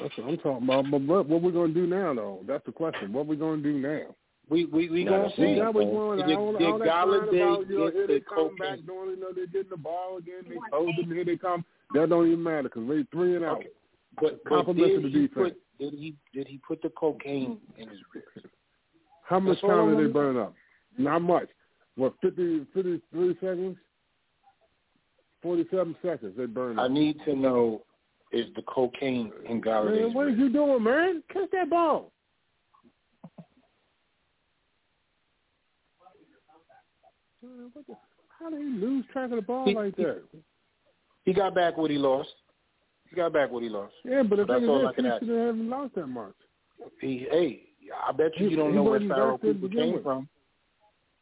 [SPEAKER 18] That's what I'm talking about. But what, what we gonna do now, though? That's the question. What we gonna do now?
[SPEAKER 15] We we we
[SPEAKER 14] No,
[SPEAKER 15] gonna
[SPEAKER 14] that's
[SPEAKER 15] see.
[SPEAKER 14] what
[SPEAKER 18] That was one.
[SPEAKER 15] Did,
[SPEAKER 18] all,
[SPEAKER 15] did
[SPEAKER 18] all that
[SPEAKER 15] Golladay
[SPEAKER 18] about, you know, here they come
[SPEAKER 15] cocaine?
[SPEAKER 18] back doing, you know, they're getting the ball again. They hold them. Here they come. That don't even matter because they three and out.
[SPEAKER 15] Okay. But, but did
[SPEAKER 18] the
[SPEAKER 15] he put did he did he put the cocaine in his ribs?
[SPEAKER 18] How much
[SPEAKER 15] That's
[SPEAKER 18] time did they burn up? Not much. What, 50, 53 seconds? 47 seconds they burned
[SPEAKER 15] I need to know is the cocaine in Golladay's
[SPEAKER 18] Man, what is you doing, man? Catch that ball. Man, the, how did he lose track of the ball
[SPEAKER 15] He-
[SPEAKER 18] like
[SPEAKER 15] he-
[SPEAKER 18] that?
[SPEAKER 15] He got back what he lost. He got back what he lost.
[SPEAKER 18] Yeah, but the thing is,
[SPEAKER 15] I
[SPEAKER 18] this,
[SPEAKER 15] can
[SPEAKER 18] he should have lost that much.
[SPEAKER 15] He, hey, I bet you
[SPEAKER 18] He-
[SPEAKER 15] you don't know where
[SPEAKER 18] Pharoh
[SPEAKER 15] Cooper came
[SPEAKER 18] with.
[SPEAKER 15] from.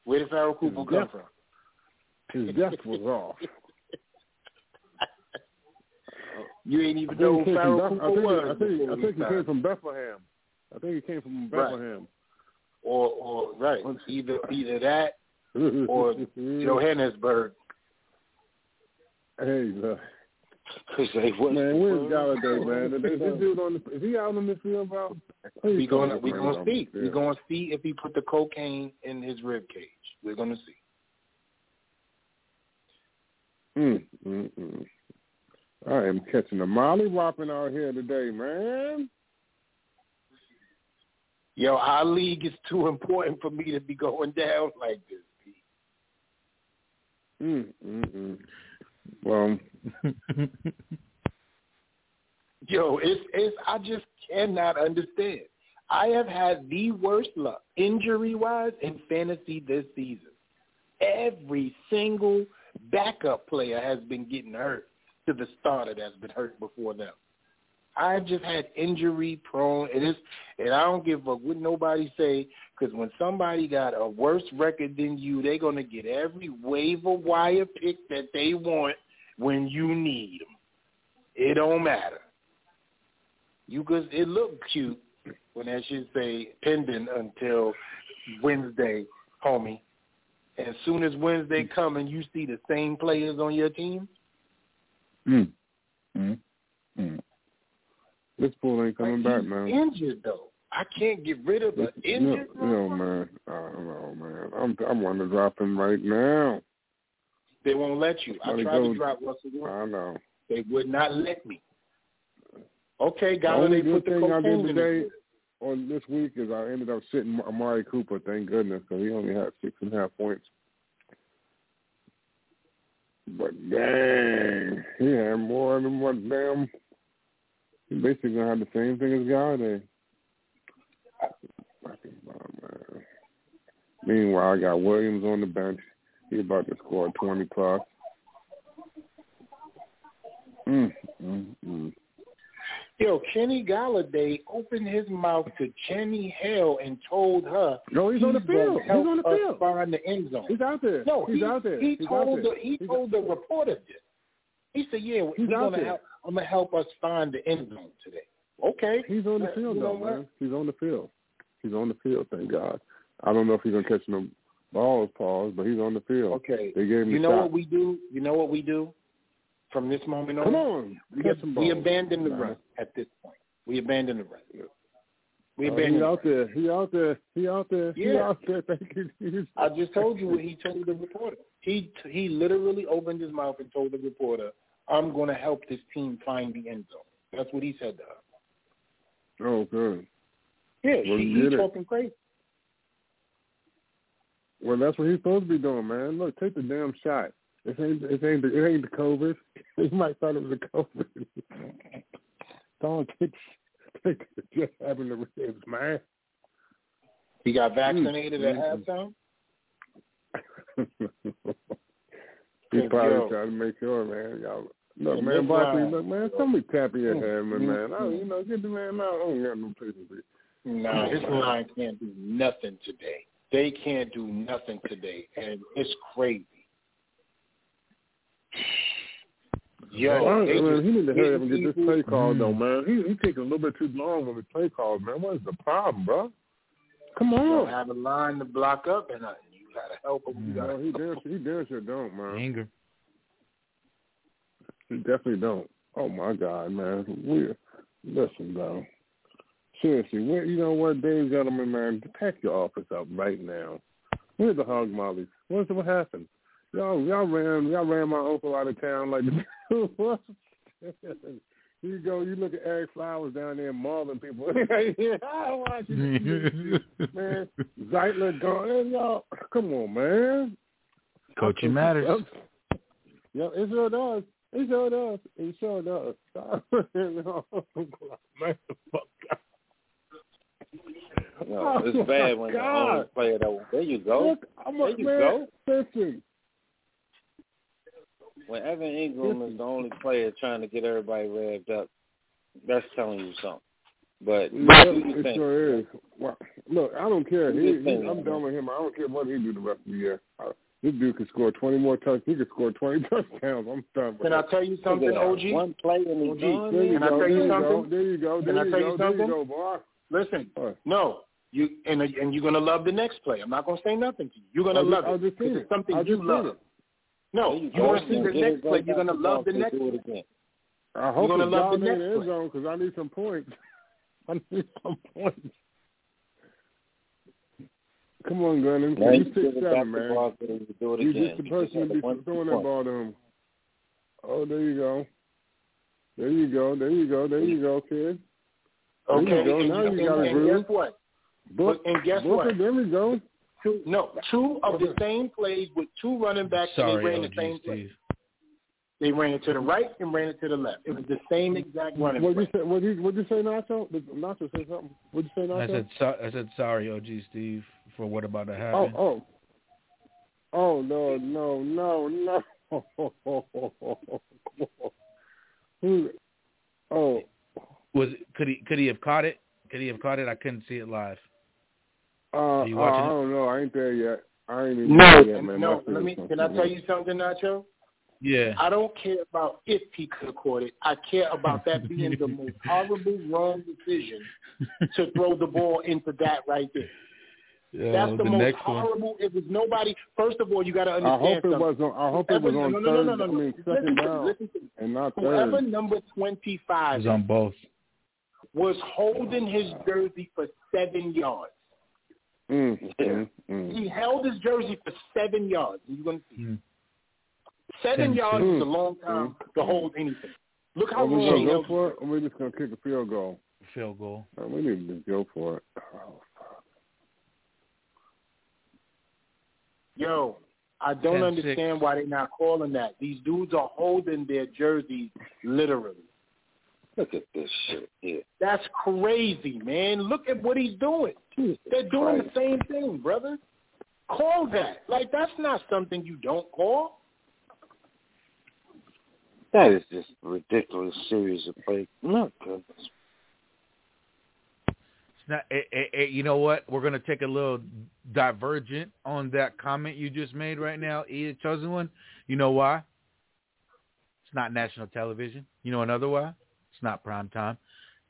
[SPEAKER 15] Where did Pharoh Cooper come from?
[SPEAKER 18] His depth was off.
[SPEAKER 15] You ain't even know who Pharoh
[SPEAKER 18] from
[SPEAKER 15] Cooper
[SPEAKER 18] Beth- I think,
[SPEAKER 15] was.
[SPEAKER 18] I think, I
[SPEAKER 15] he
[SPEAKER 18] think he came from Bethlehem. I think he came from
[SPEAKER 15] Right.
[SPEAKER 18] Bethlehem.
[SPEAKER 15] or or right either either that or Johannesburg.
[SPEAKER 18] Hey, look.
[SPEAKER 14] Say, what's
[SPEAKER 18] man, where's? Golladay, man? Is this dude on the? Is he out on the field, bro?
[SPEAKER 15] We gonna we gonna see. We gonna see if he put the cocaine in his rib cage. We're gonna see.
[SPEAKER 18] Mm, mm, mm. I am catching a molly whopping out here today, man.
[SPEAKER 15] Yo, our league is too important for me to be going down like this.
[SPEAKER 18] Mm, mm, mm. Well,
[SPEAKER 15] Yo, it's it's I just cannot understand. I have had the worst luck injury wise in fantasy this season. Every single backup player has been getting hurt to the starter that's been hurt before them. I've just had injury prone. It is, and I don't give a what nobody say because when somebody got a worse record than you, they're gonna get every waiver wire pick that they want when you need them. It don't matter. You cause it look cute when that should say pending until Wednesday, homie. As soon as Wednesday come and you see the same players on your team,
[SPEAKER 18] mm, mm, mm. This fool ain't coming
[SPEAKER 15] like
[SPEAKER 18] back, man.
[SPEAKER 15] injured though. I can't get rid of an
[SPEAKER 18] No,
[SPEAKER 15] injured.
[SPEAKER 18] no, man. Oh, no, man. I'm I'm wanting to drop him right now.
[SPEAKER 15] They won't let you. I tried to drop Russell Wilson.
[SPEAKER 18] I know.
[SPEAKER 15] They would not let me. Okay,
[SPEAKER 18] The
[SPEAKER 15] Golladay
[SPEAKER 18] good
[SPEAKER 15] put the
[SPEAKER 18] thing I did today on this week is I ended up sitting Amari Cooper. Thank goodness, because he only had six and a half points. But dang, he had more than what damn. He basically gonna have the same thing as Golladay. Meanwhile, I got Williams on the bench. He about to score twenty plus. Mm, mm, mm.
[SPEAKER 15] Yo, Kenny Golladay opened his mouth to Jenny Hale and told her
[SPEAKER 18] No, he's on the field. He's on the field.
[SPEAKER 15] find the end zone.
[SPEAKER 18] He's out there.
[SPEAKER 15] No,
[SPEAKER 18] he's
[SPEAKER 15] he,
[SPEAKER 18] out there.
[SPEAKER 15] He
[SPEAKER 18] He's
[SPEAKER 15] told the he
[SPEAKER 18] He's
[SPEAKER 15] told the reporter this. He said, "Yeah,
[SPEAKER 18] He's out
[SPEAKER 15] gonna
[SPEAKER 18] there.
[SPEAKER 15] help. I'm gonna help us find the end zone today." Okay,
[SPEAKER 18] He's on the field
[SPEAKER 15] you know
[SPEAKER 18] though,
[SPEAKER 15] what?
[SPEAKER 18] man. He's on the field. He's on the field. Thank God. I don't know if he's gonna catch no balls, Pauls, but he's on the field.
[SPEAKER 15] Okay.
[SPEAKER 18] They gave him
[SPEAKER 15] You know
[SPEAKER 18] shot.
[SPEAKER 15] what we do? You know what we do? From this moment on,
[SPEAKER 18] Come on,
[SPEAKER 15] we,
[SPEAKER 18] some
[SPEAKER 15] we
[SPEAKER 18] balls.
[SPEAKER 15] abandon the run at this point. We abandon the run. We
[SPEAKER 18] Uh,
[SPEAKER 15] abandon.
[SPEAKER 18] he
[SPEAKER 15] the
[SPEAKER 18] out there. He out there. He out there. He
[SPEAKER 15] Yeah.
[SPEAKER 18] out there. Thank you.
[SPEAKER 15] I just told you what he told the reporter. He he literally opened his mouth and told the reporter, "I'm going to help this team find the end zone." That's what he said to her.
[SPEAKER 18] Oh, good.
[SPEAKER 15] Yeah,
[SPEAKER 18] Well,
[SPEAKER 15] she, he's talking crazy.
[SPEAKER 18] Well, that's what he's supposed to be doing, man. Look, take the damn shot. It ain't. It ain't. It ain't the COVID. He might thought it was a COVID. Don't take. Take just having the ribs, man.
[SPEAKER 15] He got vaccinated at
[SPEAKER 18] Mm,
[SPEAKER 15] halftime.
[SPEAKER 18] He's probably
[SPEAKER 15] Yo.
[SPEAKER 18] trying to make sure, man. Y'all look,
[SPEAKER 15] And
[SPEAKER 18] man, Barkley, look, man, somebody tap your head, man, man. I,
[SPEAKER 15] mm.
[SPEAKER 18] you know, get the man out. I don't got no place to.
[SPEAKER 15] Nah, his line can't do nothing today. They can't do nothing today, and it's crazy. Yo,
[SPEAKER 18] Well,
[SPEAKER 15] they
[SPEAKER 18] man,
[SPEAKER 15] just
[SPEAKER 18] he need to hurry up and
[SPEAKER 15] getting
[SPEAKER 18] get this play call, though, man. He he taking a little bit too long on the play calls, man. What is the problem, bro? Come on.
[SPEAKER 15] You don't
[SPEAKER 18] on.
[SPEAKER 15] have a line to block up, and uh, you gotta help him. You
[SPEAKER 18] No,
[SPEAKER 15] gotta
[SPEAKER 18] he damn, he damn sure don't, man.
[SPEAKER 2] Anger.
[SPEAKER 18] He definitely don't. Oh my God, man. We listen, though. Seriously, what you know what, Dave Gettleman, man, pack your office up right now. Where's the hog mollies? What's what happened? Y'all y'all ran y'all ran my uncle out of town like what? You go, you look at Ereck Flowers down there mauling people. I watch you, man. Zeitler gone. Y'all, come on, man.
[SPEAKER 2] Coaching matters.
[SPEAKER 18] Yeah, it sure does. It sure does. It sure does. man, fuck.
[SPEAKER 14] No, it's
[SPEAKER 18] Oh,
[SPEAKER 14] bad
[SPEAKER 18] my
[SPEAKER 14] when the
[SPEAKER 18] God.
[SPEAKER 14] only player that there you go.
[SPEAKER 18] Look, I'm a,
[SPEAKER 14] there you
[SPEAKER 18] man,
[SPEAKER 14] go.
[SPEAKER 18] Listen,
[SPEAKER 14] When Evan Engram is the only player trying to get everybody revved up, that's telling you something. But
[SPEAKER 18] yeah,
[SPEAKER 14] you
[SPEAKER 18] it
[SPEAKER 14] think?
[SPEAKER 18] sure is. Well, look, I don't care. He, he, I'm
[SPEAKER 14] man?
[SPEAKER 18] done with him. I don't care what he do the rest of the year. Uh, this dude could score 20 more touchdowns. He could score 20 touchdowns. I'm done with
[SPEAKER 15] Can
[SPEAKER 18] it.
[SPEAKER 15] I tell you something, OG?
[SPEAKER 14] One play and he's
[SPEAKER 18] OG,
[SPEAKER 14] gone,
[SPEAKER 18] there you
[SPEAKER 15] Can I tell you
[SPEAKER 18] there
[SPEAKER 15] something?
[SPEAKER 18] Go, there you go.
[SPEAKER 15] Can
[SPEAKER 18] There
[SPEAKER 15] I tell
[SPEAKER 18] go.
[SPEAKER 15] you
[SPEAKER 18] There you
[SPEAKER 15] something?
[SPEAKER 18] go, boy.
[SPEAKER 15] Listen,
[SPEAKER 18] What?
[SPEAKER 15] no, you and and you're gonna love the next play. I'm not gonna say nothing to you. You're gonna
[SPEAKER 18] I just-
[SPEAKER 15] love
[SPEAKER 18] I
[SPEAKER 15] it
[SPEAKER 18] just seen
[SPEAKER 15] because
[SPEAKER 18] it.
[SPEAKER 15] it's something
[SPEAKER 18] I
[SPEAKER 15] you
[SPEAKER 18] just seen
[SPEAKER 15] love.
[SPEAKER 18] it.
[SPEAKER 15] No, you
[SPEAKER 14] go.
[SPEAKER 15] want to see the next play. You're gonna love the next play.
[SPEAKER 18] I hope
[SPEAKER 15] you're
[SPEAKER 18] gonna
[SPEAKER 15] love the next
[SPEAKER 18] the end
[SPEAKER 15] play.
[SPEAKER 18] zone because I need some points. I need some points. Come on, Gunnan.
[SPEAKER 14] Now
[SPEAKER 18] You
[SPEAKER 14] you
[SPEAKER 18] six
[SPEAKER 14] give it back
[SPEAKER 18] seven, man.
[SPEAKER 14] You do it
[SPEAKER 18] You
[SPEAKER 14] again.
[SPEAKER 18] just the person to be throwing that ball to him. Oh, there you go. There you go. There you go. There you go, kid. There
[SPEAKER 15] Okay,
[SPEAKER 18] you go. Now
[SPEAKER 15] you,
[SPEAKER 18] you got
[SPEAKER 15] and,
[SPEAKER 18] a
[SPEAKER 15] and
[SPEAKER 18] groove.
[SPEAKER 15] guess what?
[SPEAKER 18] Book,
[SPEAKER 15] and guess
[SPEAKER 18] Booker,
[SPEAKER 15] what?
[SPEAKER 18] There we go.
[SPEAKER 15] Two, no, two of the same plays with two running backs, and
[SPEAKER 2] Sorry,
[SPEAKER 15] they ran
[SPEAKER 2] OG
[SPEAKER 15] the same play.
[SPEAKER 2] Steve.
[SPEAKER 15] They ran it to the right and ran it to the left. It was the same exact running
[SPEAKER 18] What
[SPEAKER 15] play.
[SPEAKER 18] you say? What you what you say, Nacho? Did Nacho say something? What you say, Nacho?
[SPEAKER 2] I said so, I said sorry, OG Steve, for what about to
[SPEAKER 18] oh,
[SPEAKER 2] happen.
[SPEAKER 18] oh, oh oh no, no, no, no. Who? Oh,
[SPEAKER 2] Was could he could he have caught it? Could he have caught it? I couldn't see it live.
[SPEAKER 18] Uh,
[SPEAKER 2] Are you
[SPEAKER 18] uh, I don't know. I ain't there yet. I ain't even
[SPEAKER 15] No,
[SPEAKER 18] there yet, man.
[SPEAKER 15] no.
[SPEAKER 18] My
[SPEAKER 15] Let me. Can I tell you something, Nacho?
[SPEAKER 2] Yeah.
[SPEAKER 15] I don't care about if he could have caught it. I care about that being the most horrible, wrong decision to throw the ball into that right there.
[SPEAKER 2] Yeah,
[SPEAKER 15] That's the,
[SPEAKER 2] the
[SPEAKER 15] most
[SPEAKER 2] next one.
[SPEAKER 15] horrible. It was nobody. First of all, you got to understand.
[SPEAKER 18] I
[SPEAKER 15] understand
[SPEAKER 18] hope it was on. I hope it was
[SPEAKER 15] Whoever-
[SPEAKER 18] on
[SPEAKER 15] no, no, no, no,
[SPEAKER 18] third.
[SPEAKER 15] no,
[SPEAKER 18] I
[SPEAKER 15] no.
[SPEAKER 18] mean,
[SPEAKER 15] Listen
[SPEAKER 18] second down,
[SPEAKER 15] listen to me.
[SPEAKER 18] and not
[SPEAKER 15] Whoever
[SPEAKER 18] third.
[SPEAKER 15] number twenty-five
[SPEAKER 2] was on both.
[SPEAKER 15] was holding his jersey for seven yards.
[SPEAKER 18] Mm, mm.
[SPEAKER 15] He held his jersey for seven yards. You're going to see.
[SPEAKER 2] Mm.
[SPEAKER 15] Seven
[SPEAKER 2] Ten,
[SPEAKER 15] yards
[SPEAKER 18] six.
[SPEAKER 15] is a long time to hold anything. Look how
[SPEAKER 18] Are
[SPEAKER 15] long he held.
[SPEAKER 18] for it? Or we just gonna kick a field goal?
[SPEAKER 2] Field goal.
[SPEAKER 18] Uh, we need to just go for it. Oh, fuck.
[SPEAKER 15] Yo, I don't
[SPEAKER 2] 10-6.
[SPEAKER 15] understand why they're not calling that. These dudes are holding their jerseys literally.
[SPEAKER 14] Look at this shit here.
[SPEAKER 15] That's crazy, man. Look at what he's doing. They're doing the same thing, brother. Call that. Like that's not something you don't call.
[SPEAKER 14] That is just a ridiculous series of plays. No goodness.
[SPEAKER 2] It's not, eh, eh, eh, you know what? We're going to take a little divergent on that comment you just made right now, E, chosen one. You know why? It's not national television. You know another why? Not prime time.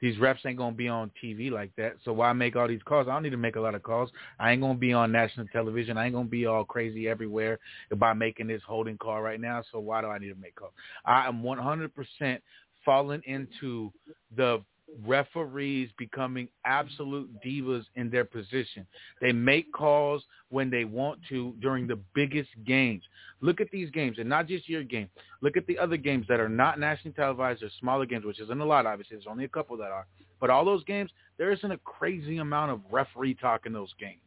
[SPEAKER 2] These refs ain't to be on TV like that. So why make all these calls? I don't need to make a lot of calls. I ain't to be on national television. I ain't to be all crazy everywhere by making this holding call right now. So why do I need to make calls? I am 100% falling into the referees becoming absolute divas in their position. They make calls when they want to during the biggest games. Look at these games, and not just your game. Look at the other games that are not nationally televised or smaller games, which isn't a lot, obviously. There's only a couple that are. But all those games, there isn't a crazy amount of referee talk in those games.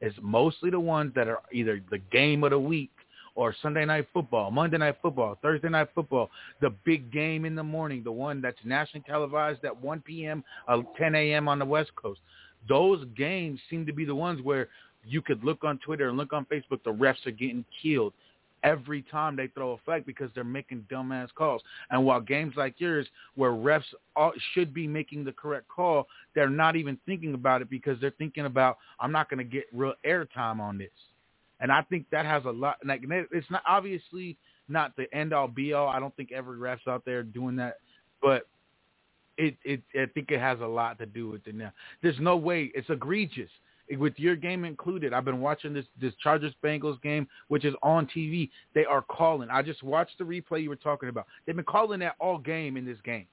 [SPEAKER 2] It's mostly the ones that are either the game of the week or Sunday night football, Monday night football, Thursday night football, the big game in the morning, the one that's nationally televised at 1 p.m., uh, 10 a.m. on the West Coast. Those games seem to be the ones where you could look on Twitter and look on Facebook, the refs are getting killed every time they throw a flag because they're making dumbass calls. And while games like yours, where refs should be making the correct call, they're not even thinking about it because they're thinking about, I'm not going to get real airtime on this. And I think that has a lot. Like it's not obviously not the end all be all. I don't think every ref's out there doing that, but it it I think it has a lot to do with it now. There's no way it's egregious with your game included. I've been watching this this Chargers Bengals game, which is on TV. They are calling. I just watched the replay you were talking about. They've been calling that all game in this game.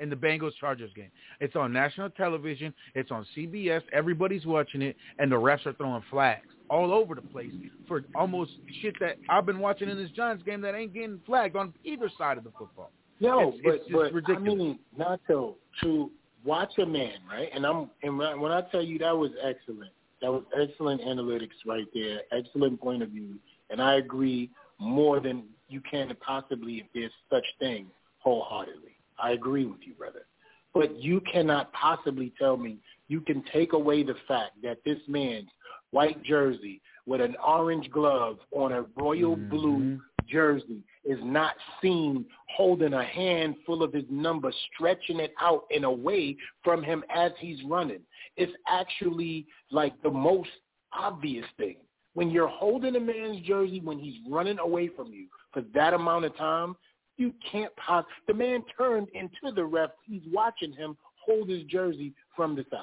[SPEAKER 2] In the Bengals Chargers game, it's on national television. It's on CBS. Everybody's watching it, and the refs are throwing flags all over the place for almost shit that I've been watching in this Giants game that ain't getting flagged on either side of the football.
[SPEAKER 15] No,
[SPEAKER 2] It's-
[SPEAKER 15] but
[SPEAKER 2] it's
[SPEAKER 15] but
[SPEAKER 2] ridiculous.
[SPEAKER 15] I mean, not to to watch a man, right? And I'm and when I- when I tell you that was excellent, that was excellent analytics right there, excellent point of view, and I agree more than you can possibly if there's such thing wholeheartedly. I agree with you, brother. But you cannot possibly tell me you can take away the fact that this man's white jersey with an orange glove on a royal mm-hmm. blue jersey is not seen holding a hand full of his number, stretching it out and away from him as he's running. It's actually like the most obvious thing. When you're holding a man's jersey when he's running away from you for that amount of time, you can't pos- The man turned into the ref. He's watching him hold his jersey from the side.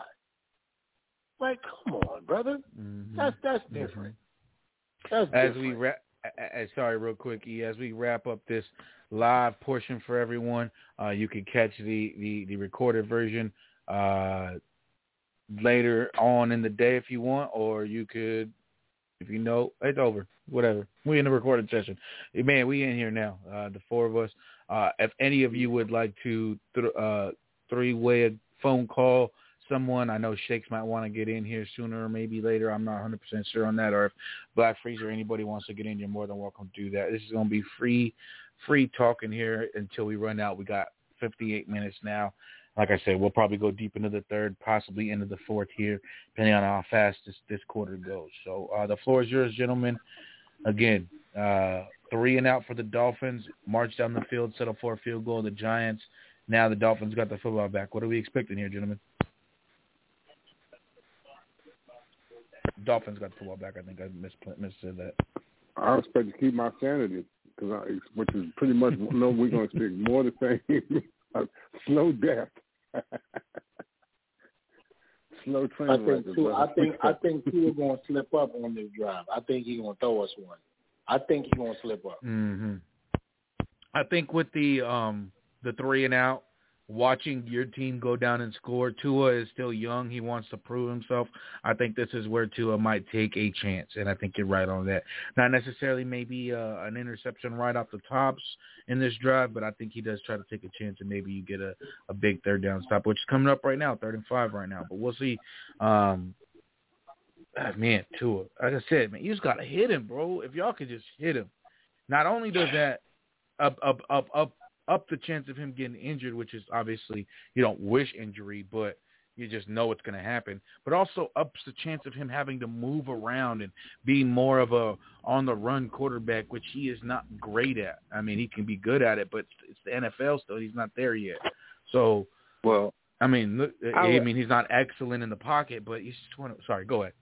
[SPEAKER 15] Like, come on, brother. That's that's different. That's
[SPEAKER 2] as
[SPEAKER 15] different.
[SPEAKER 2] we wrap, sorry, real quick, E, as we wrap up this live portion for everyone, uh, you can catch the, the, the recorded version uh, later on in the day if you want, or you could, if you know, it's over. Whatever. We in the recorded session. Man, we in here now, uh, the four of us. Uh, if any of you would like to th- uh, three-way phone call, someone. I know Shakes might want to get in here sooner or maybe later. I'm not 100% sure on that. Or if Black Freezer or anybody wants to get in, you're more than welcome to do that. This is going to be free, free talking here until we run out. We got 58 minutes now. Like I said, we'll probably go deep into the third, possibly into the fourth here, depending on how fast this, this quarter goes. So uh, the floor is yours, gentlemen. Again, uh, three and out for the Dolphins. March down the field, settle for a field goal. The Giants. Now the Dolphins got the football back. What are we expecting here, gentlemen? Dolphins got the football back. I think I missed said that.
[SPEAKER 18] I expect to keep my sanity, cause I, which is pretty much no. We're going to speak more the same. slow death. Slow train
[SPEAKER 15] I think too. I think I think Tua going to slip up on this drive. I think he's going to throw us one. I think he's going to slip up.
[SPEAKER 2] Mm-hmm. I think with the um the three and out, watching your team go down and score. Tua is still young. He wants to prove himself. I think this is where Tua might take a chance, and I think you're right on that. Not necessarily maybe uh, an interception right off the tops in this drive, but I think he does try to take a chance, and maybe you get a, a big third down stop, which is coming up right now, third and five right now. But we'll see. Um, ah, man, Tua, like I said, man, you just gotta hit him, bro. If y'all could just hit him, not only does that up up up up up the chance of him getting injured, which is obviously you don't wish injury, but you just know it's going to happen. But also ups the chance of him having to move around and be more of a on the run quarterback, which he is not great at. I mean, he can be good at it, but it's the NFL still. He's not there yet. So,
[SPEAKER 14] well,
[SPEAKER 2] I mean, look, I, I mean, he's not excellent in the pocket, but he's just one. Sorry, go ahead.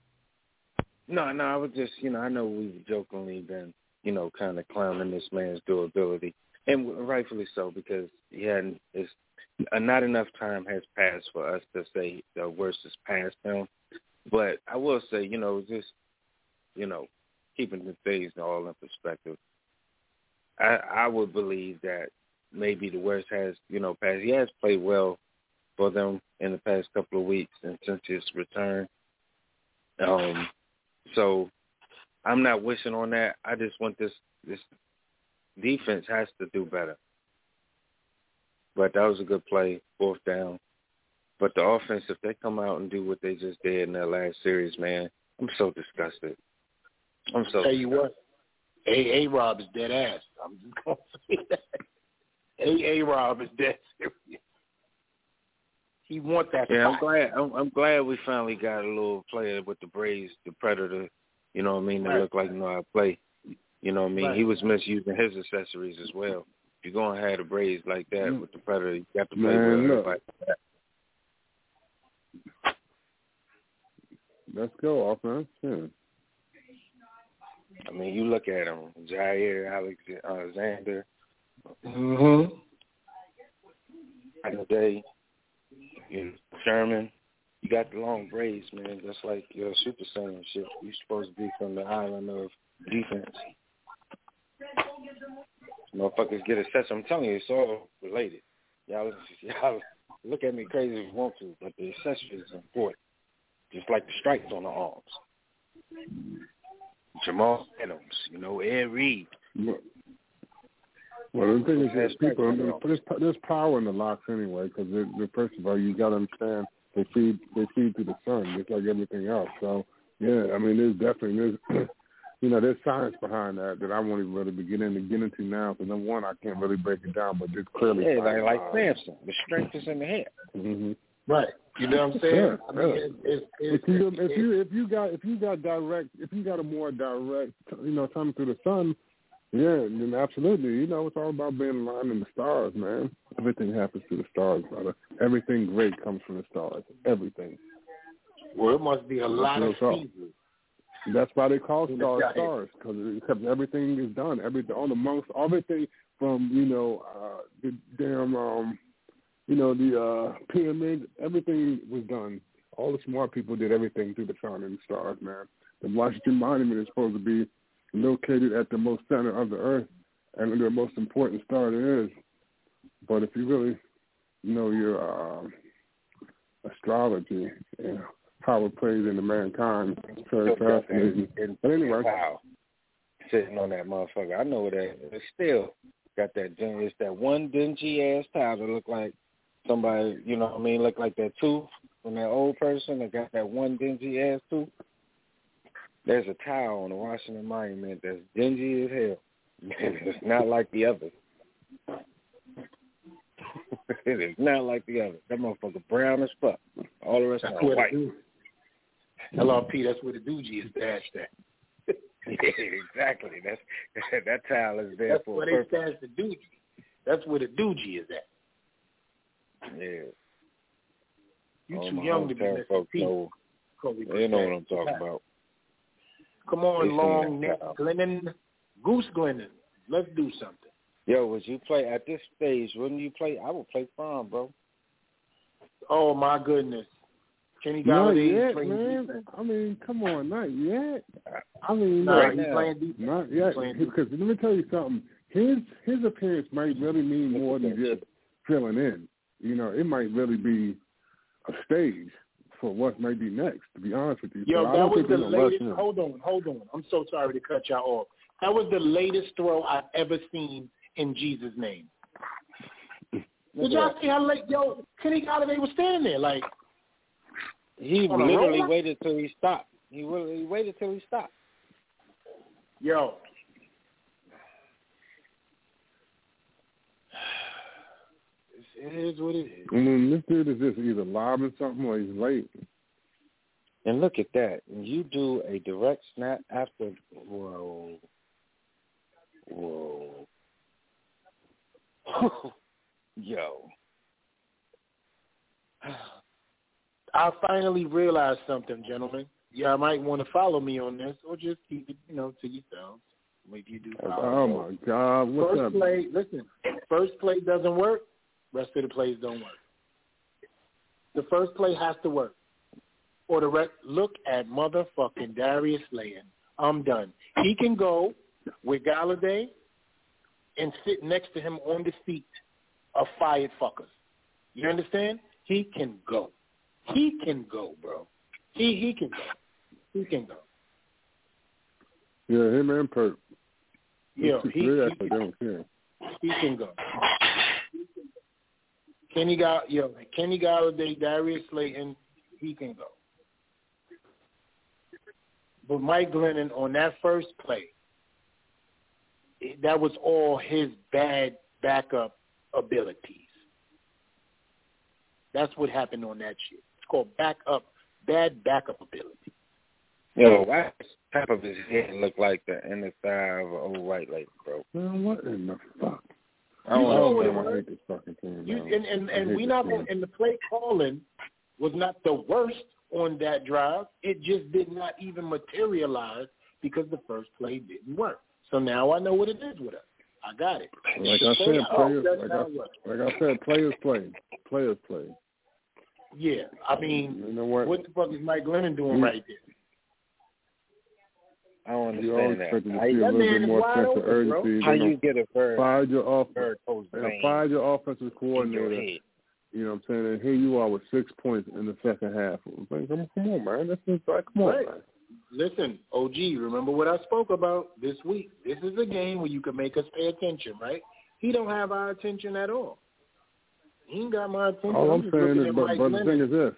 [SPEAKER 14] No, no, I was just, you know, I know we've jokingly been, you know, kind of clowning this man's durability and rightfully so because hadn't. It's, uh, not enough time has passed for us to say the worst is past him. But I will say, you know, just you know, keeping the things all in perspective, I I would believe that maybe the worst has you know passed. He has played well for them in the past couple of weeks and since his return. Um, so I'm not wishing on that. I just want this this defense has to do better. But that was a good play, fourth down. But the offense, if they come out and do what they just did in their last series, man, I'm so disgusted. I'm so.
[SPEAKER 15] Tell you what, A A Rob is dead ass. I'm just gonna say that. A A Rob is dead serious. He want that.
[SPEAKER 14] Yeah. I'm glad. I'm, I'm glad we finally got a little player with the Braves, the Predator. You know what I mean? They
[SPEAKER 15] Right.
[SPEAKER 14] look like you know how to play. You know what I mean?
[SPEAKER 15] Right.
[SPEAKER 14] He was misusing his accessories as well. If you're gonna have the braids like that
[SPEAKER 18] Mm.
[SPEAKER 14] with the Predator, you got to play
[SPEAKER 18] Man,
[SPEAKER 14] with
[SPEAKER 18] look.
[SPEAKER 14] everybody. like that.
[SPEAKER 18] Let's go, offense. Yeah.
[SPEAKER 14] I mean, you look at him, Jaire Alex- Alexander,
[SPEAKER 15] Mm-hmm.
[SPEAKER 14] Day, you know, Sherman. You got the long braids, man. That's like your super saiyan shit. You're supposed to be from the island of defense. Motherfuckers get obsessed. I'm telling you, it's all related. Y'all, y'all look at me crazy if you want to, but the accessories is important. Just like the stripes on the arms. Jamal Adams, you know, Ed Reed.
[SPEAKER 18] Well, well, the thing is that people, there's, there's power in the locks anyway. Because first of all, you got to understand they feed they feed through the sun, just like everything else. So yeah, I mean, there's definitely there's you know there's science behind that that I won't even really begin to get into now. Because number one, I can't really break it down, but there's clearly
[SPEAKER 14] Yeah, like,
[SPEAKER 18] science
[SPEAKER 14] like. Samson. The strength is in the head.
[SPEAKER 18] Mm-hmm.
[SPEAKER 15] Right. You know what I'm saying?
[SPEAKER 18] Yeah,
[SPEAKER 15] I mean,
[SPEAKER 18] yeah.
[SPEAKER 15] it's, it's, it's,
[SPEAKER 18] If you if you if you got if you got direct if you got a more direct you know coming through the sun, yeah, then absolutely. You know it's all about being aligned in the stars, man. Everything happens through the stars, brother. Everything great comes from the stars. Everything.
[SPEAKER 15] well, it must be a lot of
[SPEAKER 18] That's
[SPEAKER 15] seasons.
[SPEAKER 18] That's why they call stars stars because everything is done. Everything on amongst everything from you know uh, the damn um, you know the uh, pyramids. Everything was done. All the smart people did everything through the sun and the stars, man. The Washington Monument is supposed to be located at the most center of the earth and the most important star there is. But if you really know your uh, astrology and how it plays into mankind, it's very
[SPEAKER 14] Still got that
[SPEAKER 18] fascinating.
[SPEAKER 14] in-
[SPEAKER 18] But anyway,
[SPEAKER 14] Wow. Sitting on that motherfucker. I know that. It's still got that it's that one dingy ass towel that look like somebody, you know what I mean, look like that tooth from that old person that got that one dingy ass too. There's a towel on the Washington Monument that's dingy as hell. it's not like the others. it is not like the others. That motherfucker brown as fuck. All the rest
[SPEAKER 15] That's
[SPEAKER 14] are
[SPEAKER 15] where
[SPEAKER 14] white.
[SPEAKER 15] LRP, that's where the doogie is dashed at.
[SPEAKER 14] yeah, exactly. That's that towel is there
[SPEAKER 15] That's
[SPEAKER 14] for
[SPEAKER 15] where
[SPEAKER 14] a
[SPEAKER 15] they stash the doogie. That's where the doogie is at.
[SPEAKER 14] Yeah.
[SPEAKER 15] You
[SPEAKER 14] All
[SPEAKER 15] too young to be
[SPEAKER 14] folks
[SPEAKER 15] teeth.
[SPEAKER 14] know. They know what I'm talking about.
[SPEAKER 15] Come on,
[SPEAKER 14] They
[SPEAKER 15] long neck. Glennon, Goose Glennon. Let's do something.
[SPEAKER 14] Yo, would you play at this stage? Wouldn't you play? I would play Fromm, bro.
[SPEAKER 15] Oh my goodness, Kenny
[SPEAKER 18] Not yet,
[SPEAKER 15] playing
[SPEAKER 18] man.
[SPEAKER 15] defense.
[SPEAKER 18] I mean, come on, not yet. I mean,
[SPEAKER 15] Nah,
[SPEAKER 18] like,
[SPEAKER 15] he's playing defense.
[SPEAKER 18] not yet. Because let me tell you something. His his appearance might really mean more than just filling in. You know, it might really be a stage for what might be next. To be honest with you,
[SPEAKER 15] Yo,
[SPEAKER 18] so
[SPEAKER 15] that was the
[SPEAKER 18] they're gonna rush
[SPEAKER 15] latest. Hold on, hold on. I'm so sorry to cut y'all off. That was the latest throw I've ever seen in Jesus' name. Did y'all see how late? Yo, Kenny Golladay was standing there like
[SPEAKER 14] He literally waited till he stopped. He really he waited till he stopped.
[SPEAKER 15] Yo. It is what it is.
[SPEAKER 18] I mean, this dude is just either lobbing something or he's late.
[SPEAKER 14] And look at that. And you do a direct snap after whoa. Whoa. Yo.
[SPEAKER 15] I finally realized something, gentlemen. Y'all might want to follow me on this, or just keep it, you know, to yourselves. Maybe you do. Follow
[SPEAKER 18] Oh my God, what's
[SPEAKER 15] first
[SPEAKER 18] up?
[SPEAKER 15] play, listen. First play doesn't work. Rest of the plays don't work. The first play has to work. Or the rest. Look at motherfucking Darius Slayton. I'm done. He can go with Golladay and sit next to him on the seat of fired fuckers. You understand? He can go. He can go, bro. He he can go. He can go.
[SPEAKER 18] Yeah, him and Perk.
[SPEAKER 15] Yeah, he, he,
[SPEAKER 18] I don't care.
[SPEAKER 15] he can go. Kenny got yo, Kenny Golladay, Darius Slayton, he can go. But Mike Glennon on that first play, that was all his bad backup abilities. That's what happened on that shit. It's called backup, bad backup ability.
[SPEAKER 14] Yo, why does the top of his head look like the inner thigh of an old white lady, bro?
[SPEAKER 18] Man, what in the fuck?
[SPEAKER 14] I don't
[SPEAKER 15] You know
[SPEAKER 14] know.
[SPEAKER 15] what it
[SPEAKER 14] man.
[SPEAKER 18] I hate this fucking thing.
[SPEAKER 15] You, and and, and we not gonna, and the play calling was not the worst on that drive. It just did not even materialize because the first play didn't work. So now I know what it is with us. I got it.
[SPEAKER 18] Like I said, players. Like. I, like I said, players play. Players play.
[SPEAKER 15] Yeah, I mean,
[SPEAKER 18] You know what?
[SPEAKER 15] what the fuck is Mike Glennon doing
[SPEAKER 18] You-
[SPEAKER 15] right there?
[SPEAKER 14] I don't
[SPEAKER 18] You always
[SPEAKER 14] understand
[SPEAKER 18] expect to
[SPEAKER 14] that.
[SPEAKER 18] see a
[SPEAKER 15] That
[SPEAKER 18] little
[SPEAKER 15] man
[SPEAKER 18] bit
[SPEAKER 15] is
[SPEAKER 18] more
[SPEAKER 15] wide
[SPEAKER 18] sense of urgency.
[SPEAKER 14] How you
[SPEAKER 18] don't
[SPEAKER 14] get a third,
[SPEAKER 18] fire your off,
[SPEAKER 14] third coach
[SPEAKER 18] they
[SPEAKER 14] vein
[SPEAKER 18] fire your offensive
[SPEAKER 14] in your
[SPEAKER 18] coordinator. You know what I'm saying? And here you are with six points in the second half. Like, come, come on, man. That's just like, come on, man.
[SPEAKER 15] Listen, OG, remember what I spoke about this week. This is a game where you can make us pay attention, right? He don't have our attention at all. He ain't got my attention.
[SPEAKER 18] All
[SPEAKER 15] I'm
[SPEAKER 18] I'm saying is, but,
[SPEAKER 15] Mike
[SPEAKER 18] but the thing is this.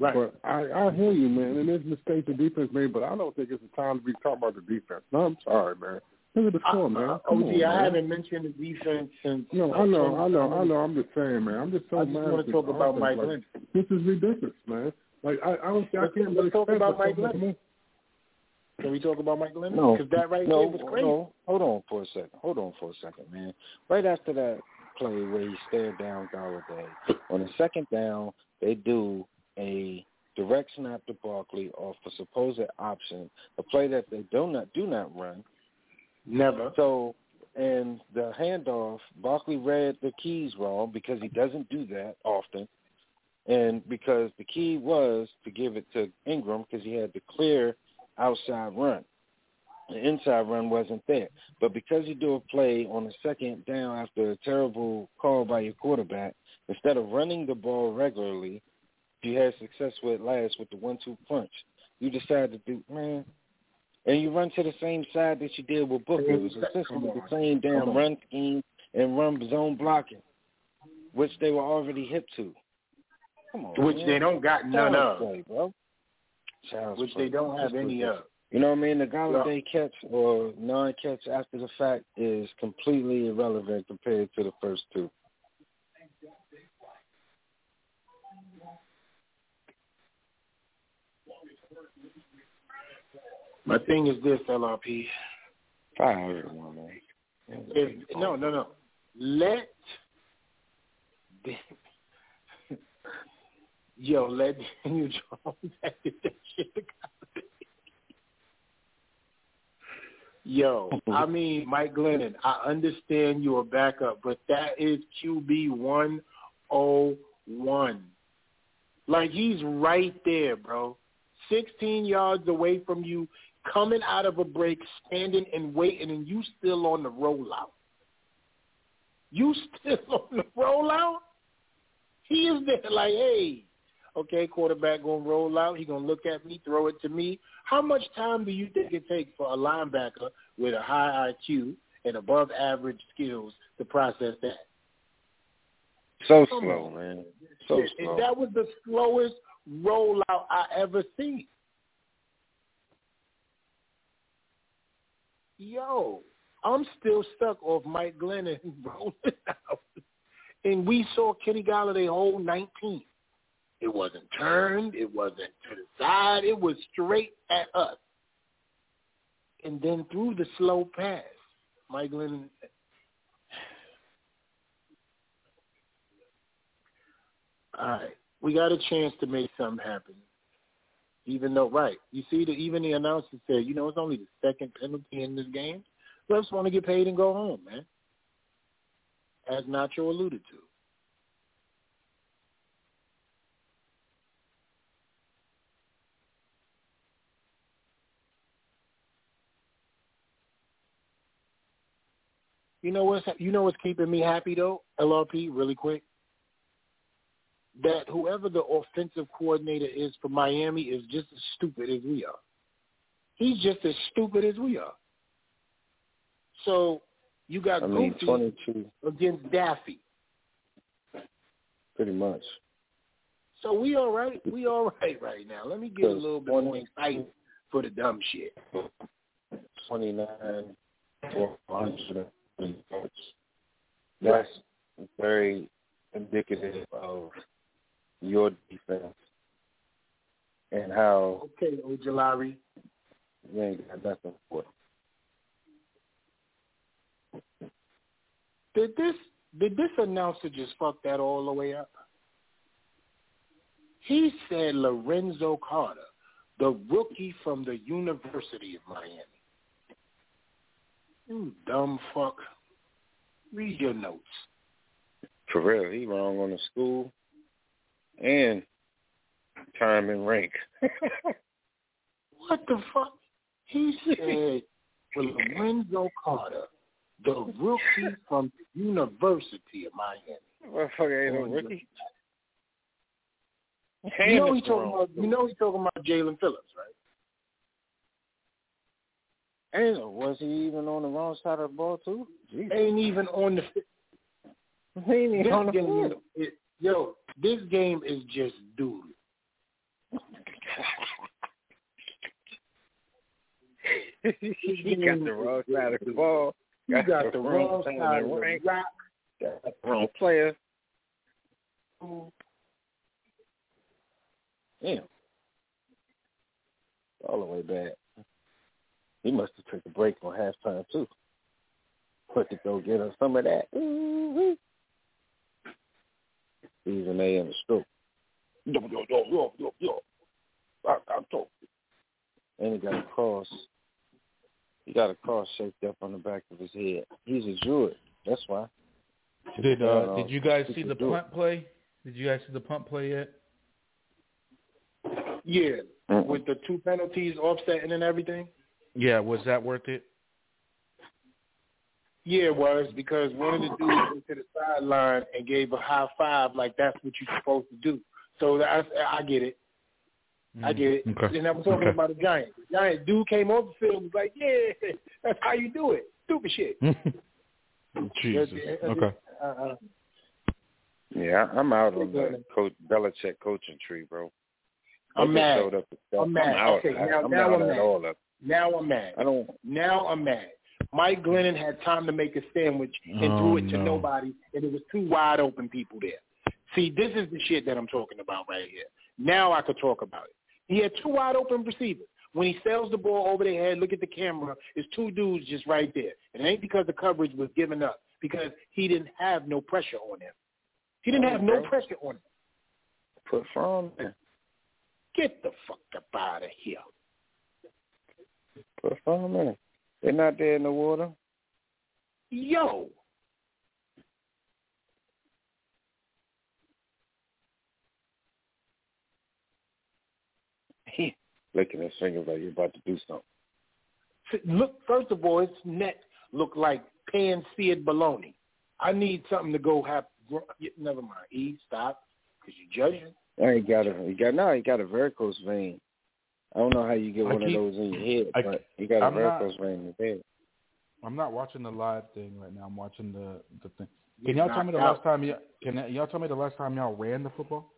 [SPEAKER 15] Right.
[SPEAKER 18] But I, I hear you, man. And there's mistakes the defense made, but I don't think it's the time to be talking about the defense. No, I'm sorry, man. Look at the score, man.
[SPEAKER 15] Uh,
[SPEAKER 18] Come
[SPEAKER 15] OG,
[SPEAKER 18] on,
[SPEAKER 15] I
[SPEAKER 18] man.
[SPEAKER 15] haven't mentioned the defense since.
[SPEAKER 18] No, I know, I know, I know. I'm just saying, man. I'm just so
[SPEAKER 15] I just
[SPEAKER 18] mad.
[SPEAKER 15] want to
[SPEAKER 18] this
[SPEAKER 15] talk about
[SPEAKER 18] offense.
[SPEAKER 15] Mike
[SPEAKER 18] like,
[SPEAKER 15] Glennon.
[SPEAKER 18] This is ridiculous, man. Like I, I don't, I
[SPEAKER 15] Let's-
[SPEAKER 18] can't
[SPEAKER 15] let's
[SPEAKER 18] really
[SPEAKER 15] talk about Mike
[SPEAKER 18] something
[SPEAKER 15] Glennon.
[SPEAKER 18] more.
[SPEAKER 15] Can we talk about Mike Glennon?
[SPEAKER 14] No,
[SPEAKER 15] because that right
[SPEAKER 14] no,
[SPEAKER 15] there was crazy.
[SPEAKER 14] no. Hold on for a second. Hold on for a second, man. Right after that play where he stared down Golladay, on the second down, they do a direct snap to Barkley off a supposed option, a play that they do not do not run.
[SPEAKER 15] Never.
[SPEAKER 14] So, and the handoff, Barkley read the keys wrong because he doesn't do that often, and because the key was to give it to Engram because he had the clear outside run. The inside run wasn't there. But because you do a play on the second down after a terrible call by your quarterback, instead of running the ball regularly, you had success with last with the one-two punch. You decide to do, man, and you run to the same side that you did with Booker. It was essentially the same damn run scheme and run zone blocking, which they were already hip to. Come on,
[SPEAKER 15] which
[SPEAKER 14] man.
[SPEAKER 15] they don't got none
[SPEAKER 14] Child's
[SPEAKER 15] of.
[SPEAKER 14] play, bro. Child's
[SPEAKER 15] Which
[SPEAKER 14] play.
[SPEAKER 15] they don't have
[SPEAKER 14] That's
[SPEAKER 15] any of.
[SPEAKER 14] You know what I mean? The Golladay catch or non-catch after the fact is completely irrelevant compared to the first two.
[SPEAKER 15] My thing is this, LRP.
[SPEAKER 14] Five hundred one, man.
[SPEAKER 15] If, no, no, no. Let yo let Daniel Jones that shit. to Golladay. Yo, mm-hmm. I mean, Mike Glennon, I understand you're a backup, but that is QB one oh one. Like he's right there, bro. Sixteen yards away from you, coming out of a break, standing and waiting, and you still on the rollout. You still on the rollout? He is there like, hey, okay, quarterback gonna roll out. He gonna look at me, throw it to me. How much time do you think it takes for a linebacker with a high IQ and above average skills to process that?
[SPEAKER 14] So
[SPEAKER 15] Come
[SPEAKER 14] slow,
[SPEAKER 15] on.
[SPEAKER 14] man. So
[SPEAKER 15] And
[SPEAKER 14] slow.
[SPEAKER 15] that was the slowest rollout I ever seen. Yo, I'm still stuck off Mike Glennon rolling out. And we saw Kenny Golladay hold 19. It wasn't turned. It wasn't to the side. It was straight at us. And then through the slow pass, Mike Glennon. All right, we got a chance to make something happen. Even though, right, you see, the, even the announcer said, you know, it's only the second penalty in this game. Refs want to get paid and go home, man. As Nacho alluded to. You know what's you know what's keeping me happy though, LRP, really quick. That whoever the offensive coordinator is for Miami is just as stupid as we are. He's just as stupid as we are. So you got
[SPEAKER 14] I mean,
[SPEAKER 15] Goofy
[SPEAKER 14] 22,
[SPEAKER 15] against Daffy.
[SPEAKER 14] pretty much.
[SPEAKER 15] So we all right. We all right right now. Let me get a little bit more excited for the dumb shit.
[SPEAKER 14] 29, 400 That's very indicative of your defense and how
[SPEAKER 15] Okay, Ojulari.
[SPEAKER 14] you ain't got nothing for it.
[SPEAKER 15] Did this did this announcer just fuck that all the way up? He said Lorenzo Carter, the rookie from the University of Miami. You dumb fuck. Read your notes.
[SPEAKER 14] For real, he wrong on the school and time and rank.
[SPEAKER 15] What the fuck? He said with Lorenzo Carter, the rookie from the University of Miami.
[SPEAKER 14] Motherfucker ain't no rookie.
[SPEAKER 15] You know he talking about you know he talking about Jaelan Phillips, right?
[SPEAKER 14] And was he even on the wrong side of the ball too? Jesus.
[SPEAKER 15] Ain't even on the
[SPEAKER 14] He ain't even
[SPEAKER 15] this
[SPEAKER 14] on the
[SPEAKER 15] game,
[SPEAKER 14] field.
[SPEAKER 15] is, yo, this game is just dude.
[SPEAKER 14] he got the wrong side of the ball.
[SPEAKER 15] You got the wrong
[SPEAKER 14] time
[SPEAKER 15] side of the
[SPEAKER 14] rank.
[SPEAKER 15] rock.
[SPEAKER 14] Got the wrong player. Damn. All the way bad. He must have took a break on halftime too. Put to go get us some of that. Ooh-wee. Even they in the stroke. Yo, yo, yo, yo, yo, yo. I, I told you. And he got a cross. He got a cross shaped up on the back of his head. He's a Druid. That's why.
[SPEAKER 2] Did uh,
[SPEAKER 14] Uh,
[SPEAKER 2] did you guys see the
[SPEAKER 14] do it.
[SPEAKER 2] punt play? Did you guys see the punt play yet?
[SPEAKER 15] Yeah, with the two penalties offsetting and everything.
[SPEAKER 2] Yeah, was that worth it?
[SPEAKER 15] Yeah, it was because one of the dudes went to the sideline and gave a high five, like that's what you're supposed to do. So I, I get it. I get it.
[SPEAKER 2] Mm, Okay.
[SPEAKER 15] And I'm talking
[SPEAKER 2] Okay.
[SPEAKER 15] about the Giants. The Giant dude came off the field and was like, "Yeah, that's how you do it. Stupid shit."
[SPEAKER 2] Jesus. Okay.
[SPEAKER 15] Uh, uh,
[SPEAKER 14] Yeah, I'm out on the coach Belichick coaching tree, bro.
[SPEAKER 15] I'm
[SPEAKER 14] They just
[SPEAKER 15] mad.
[SPEAKER 14] showed up and stuff.
[SPEAKER 15] I'm
[SPEAKER 14] out.
[SPEAKER 15] Okay,
[SPEAKER 14] I-
[SPEAKER 15] now,
[SPEAKER 14] I'm
[SPEAKER 15] now
[SPEAKER 14] out
[SPEAKER 15] I'm
[SPEAKER 14] at
[SPEAKER 15] mad.
[SPEAKER 14] all of it.
[SPEAKER 15] Now I'm mad.
[SPEAKER 14] I don't.
[SPEAKER 15] Now I'm mad. Mike Glennon had time to make a sandwich and
[SPEAKER 2] Oh,
[SPEAKER 15] threw it to oh,
[SPEAKER 2] no.
[SPEAKER 15] nobody, and there was two wide open people there. See, this is the shit that I'm talking about right here. Now I could talk about it. He had two wide open receivers. When he sells the ball over their head, look at the camera, there's two dudes just right there. And it ain't because the coverage was given up, because he didn't have no pressure on him. He didn't have no pressure on him.
[SPEAKER 14] Put from there.
[SPEAKER 15] Get the fuck up out of here.
[SPEAKER 14] Put from there. They're not there in the water.
[SPEAKER 15] Yo.
[SPEAKER 14] Licking his fingers like you're about to do something.
[SPEAKER 15] Look, first of all, his neck looked like pan-seared bologna. I need something to go have. Never mind. E, stop, because you're judging.
[SPEAKER 14] I ain't got a. He got no. He got a varicose vein. I don't know how you get
[SPEAKER 2] I
[SPEAKER 14] one
[SPEAKER 2] keep-
[SPEAKER 14] of those in your head,
[SPEAKER 2] I-
[SPEAKER 14] but you got a
[SPEAKER 2] I'm not-
[SPEAKER 14] varicose vein in his head.
[SPEAKER 2] I'm not watching the live thing right now. I'm watching the the thing. Can y'all tell me the last time y'all can y'all tell me the last time y'all ran the football?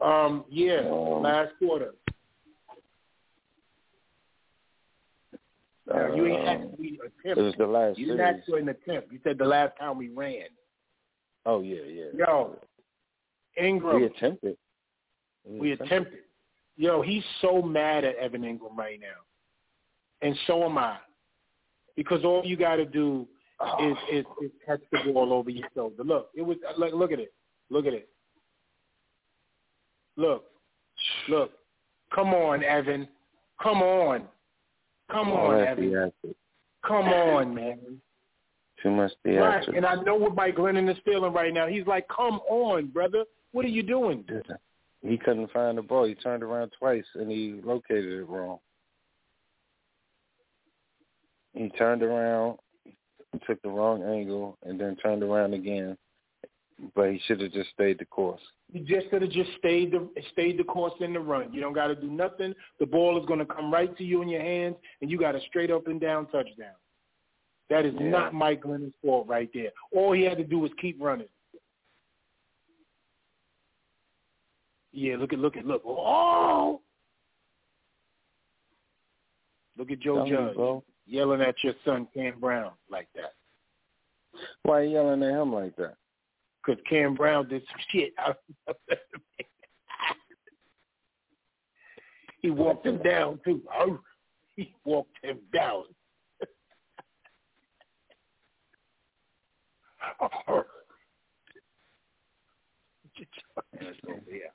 [SPEAKER 15] Um, yeah,
[SPEAKER 14] Um,
[SPEAKER 15] last quarter. Now, you ain't
[SPEAKER 14] Um,
[SPEAKER 15] asked me
[SPEAKER 14] It was the last
[SPEAKER 15] You didn't
[SPEAKER 14] series.
[SPEAKER 15] for an attempt. You said the last time we ran.
[SPEAKER 14] Oh yeah, yeah.
[SPEAKER 15] Yo, Engram,
[SPEAKER 14] we attempted.
[SPEAKER 15] we,
[SPEAKER 14] attempted.
[SPEAKER 15] attempted. Yo, he's so mad at Evan Engram right now, and so am I, because all you got to do oh. is, is is catch the ball over your shoulder. Look, it was uh, look, look at it, look at it. Look, look, come on, Evan, come on, come
[SPEAKER 14] All
[SPEAKER 15] on, Evan, come on, man.
[SPEAKER 14] Too much
[SPEAKER 15] Right,
[SPEAKER 14] theatrics.
[SPEAKER 15] and I know what Mike Glennon is feeling right now. He's like, "Come on, brother, what are you doing?"
[SPEAKER 14] He couldn't find the ball. He turned around twice and he located it wrong. He turned around, and took the wrong angle, and then turned around again. But he should have just stayed the course.
[SPEAKER 15] You just could have just stayed the stayed the course in the run. You don't got to do nothing. The ball is going to come right to you in your hands, and you got a straight up and down touchdown. That is
[SPEAKER 14] Yeah.
[SPEAKER 15] not Mike Glennon's fault right there. All he had to do was keep running. Yeah, look at look at look. Oh, look at Joe
[SPEAKER 14] Tell
[SPEAKER 15] Judge
[SPEAKER 14] bro.
[SPEAKER 15] yelling at your son Cam Brown like that.
[SPEAKER 14] Why are you yelling at him like that?
[SPEAKER 15] because Cam Brown did some shit. he walked him down too. Oh, he walked him down. Get your over here.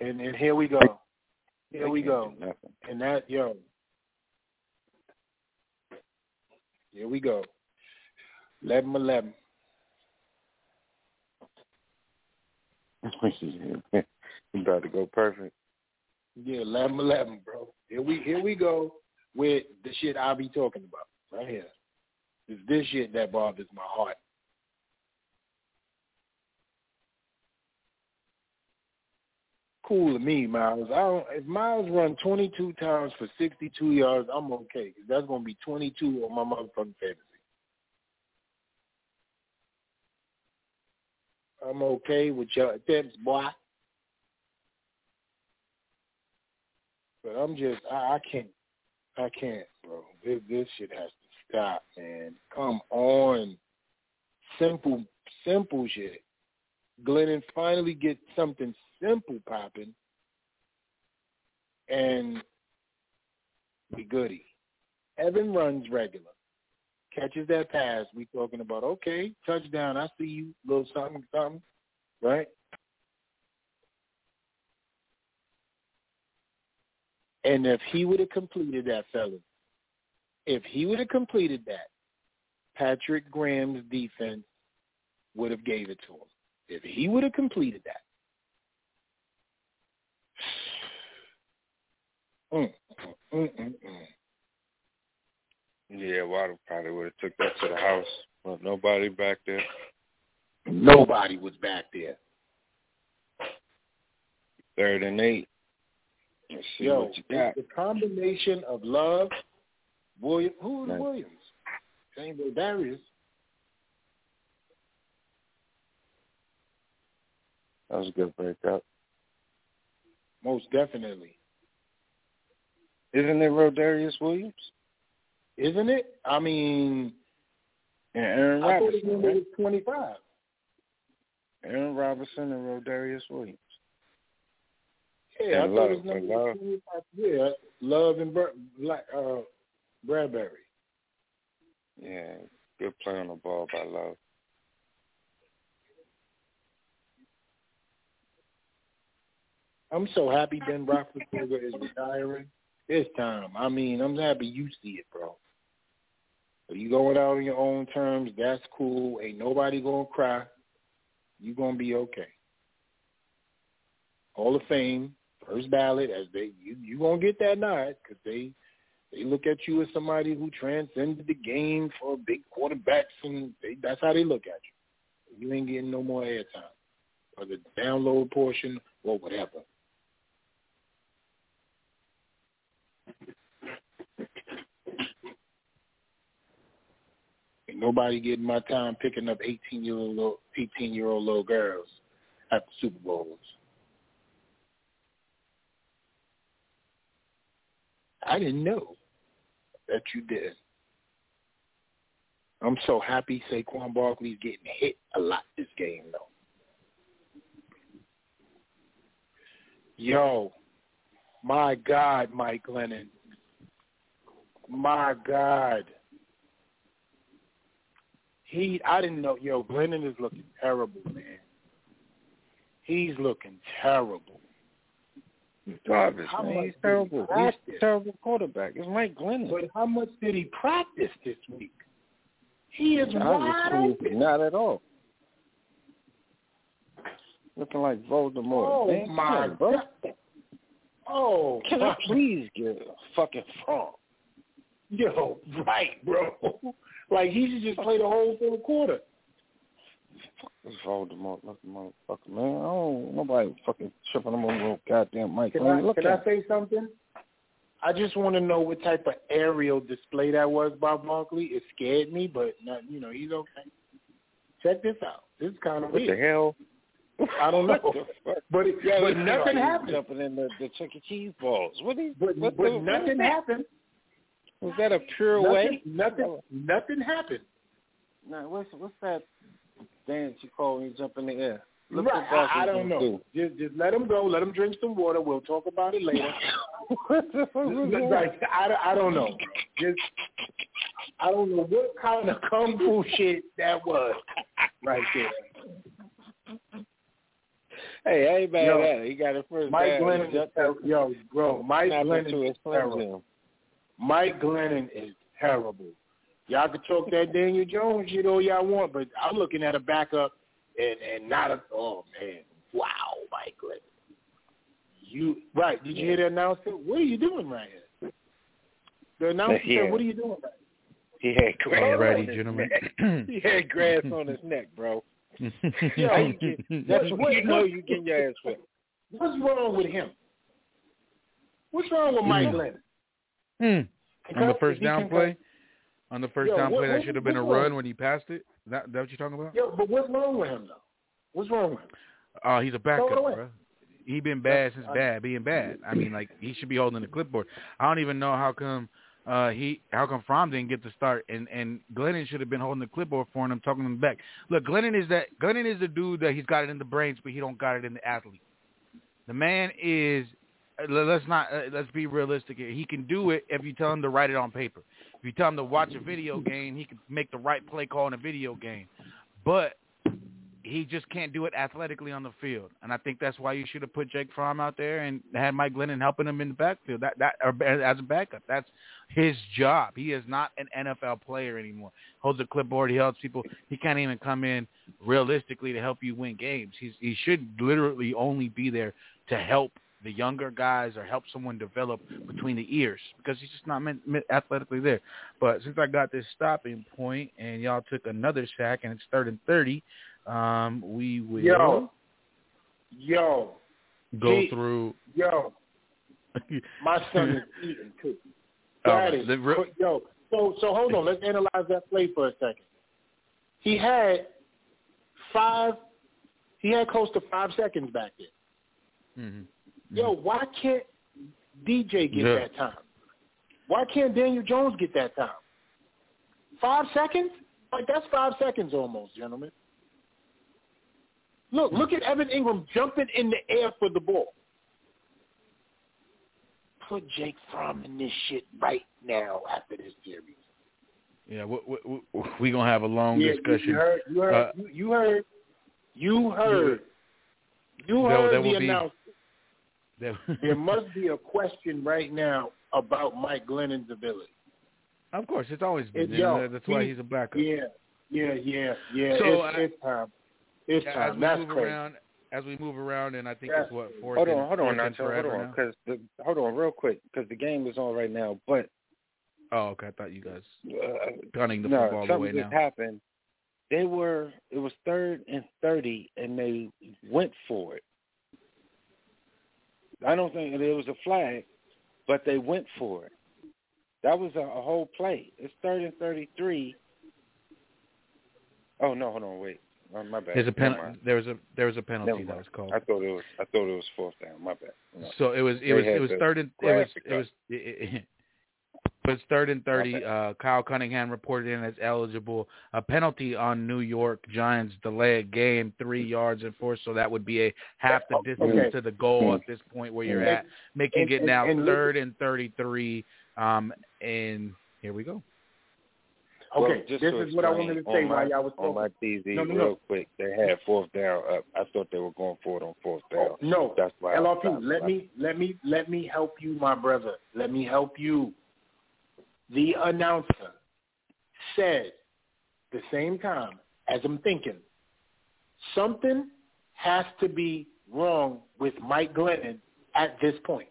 [SPEAKER 15] And and here we go. Here we go. And that yo. Here we go. Eleven eleven.
[SPEAKER 14] he about to go perfect.
[SPEAKER 15] Yeah, eleven eleven, bro. Here we here we go with the shit I be talking about right here. It's this shit that bothers my heart. Cool to me, Miles. I don't, if Miles run 22 times for 62 yards, I'm okay. 'cause that's gonna be 22 on my motherfucking fantasy. I'm okay with your attempts, boy. But I'm just, I, I can't, I can't, bro. This, this shit has to stop, man. Come on. Simple, simple shit. Glennon finally get something simple popping, and we goody. Evan runs regular, catches that pass. We talking about okay, touchdown. I see you, little something, something, right? And if he would have completed that, fellas, if he would have completed that, Patrick Graham's defense would have gave it to him. If he would have completed that. Mm, mm, mm, mm.
[SPEAKER 14] Yeah, Waddle probably would have took that to the house. But nobody back there.
[SPEAKER 15] Nobody was back there.
[SPEAKER 14] Third and eight. Let's see
[SPEAKER 15] Yo,
[SPEAKER 14] what you got.
[SPEAKER 15] the combination of love William, who was
[SPEAKER 14] Nice.
[SPEAKER 15] Williams? Same with Darius.
[SPEAKER 14] That was a good breakup.
[SPEAKER 15] Most definitely.
[SPEAKER 14] Isn't it Rodarius Williams?
[SPEAKER 15] Isn't it? I mean,
[SPEAKER 14] And Aaron
[SPEAKER 15] I thought his
[SPEAKER 14] Robinson,
[SPEAKER 15] was 25.
[SPEAKER 14] Aaron Robinson and Rodarius Williams.
[SPEAKER 15] Yeah,
[SPEAKER 14] And
[SPEAKER 15] I thought
[SPEAKER 14] Love,
[SPEAKER 15] his number was
[SPEAKER 14] Love.
[SPEAKER 15] 25. Yeah, Love and Bur- Black, uh, Bradberry.
[SPEAKER 14] Yeah, good play on the ball by Love.
[SPEAKER 15] I'm so happy Ben Roethlisberger is retiring. It's time. I mean, I'm happy you see it, bro. If you going out on your own terms, that's cool. Ain't nobody gonna cry. You gonna be okay. Hall of Fame, first ballot, as they you you gonna get that nod because they they look at you as somebody who transcended the game for big quarterbacks, and they, that's how they look at you. You ain't getting no more airtime, or the download portion, or whatever. Ain't nobody getting my time picking up eighteen year old eighteen year old little girls at the Super Bowls. I didn't know that you did. I'm so happy Saquon Barkley's getting hit a lot this game though. Yo, my God, Mike Lennon. My God. He I didn't know yo, Glennon is looking terrible, man. He's looking terrible.
[SPEAKER 14] Garbage,
[SPEAKER 15] How
[SPEAKER 14] man. He's
[SPEAKER 15] did he
[SPEAKER 14] terrible. He's a terrible quarterback. It's Mike Glennon.
[SPEAKER 15] But how much did he practice this week? He is
[SPEAKER 14] I
[SPEAKER 15] wide open.
[SPEAKER 14] Not at all. Looking like Voldemort.
[SPEAKER 15] Oh
[SPEAKER 14] man.
[SPEAKER 15] my
[SPEAKER 14] Come on, bro.
[SPEAKER 15] God. Oh,
[SPEAKER 14] Can I please get a fucking frog?
[SPEAKER 15] Yo, right, bro. Like he should just play the whole full quarter.
[SPEAKER 14] This Voldemort looking motherfucker, man. I don't nobody fucking tripping him on no goddamn Mike
[SPEAKER 15] Can. I,
[SPEAKER 14] Look
[SPEAKER 15] can I say something? I just want to know what type of aerial display that was by Barkley. It scared me, but not, you know he's okay. Check this out. This is kind of
[SPEAKER 14] what the hell?
[SPEAKER 15] I don't know,
[SPEAKER 14] fuck?
[SPEAKER 15] but it,
[SPEAKER 14] Yeah,
[SPEAKER 15] but nothing happened.
[SPEAKER 14] Jumping in the, the Chuck E. Cheese balls. What is?
[SPEAKER 15] But,
[SPEAKER 14] what
[SPEAKER 15] but
[SPEAKER 14] the,
[SPEAKER 15] nothing happened.
[SPEAKER 14] Was that a pure
[SPEAKER 15] Nothing,
[SPEAKER 14] way?
[SPEAKER 15] nothing, nothing happened.
[SPEAKER 14] No, what's what's that dance you call when you jump in the air? Look
[SPEAKER 15] right, I, I don't
[SPEAKER 14] gonna
[SPEAKER 15] know. Just, just let him go. Let him drink some water. We'll talk about it later.
[SPEAKER 14] do.
[SPEAKER 15] like, I, I don't know. Just I don't know what kind of kung fu shit that was right there.
[SPEAKER 14] hey, I ain't mad
[SPEAKER 15] Yo,
[SPEAKER 14] at it. He got it first.
[SPEAKER 15] Mike
[SPEAKER 14] down.
[SPEAKER 15] Glennon is
[SPEAKER 14] Jumped
[SPEAKER 15] terrible. Yo, bro, Mike
[SPEAKER 14] snapped into
[SPEAKER 15] Glennon
[SPEAKER 14] his
[SPEAKER 15] is terrible.
[SPEAKER 14] Jim.
[SPEAKER 15] Mike Glennon is terrible. Y'all can talk that Daniel Jones shit all y'all want, but I'm looking at a backup and and not a oh man, wow, Mike Glennon. You right? Did you hear the announcement? What are you doing right here? The announcement
[SPEAKER 14] Yeah.
[SPEAKER 15] said, "What are you doing?" Right
[SPEAKER 14] He had grass
[SPEAKER 2] Alrighty,
[SPEAKER 14] on his
[SPEAKER 2] gentlemen.
[SPEAKER 14] neck. he had grass on his neck, bro.
[SPEAKER 15] Yo,
[SPEAKER 14] That's
[SPEAKER 15] what-
[SPEAKER 14] what you know you getting your ass whipped.
[SPEAKER 15] What's wrong with him? What's wrong with Mike. Glennon?
[SPEAKER 2] Hmm. On the first down play, on the first
[SPEAKER 15] Yo,
[SPEAKER 2] down
[SPEAKER 15] what-
[SPEAKER 2] play, that should have been a run when he passed it. Is that, that what you're talking about?
[SPEAKER 15] Yo, but what's wrong with him though? What's wrong with him?
[SPEAKER 2] Oh, he's a backup, bro. He been bad since bad, being bad. I mean, like he should be holding the clipboard. I don't even know how come uh he how come Fromm didn't get the start and and Glennon should have been holding the clipboard for him, talking him back. Look, Glennon is that Glennon is the dude that he's got it in the brains, but he don't got it in the athlete. The man is. Uh, Let's not. Uh, let's be realistic here. He can do it if you tell him to write it on paper. If you tell him to watch a video game, he can make the right play call in a video game. But he just can't do it athletically on the field, and I think that's why you should have put Jake Fromm out there and had Mike Glennon helping him in the backfield. That that or as a backup, that's his job. He is not an NFL player anymore. Holds a clipboard, he helps people. He can't even come in realistically to help you win games. He's he should literally only be there to help the younger guys or help someone develop between the ears because he's just not meant, athletically there. But since I got this stopping point and y'all took another sack and it's third and thirty, um, we will
[SPEAKER 15] Yo, yo,
[SPEAKER 2] go
[SPEAKER 15] G-
[SPEAKER 2] through.
[SPEAKER 15] yo. My son is eating too. That
[SPEAKER 2] Oh,
[SPEAKER 15] is
[SPEAKER 2] re-
[SPEAKER 15] yo. So so hold on. Let's analyze that play for a second. He had five. He had close to five seconds back there.
[SPEAKER 2] Mhm.
[SPEAKER 15] Yo, why can't DJ get
[SPEAKER 2] Yeah.
[SPEAKER 15] that time? Why can't Daniel Jones get that time? Five seconds? Like that's five seconds almost, gentlemen. Look, look at Evan Engram jumping in the air for the ball. Put Jake Fromm in this shit right now after this series.
[SPEAKER 2] Yeah, we, we, we, we gonna have a long
[SPEAKER 15] yeah,
[SPEAKER 2] discussion.
[SPEAKER 15] You heard. You heard.
[SPEAKER 2] Uh,
[SPEAKER 15] you, you heard. You heard. You heard
[SPEAKER 2] there
[SPEAKER 15] the announcement.
[SPEAKER 2] There-
[SPEAKER 15] there must be a question right now about Mike Glennon's ability.
[SPEAKER 2] of course, it's always been.
[SPEAKER 15] It- yo,
[SPEAKER 2] know, that's why he's a backup.
[SPEAKER 15] Yeah, yeah, yeah, yeah.
[SPEAKER 2] So,
[SPEAKER 15] it's,
[SPEAKER 2] uh,
[SPEAKER 15] it's time. It's
[SPEAKER 2] as
[SPEAKER 15] time.
[SPEAKER 2] we
[SPEAKER 15] That's
[SPEAKER 2] move
[SPEAKER 15] crazy.
[SPEAKER 2] around, as we move around, and I think
[SPEAKER 15] Yeah.
[SPEAKER 2] it's what fourth
[SPEAKER 14] Hold
[SPEAKER 2] and,
[SPEAKER 14] on, hold on,
[SPEAKER 2] fourth
[SPEAKER 14] Nacho, hold on, because the hold on real quick because the game is on right now. But
[SPEAKER 2] Oh, okay. I thought you guys
[SPEAKER 14] uh,
[SPEAKER 2] gunning the
[SPEAKER 14] no,
[SPEAKER 2] football
[SPEAKER 14] something
[SPEAKER 2] away
[SPEAKER 14] just
[SPEAKER 2] now.
[SPEAKER 14] happened. They were it was third and thirty, and they went for it. I don't think it was a flag, but they went for it. That was a, a whole play. It's third and thirty-three. Oh no, hold on, wait. Oh, my bad.
[SPEAKER 2] There's a
[SPEAKER 14] Never
[SPEAKER 2] pen. There was a there was a penalty that was called.
[SPEAKER 14] I thought it was. I thought it was fourth down. My bad. No.
[SPEAKER 2] So it was it
[SPEAKER 14] They
[SPEAKER 2] was it was third and it was it was it, it was third and thirty. Uh, Kyle Cunningham reported in as eligible. A penalty on New York Giants delay a game three yards and four, so that would be a half the distance
[SPEAKER 15] Okay.
[SPEAKER 2] to the goal at this point where you're at, making
[SPEAKER 15] and-
[SPEAKER 2] it now
[SPEAKER 15] and look-
[SPEAKER 2] third and thirty three. Um, and here we go.
[SPEAKER 14] Well,
[SPEAKER 15] Okay,
[SPEAKER 14] just
[SPEAKER 15] this is what I wanted to say
[SPEAKER 14] on
[SPEAKER 15] while
[SPEAKER 14] my,
[SPEAKER 15] y'all was
[SPEAKER 14] on my
[SPEAKER 15] talking.
[SPEAKER 14] TV
[SPEAKER 15] No, no,
[SPEAKER 14] real
[SPEAKER 15] no.
[SPEAKER 14] quick. They had fourth down up. I thought they were going for it on fourth down.
[SPEAKER 15] Oh, no,
[SPEAKER 14] that's why. I
[SPEAKER 15] LRP, let me let me let me help you, my brother. Let me help you. The announcer said the same time as I'm thinking, something has to be wrong with Mike Glennon at this point.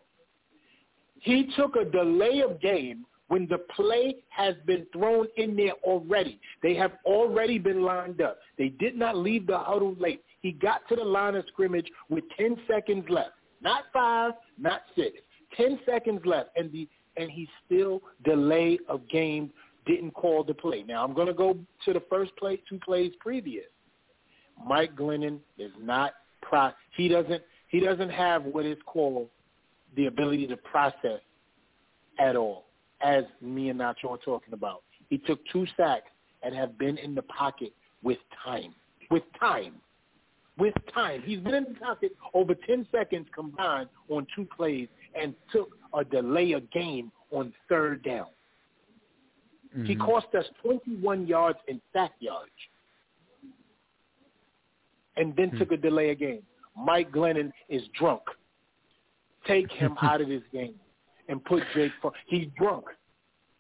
[SPEAKER 15] He took a delay of game when the play has been thrown in there already. They have already been lined up. They did not leave the huddle late. He got to the line of scrimmage with 10 seconds left. Not five, not six. 10 seconds left. And the and he still delay of game didn't call the play. Now I'm going to go to the first play, two plays previous. Mike Glennon is not pro. He doesn't. He doesn't have what is called the ability to process at all, as me and Nacho are talking about. He took two sacks and have been in the pocket with time. With time. With time. He's been in the pocket over 10 seconds combined on two plays and took a delay of game on third down. He
[SPEAKER 2] Mhm.
[SPEAKER 15] cost us 21 yards in sack yards and then took a delay of game. Mike Glennon is drunk. Take him out of this game and put Jake. He's drunk.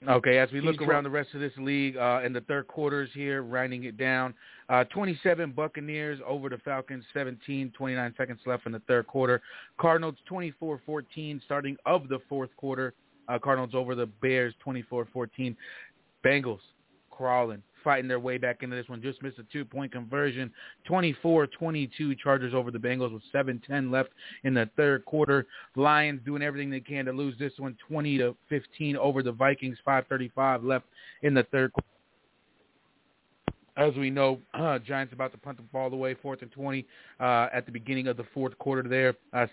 [SPEAKER 2] Okay, as we look around the rest of this league uh, in the third quarters here, writing it down, uh, 27 Buccaneers over the Falcons, 17, 29 seconds left in the third quarter. Cardinals 24-14 starting of the fourth quarter. Uh, Cardinals over the Bears 24-14. Bengals crawling, fighting their way back into this one. Just missed a two-point conversion. 24-22 Chargers over the Bengals with 7-10 left in the third quarter. Lions doing everything they can to lose this one 20 to 15 over the Vikings. 5:35 left in the third quarter. As we know, uh, Giants about to punt the ball away, fourth and 20 uh, at the beginning of the fourth quarter there. Uh,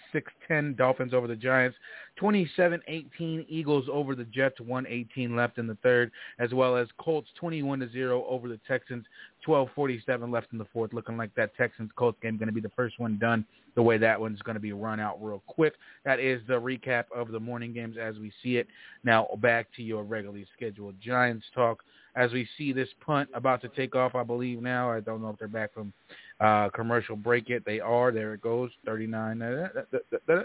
[SPEAKER 2] 6-10 Dolphins over the Giants. 27-18 Eagles over the Jets, 118 left in the third, as well as Colts 21-0 over the Texans, 12:47 left in the fourth. Looking like that Texans-Colts game going to be the first one done the way that one's going to be run out real quick. That is the recap of the morning games as we see it. Now back to your regularly scheduled Giants talk as we see this punt about to take off, I believe now. I don't know if they're back from uh, commercial break yet. They are. There it goes. 39. uh, uh, uh, uh,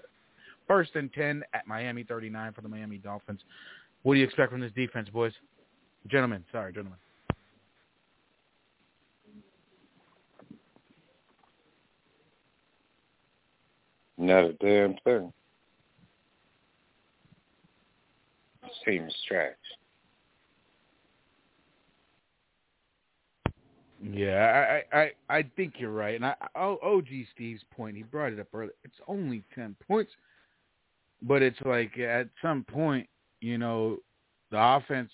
[SPEAKER 2] First and 10 at Miami, 39 for the Miami Dolphins. What do you expect from this defense, boys? Gentlemen, sorry, gentlemen.
[SPEAKER 14] Not a damn thing. This team is trash.
[SPEAKER 2] Yeah, I, I, I think you're right. And I, OG Steve's point, he brought it up earlier. It's only 10 points. But it's like at some point, you know, the offense,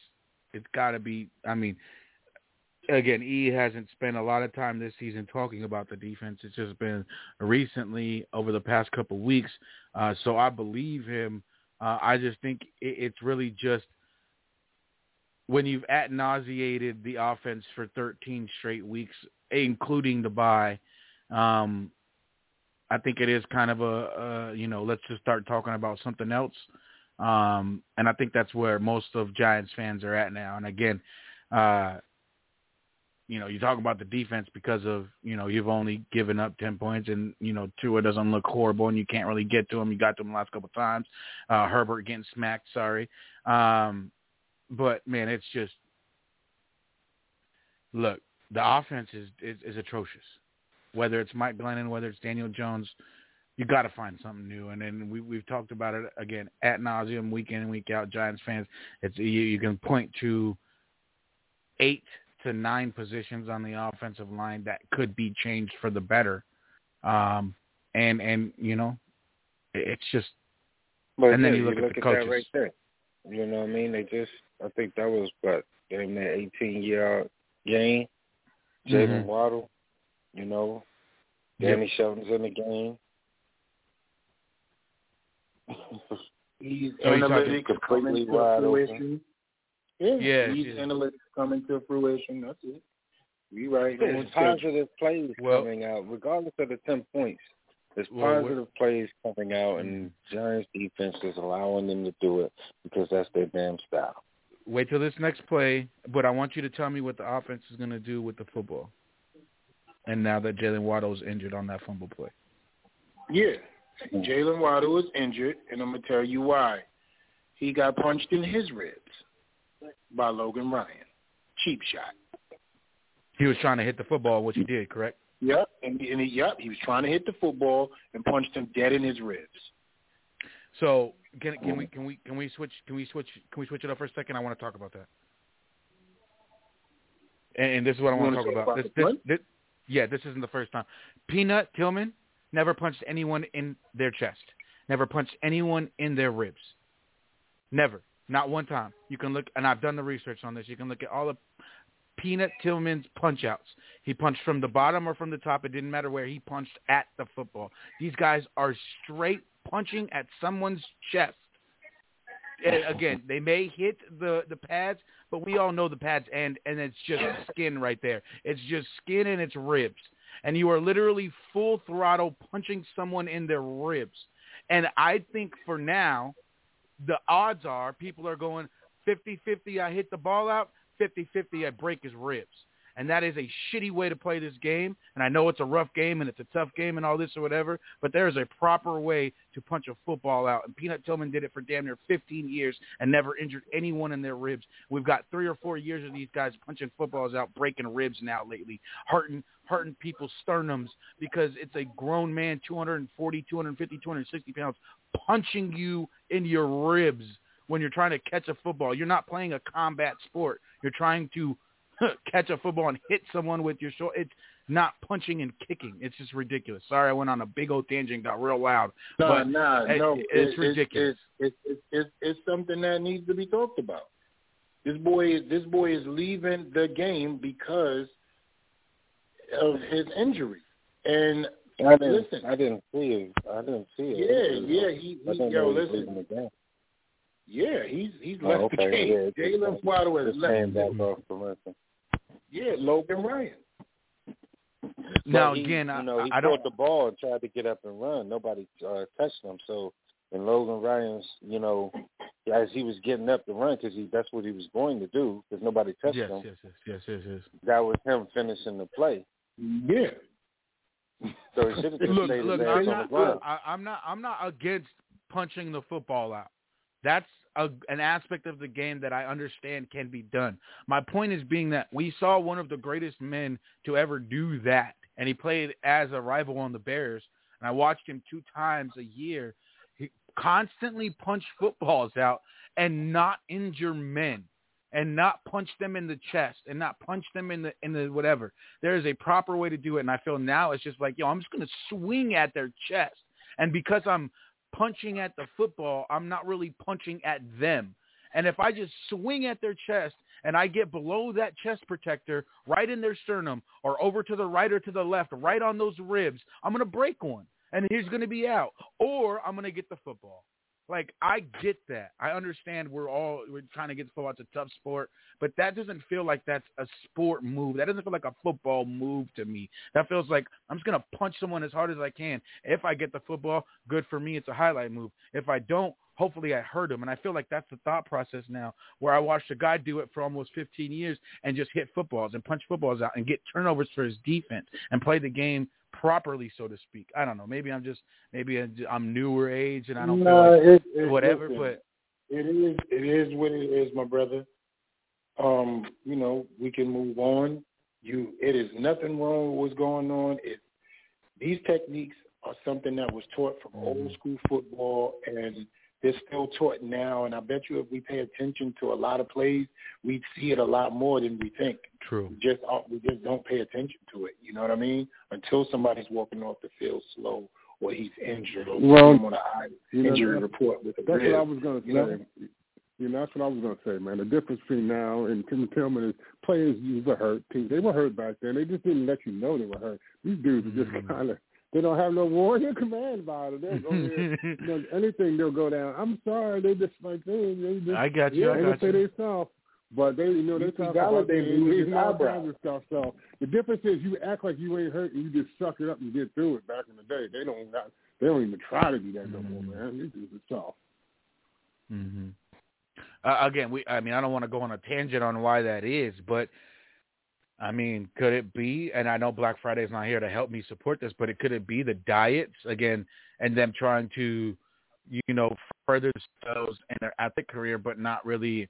[SPEAKER 2] it's got to be. I mean, again, E hasn't spent a lot of time this season talking about the defense. It's just been recently over the past couple of weeks. Uh, so I believe him. Uh, I just think it, it's really just when you've at nauseated the offense for 13 straight weeks, including the bye. Um, I think it is kind of a, a you know let's just start talking about something else. Um, and I think that's where most of Giants fans are at now. And again, uh, you know, you talk about the defense because of, you know, you've only given up 10 points and, you know, Tua doesn't look horrible and you can't really get to him. You got to him the last couple of times. Uh, Herbert getting smacked, sorry. Um, but, man, it's just, look, the offense is, is, is atrocious. Whether it's Mike Glennon, whether it's Daniel Jones, you got to find something new. And then we, we've talked about it again at nauseum, week in and week out. Giants fans, it's you, you can point to eight to nine positions on the offensive line that could be changed for the better. Um, and and you know, it's just.
[SPEAKER 14] But
[SPEAKER 2] and then you look,
[SPEAKER 14] look
[SPEAKER 2] at the
[SPEAKER 14] at
[SPEAKER 2] coaches.
[SPEAKER 14] that right there. You know what I mean? They just, I think that was what in that 18 year game. Jaylen
[SPEAKER 2] Mhm.
[SPEAKER 14] Waddle, you know,
[SPEAKER 2] Yep.
[SPEAKER 14] Danny Shelton's in the game.
[SPEAKER 15] He's
[SPEAKER 2] So
[SPEAKER 15] analytics coming to fruition. Yeah,
[SPEAKER 2] Yeah,
[SPEAKER 15] he's
[SPEAKER 2] yeah.
[SPEAKER 15] analytics coming to fruition. That's it. We right here.
[SPEAKER 14] There's positive plays
[SPEAKER 2] Well-
[SPEAKER 14] coming out, regardless of the 10 points. There's
[SPEAKER 2] Well,
[SPEAKER 14] positive plays coming out, and Giants defense is allowing them to do it because that's their damn style.
[SPEAKER 2] Wait till this next play, but I want you to tell me what the offense is going to do with the football. And now that Jaylen Waddle is injured on that fumble play.
[SPEAKER 15] Yeah. Jaylen Waddle was injured, and I'm going to tell you why. He got punched in his ribs by Logan Ryan. Cheap shot.
[SPEAKER 2] He was trying to hit the football, which he did, correct?
[SPEAKER 15] Yep. And, and he, yep, he was trying to hit the football and punched him dead in his ribs.
[SPEAKER 2] So can can we oh. can we can we switch can we switch can we switch it up for a second? I want to talk about that. And, and this is what I
[SPEAKER 15] You
[SPEAKER 2] want to talk about.
[SPEAKER 15] about
[SPEAKER 2] This, this, this, yeah, this isn't the first time. Peanut Tillman never punched anyone in their chest. Never punched anyone in their ribs. Never. Not one time. You can look, and I've done the research on this. You can look at all of Peanut Tillman's punch outs. He punched from the bottom or from the top. It didn't matter where he punched at the football. These guys are straight punching at someone's chest. And again, they may hit the the pads, but we all know the pads end, and it's just skin right there. It's just skin and it's ribs, and you are literally full throttle punching someone in their ribs. And I think for now, the odds are people are going 50-50 I hit the ball out, 50-50 I break his ribs. And that is a shitty way to play this game. And I know it's a rough game and it's a tough game and all this or whatever, but there is a proper way to punch a football out. And Peanut Tillman did it for damn near 15 years and never injured anyone in their ribs. We've got three or four years of these guys punching footballs out, breaking ribs now lately, hurting hurting people's sternums because it's a grown man, 240, 250, 260 pounds, punching you in your ribs when you're trying to catch a football. You're not playing a combat sport. You're trying to catch a football and hit someone with your shoulder. It's not punching and kicking. It's just ridiculous. Sorry, I went on a big old tangent, got real loud.
[SPEAKER 15] No,
[SPEAKER 2] but
[SPEAKER 15] nah,
[SPEAKER 2] it-
[SPEAKER 15] no.
[SPEAKER 2] it's
[SPEAKER 15] it-
[SPEAKER 2] ridiculous.
[SPEAKER 15] It's, it's, it's, it's something that needs to be talked about. This boy, this boy is leaving the game because of his injury. And
[SPEAKER 14] I didn't,
[SPEAKER 15] listen,
[SPEAKER 14] I didn't see it. I didn't see it.
[SPEAKER 15] Yeah, yeah, he- he- yo,
[SPEAKER 14] know he
[SPEAKER 15] listen.
[SPEAKER 14] the game.
[SPEAKER 15] yeah, he's he's
[SPEAKER 14] Oh,
[SPEAKER 15] left the game.
[SPEAKER 14] yeah,
[SPEAKER 15] Jaylen
[SPEAKER 14] came-
[SPEAKER 15] Waddle has left.
[SPEAKER 14] came back off commercial.
[SPEAKER 15] Yeah, Logan Ryan.
[SPEAKER 2] Now,
[SPEAKER 14] he,
[SPEAKER 2] again, I-
[SPEAKER 14] you know, he
[SPEAKER 2] I
[SPEAKER 14] caught
[SPEAKER 2] don't-
[SPEAKER 14] the ball and tried to get up and run. Nobody uh, touched him. So, and Logan Ryan's, you know, as he was getting up to run, because he that's what he was going to do, because nobody touched
[SPEAKER 2] Yes,
[SPEAKER 14] him.
[SPEAKER 2] yes, yes, yes, yes, yes.
[SPEAKER 14] That was him finishing the play.
[SPEAKER 15] Yeah.
[SPEAKER 14] So he should have just
[SPEAKER 2] look,
[SPEAKER 14] stayed
[SPEAKER 2] look, I'm
[SPEAKER 14] ass on the
[SPEAKER 2] not. I, I'm not, I'm not against punching the football out. That's a, an aspect of the game that I understand can be done. My point is being that we saw one of the greatest men to ever do that, and he played as a rival on the Bears. And I watched him two times a year. He constantly punch footballs out and not injure men and not punch them in the chest and not punch them in the in the whatever. There is a proper way to do it, and I feel now it's just like yo, I'm just gonna swing at their chest, and because I'm punching at the football, I'm not really punching at them. And if I just swing at their chest and I get below that chest protector, right in their sternum, or over to the right or to the left, right on those ribs, I'm going to break one, and he's going to be out. Or I'm going to get the football. Like I get that. I understand we're all we're trying to get football. It's a tough sport, but that doesn't feel like that's a sport move. That doesn't feel like a football move to me. That feels like I'm just gonna punch someone as hard as I can. If I get the football, good for me. It's a highlight move. If I don't, hopefully I hurt him. And I feel like that's the thought process now, where I watched a guy do it for almost 15 years and just hit footballs and punch footballs out and get turnovers for his defense and play the game properly, so to speak. I don't know. Maybe I'm just maybe I'm newer age and I don't
[SPEAKER 15] no,
[SPEAKER 2] feel like
[SPEAKER 15] it, it,
[SPEAKER 2] whatever. but
[SPEAKER 15] it is it is what it is, my brother. Um, you know, we can move on. You, it is nothing wrong with what's going on. It these techniques are something that was taught from old school football and they're still taught now, and I bet you if we pay attention to a lot of plays, we'd see it a lot more than we think.
[SPEAKER 2] True.
[SPEAKER 15] We just uh, we just don't pay attention to it. You know what I mean? Until somebody's walking off the field slow, or he's injured, or
[SPEAKER 18] Well,
[SPEAKER 15] on an eye
[SPEAKER 18] you know,
[SPEAKER 15] injury report with a
[SPEAKER 18] That's
[SPEAKER 15] rib.
[SPEAKER 18] what I was going to say.
[SPEAKER 15] you know?
[SPEAKER 18] You know, that's what I was going to say, man. The difference between now and Tim Tillman is players use were hurt. Teams they were hurt back then. They just didn't let you know they were hurt. These dudes are just kind of they don't have no warrior command about it. They'll go there, you know, anything they'll go down. I'm sorry, they just like they, they just
[SPEAKER 2] I got you,
[SPEAKER 18] Yeah,
[SPEAKER 2] I got
[SPEAKER 18] just say
[SPEAKER 2] you.
[SPEAKER 18] they soft. But they, you know, they
[SPEAKER 15] You
[SPEAKER 18] talk
[SPEAKER 15] can
[SPEAKER 18] about they,
[SPEAKER 15] losing
[SPEAKER 18] they, all kinds of stuff. So the difference is you act like you ain't hurt and you just suck it up and get through it. Back in the day, they don't got, they don't even try to do that no more, man. These dudes are soft.
[SPEAKER 2] hmm Uh, again, we. I mean, I don't want to go on a tangent on why that is, but I mean, could it be? And I know Black Friday is not here to help me support this, but it could it be the diets again and them trying to, you know, further themselves in their athletic career, but not really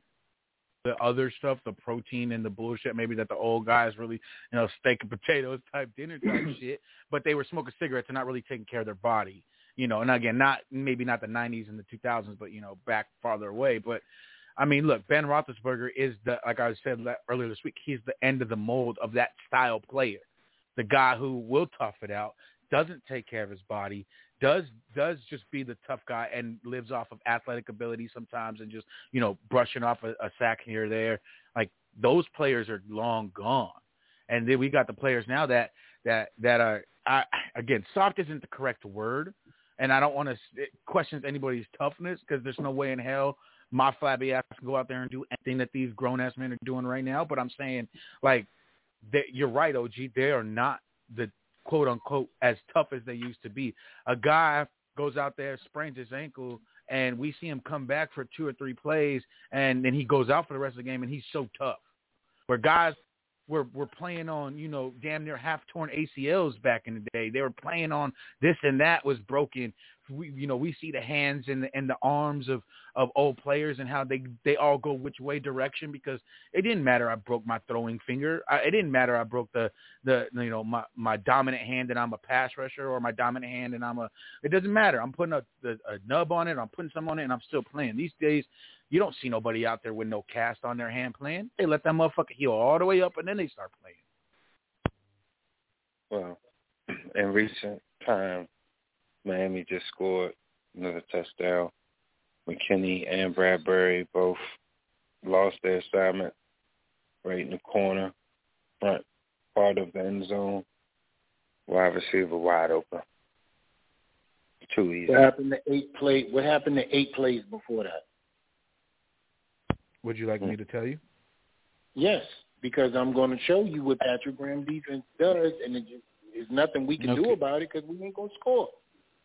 [SPEAKER 2] the other stuff, the protein and the bullshit, maybe that the old guys really, you know, steak and potatoes type dinner type shit, but they were smoking cigarettes and not really taking care of their body, you know. And again, not maybe not the '90s and the 2000s, but you know, back farther away. But I mean, look, Ben Roethlisberger is the like I said earlier this week. He's the end of the mold of that style player, the guy who will tough it out, doesn't take care of his body, does does just be the tough guy and lives off of athletic ability sometimes and just you know brushing off a, a sack here or there. Like those players are long gone, and then we got the players now that that that are I, again soft isn't the correct word, and I don't want to question anybody's toughness because there's no way in hell my flabby ass can go out there and do anything that these grown ass men are doing right now. But I'm saying, like, that you're right, OG. They are not the quote unquote as tough as they used to be. A guy goes out there, sprains his ankle, and we see him come back for two or three plays, and then he goes out for the rest of the game, and he's so tough. Where guys were were playing on, you know, damn near half torn ACLs back in the day. They were playing on this and that was broken. We, you know, we see the hands and the and the arms of of old players and how they they all go which way direction because it didn't matter. I broke my throwing finger. I, it didn't matter. I broke the the you know my my dominant hand and I'm a pass rusher or my dominant hand and I'm a. It doesn't matter. I'm putting a, a, a nub on it. I'm putting some on it and I'm still playing. These days, you don't see nobody out there with no cast on their hand playing. They let that motherfucker heal all the way up and then they start playing.
[SPEAKER 14] Well, in recent time, Miami just scored another touchdown. McKinney and Bradberry both lost their assignment right in the corner, front part of the end zone. Wide receiver wide open. Too easy.
[SPEAKER 15] What happened to eight play? What happened to eight plays before that?
[SPEAKER 2] Would you like me to tell you?
[SPEAKER 15] Yes, because I'm going to show you what Patrick Graham defense does, and it just, there's nothing we can do about it because we ain't going to score.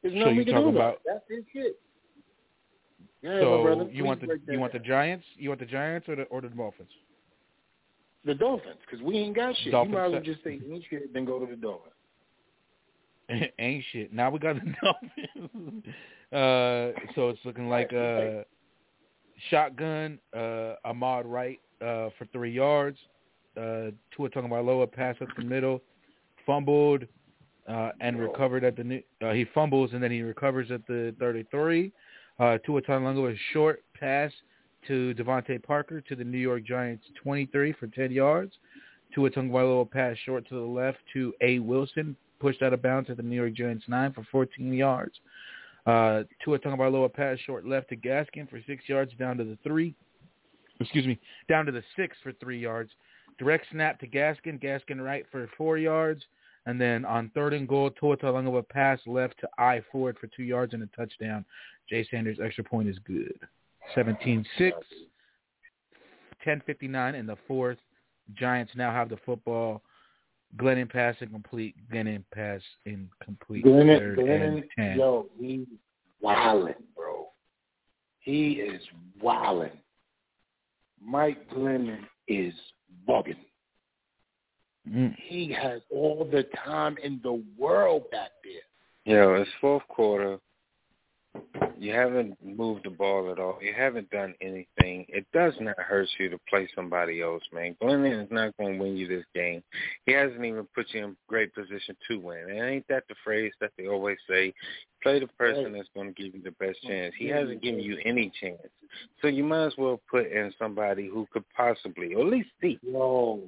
[SPEAKER 15] There's
[SPEAKER 2] So
[SPEAKER 15] nothing
[SPEAKER 2] you
[SPEAKER 15] we can
[SPEAKER 2] talking
[SPEAKER 15] do about. That's his shit. Yeah,
[SPEAKER 2] so you want the you want the. Giants? You want the Giants or the or the Dolphins?
[SPEAKER 15] the Dolphins because we ain't got shit.
[SPEAKER 2] Dolphins
[SPEAKER 15] you might as well just say ain't shit, then go to the Dolphins.
[SPEAKER 2] Ain't shit. Now we got the Dolphins. uh, so it's looking like uh, shotgun. Uh, Ahmed right uh, for three yards. Uh, Tua Tagovailoa pass up the middle, fumbled, uh, and recovered at the. new- Uh, he fumbles and then he recovers at the 33. Uh, Tua Tagovailoa short pass to DeVante Parker to the New York Giants 23 for 10 yards. Tua Tagovailoa pass short to the left to A. Wilson, pushed out of bounds at the New York Giants 9 for 14 yards. Uh, Tua Tagovailoa pass short left to Gaskin for 6 yards down to the 3. excuse me, down to the six for three yards. Direct snap to Gaskin. Gaskin right for four yards. And then on third and goal, Tua Tagovailoa pass left to I Ford for two yards and a touchdown. Jay Sanders extra point is good. 17-6, 10:59 in the fourth. Giants now have the football. Glennon pass incomplete. Glennon pass incomplete.
[SPEAKER 15] Glennon,
[SPEAKER 2] Third
[SPEAKER 15] Glennon,
[SPEAKER 2] and
[SPEAKER 15] yo, he's wildin', bro. He is wildin'. Mike Glennon is bugging.
[SPEAKER 2] Mm.
[SPEAKER 15] He has all the time in the world back there.
[SPEAKER 14] Yo, it's fourth quarter. You haven't moved the ball at all. You haven't done anything. It does not hurt you to play somebody else, man. Glennon is not going to win you this game. He hasn't even put you in great position to win. And ain't that the phrase that they always say? Play the person that's going to give you the best chance. He hasn't given you any chance. So you might as well put in somebody who could possibly, or at least see.
[SPEAKER 15] Yo.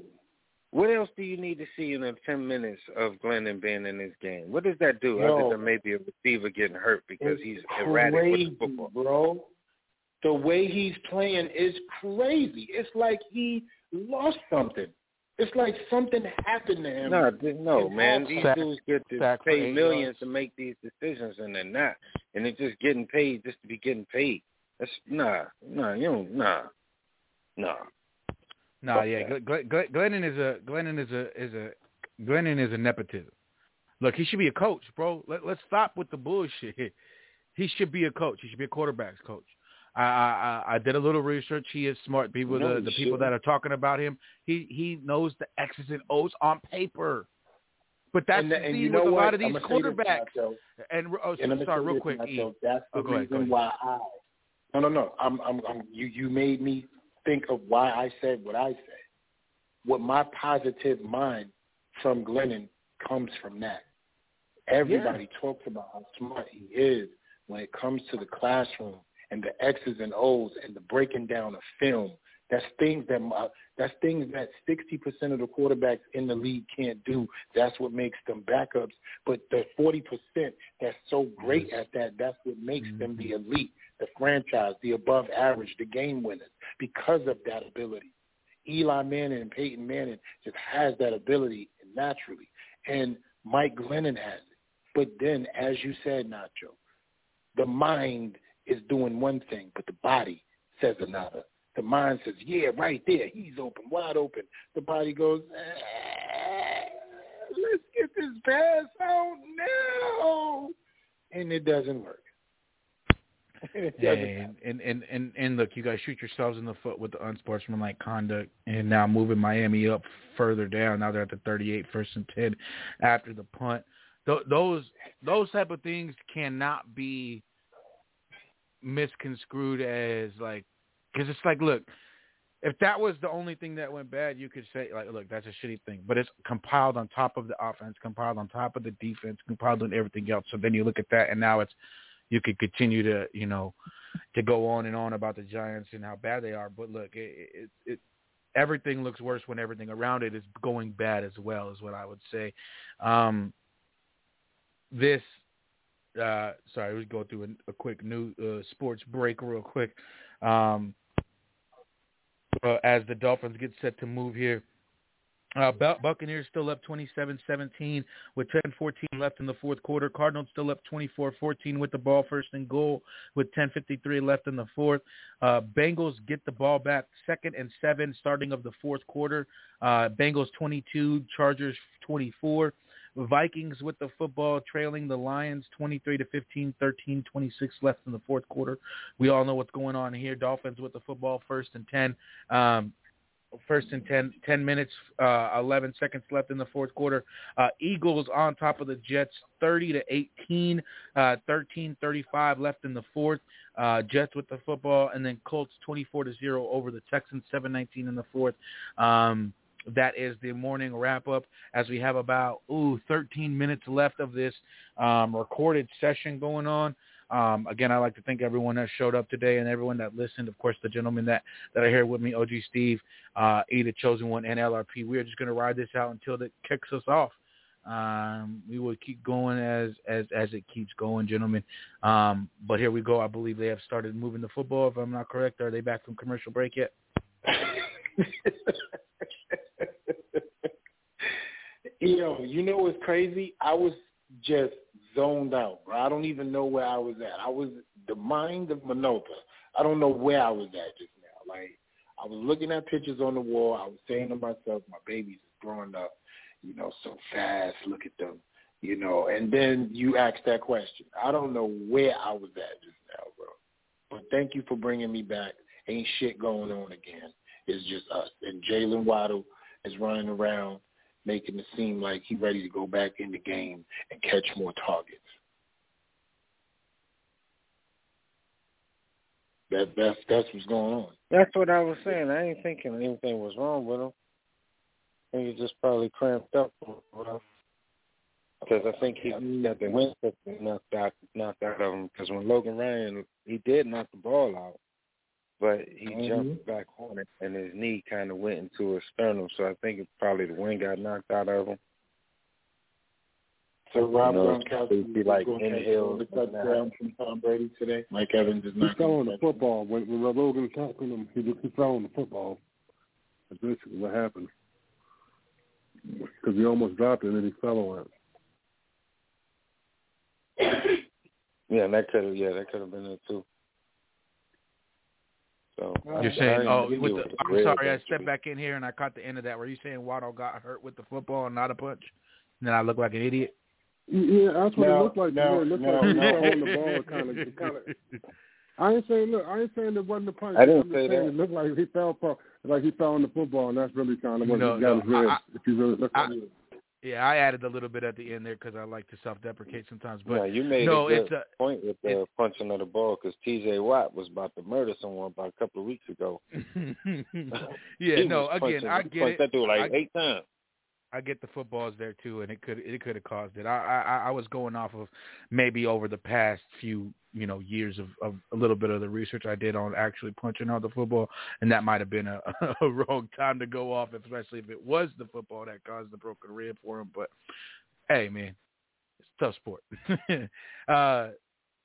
[SPEAKER 14] What else do you need to see in the 10 minutes of Glennon being in this game? What does that do
[SPEAKER 15] Yo.
[SPEAKER 14] other than maybe a receiver getting hurt because
[SPEAKER 15] It's
[SPEAKER 14] he's erratic with
[SPEAKER 15] crazy,
[SPEAKER 14] the football?
[SPEAKER 15] bro. The way he's playing is crazy. It's like he lost something. It's like something happened to him.
[SPEAKER 14] No, no, man. These
[SPEAKER 2] Sack-
[SPEAKER 14] dudes get to
[SPEAKER 2] sack
[SPEAKER 14] pay
[SPEAKER 2] eight
[SPEAKER 14] millions
[SPEAKER 2] yards.
[SPEAKER 14] to make these decisions, and they're not. And they're just getting paid just to be getting paid. That's nah, nah, you don't, nah, nah.
[SPEAKER 2] No,
[SPEAKER 14] Fuck
[SPEAKER 2] yeah,
[SPEAKER 14] that.
[SPEAKER 2] Gl- Gl- Glennon is a Glennon is a is a Glennon is a nepotism. Look, he should be a coach, bro. Let, let's stop with the bullshit. He should be a coach. He should be a quarterbacks coach. I I, I I did a little research. He is smart. People,
[SPEAKER 14] No,
[SPEAKER 2] the, the people that are talking about him, he he knows the X's and O's on paper. But that's
[SPEAKER 15] and,
[SPEAKER 2] the
[SPEAKER 15] and you
[SPEAKER 2] with
[SPEAKER 15] know
[SPEAKER 2] a
[SPEAKER 15] what?
[SPEAKER 2] lot of these
[SPEAKER 15] I'ma say this,
[SPEAKER 2] quarterbacks. And oh,
[SPEAKER 15] And
[SPEAKER 2] sorry, real quick. E.
[SPEAKER 15] That's the
[SPEAKER 2] Oh,
[SPEAKER 15] reason
[SPEAKER 2] ahead.
[SPEAKER 15] why I. No, no, no. I'm, I'm, I'm. You, you made me think of why I said what I said. What my positive mind from Glennon comes from that. Everybody talks about how smart he is when it comes to the classroom and the X's and O's and the breaking down of film. That's things that my, that's things that sixty percent of the quarterbacks in the league can't do. That's what makes them backups. But the forty percent that's so great at that, that's what makes them the mm-hmm. elite, the franchise, the above average, the game winners because of that ability. Eli Manning and Peyton Manning just has that ability naturally, and Mike Glennon has it. But then, as you said, Nacho, the mind is doing one thing, but the body says another. The mind says, yeah, right there, he's open, wide open. The body goes, eh, let's get this pass out now. And it doesn't work.
[SPEAKER 2] and, and, and, and, and look, you guys shoot yourselves in the foot with the unsportsmanlike conduct and now moving Miami up further down. Now they're at the 38, first and 10 after the punt. Th- those those type of things cannot be misconstrued as like, because it's like, look, if that was the only thing that went bad, you could say like, look, that's a shitty thing. But it's compiled on top of the offense, compiled on top of the defense, compiled on everything else. So then you look at that, and now it's you could continue to you know to go on and on about the Giants and how bad they are. But look, it, it, it everything looks worse when everything around it is going bad as well, is what I would say. Um, this, uh, sorry, we go through a, a quick new uh, sports break real quick. Um, uh, as the Dolphins get set to move here. Uh, Bu- Buccaneers still up 27-17 with 10-14 left in the fourth quarter. Cardinals still up 24-14 with the ball first and goal with 10:53 left in the fourth. Uh, Bengals get the ball back second and seven starting of the fourth quarter. Uh, Bengals 22, Chargers 24. Vikings with the football trailing the Lions 23 to 15, 13, 26 left in the fourth quarter. We all know what's going on here. Dolphins with the football first and 10. Um, first and 10, 10 minutes, uh, 11 seconds left in the fourth quarter. Uh, Eagles on top of the Jets 30 to 18, uh, 13, 35 left in the fourth. Uh, Jets with the football and then Colts 24 to 0 over the Texans 7-19 in the fourth. Um, that is the morning wrap up as we have about ooh 13 minutes left of this um, recorded session going on. Um, again, I'd like to thank everyone that showed up today and everyone that listened. Of course, the gentleman that, that are here with me, OG Steve, uh, E, the Chosen One, and LRP. We're just going to ride this out until it kicks us off. Um, we will keep going as, as, as it keeps going, gentlemen. Um, but here we go. I believe they have started moving the football, if I'm not correct. Are they back from commercial break yet?
[SPEAKER 15] Yo, you know what's crazy? I was just zoned out, bro. I don't even know where I was at. I was the mind of Minota. I don't know where I was at just now. Like I was looking at pictures on the wall. I was saying to myself, my baby's growing up, you know, so fast. Look at them, you know. And then you asked that question. I don't know where I was at just now, bro. But thank you for bringing me back. Ain't shit going on again. It's just us. And Jaylen Waddle is running around making it seem like he's ready to go back in the game and catch more targets. That that's that's what's going on.
[SPEAKER 14] That's what I was saying. I ain't thinking anything was wrong with him. I think he just probably cramped up because I think he got the wind knocked out knocked out of him. Because when Logan Ryan, he did knock the ball out, but he
[SPEAKER 15] Mhm.
[SPEAKER 14] jumped back on it, and his knee kind of went into his sternum. So I think it probably the wind got knocked out of him.
[SPEAKER 15] So Rob
[SPEAKER 14] You know,
[SPEAKER 15] Gronkowski
[SPEAKER 14] he, like
[SPEAKER 15] is going to
[SPEAKER 14] inhaled
[SPEAKER 15] the touchdown from Tom Brady today. Mike Evans is
[SPEAKER 18] He
[SPEAKER 15] not
[SPEAKER 18] fell on the football when, when Logan tackled him. He, he fell on the football. That's basically what happened. Because he almost dropped it and then he fell on it.
[SPEAKER 14] Yeah, and that could have yeah that could have been it too. So
[SPEAKER 2] You're saying, oh, with the, I'm
[SPEAKER 14] real
[SPEAKER 2] sorry, I
[SPEAKER 14] injury.
[SPEAKER 2] stepped back in here and I caught the end of that. Were you saying Waddle got hurt with the football and not a punch? And then I look like an idiot?
[SPEAKER 18] Yeah, that's what
[SPEAKER 15] No,
[SPEAKER 18] it looked like. to
[SPEAKER 15] no,
[SPEAKER 18] me. It looked
[SPEAKER 15] no,
[SPEAKER 18] like he
[SPEAKER 15] no.
[SPEAKER 18] on the ball. Kind of, kind of. I ain't saying look. I ain't saying it wasn't a punch.
[SPEAKER 14] I didn't
[SPEAKER 18] I'm
[SPEAKER 14] say
[SPEAKER 18] saying
[SPEAKER 14] that.
[SPEAKER 18] It looked like he fell for, like he fell on the football, and that's really kind of what
[SPEAKER 2] No,
[SPEAKER 18] he got
[SPEAKER 2] no,
[SPEAKER 18] his ribs.
[SPEAKER 2] I-
[SPEAKER 18] if you really look
[SPEAKER 2] I-
[SPEAKER 18] at it.
[SPEAKER 2] Yeah, I added a little bit at the end there because I like to self-deprecate sometimes. But
[SPEAKER 14] yeah, you made
[SPEAKER 2] no,
[SPEAKER 14] a good
[SPEAKER 2] it's a
[SPEAKER 14] point with the punching of the ball because T.J. Watt was about to murder someone about a couple of weeks ago.
[SPEAKER 2] yeah, no. Again,
[SPEAKER 14] punching-
[SPEAKER 2] I get it.
[SPEAKER 14] that dude like
[SPEAKER 2] I,
[SPEAKER 14] eight times.
[SPEAKER 2] I get the footballs there too, and it could it could have caused it. I, I I was going off of maybe over the past few you know years of, of a little bit of the research I did on actually punching out the football, and that might have been a, a wrong time to go off, especially if it was the football that caused the broken rib for him. But hey, man, it's a tough sport. uh,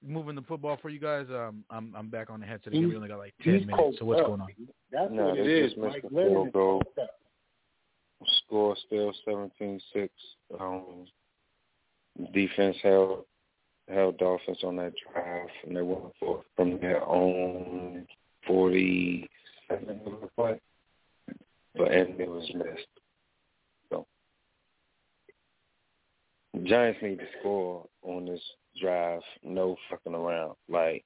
[SPEAKER 2] moving the football for you guys. Um, I'm I'm back on the headset again. We only got like ten
[SPEAKER 15] He's
[SPEAKER 2] minutes. So what's
[SPEAKER 15] up.
[SPEAKER 2] going on?
[SPEAKER 15] That's
[SPEAKER 14] No,
[SPEAKER 15] what it
[SPEAKER 14] they
[SPEAKER 15] is.
[SPEAKER 14] just missed
[SPEAKER 15] Mike
[SPEAKER 14] the
[SPEAKER 15] Lennon
[SPEAKER 14] goal. Score still 17-6. Um, defense held held Dolphins on that drive, and they went for it from their own 47 it. But and it was missed. So Giants need to score on this drive. No fucking around. Like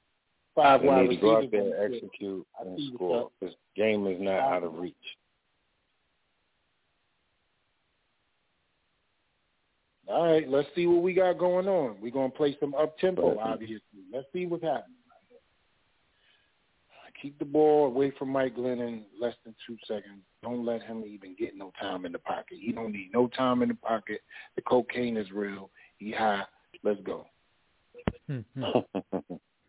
[SPEAKER 15] Five
[SPEAKER 14] they
[SPEAKER 15] wide
[SPEAKER 14] need to go out there,
[SPEAKER 15] field.
[SPEAKER 14] execute, and score. This game is not out of reach.
[SPEAKER 15] All right, let's see what we got going on. We're gonna play some up tempo, obviously. Let's see what's happening. Keep the ball away from Mike Glennon less than two seconds. Don't let him even get no time in the pocket. He don't need no time in the pocket. The cocaine is real. He high. Let's go. yeah,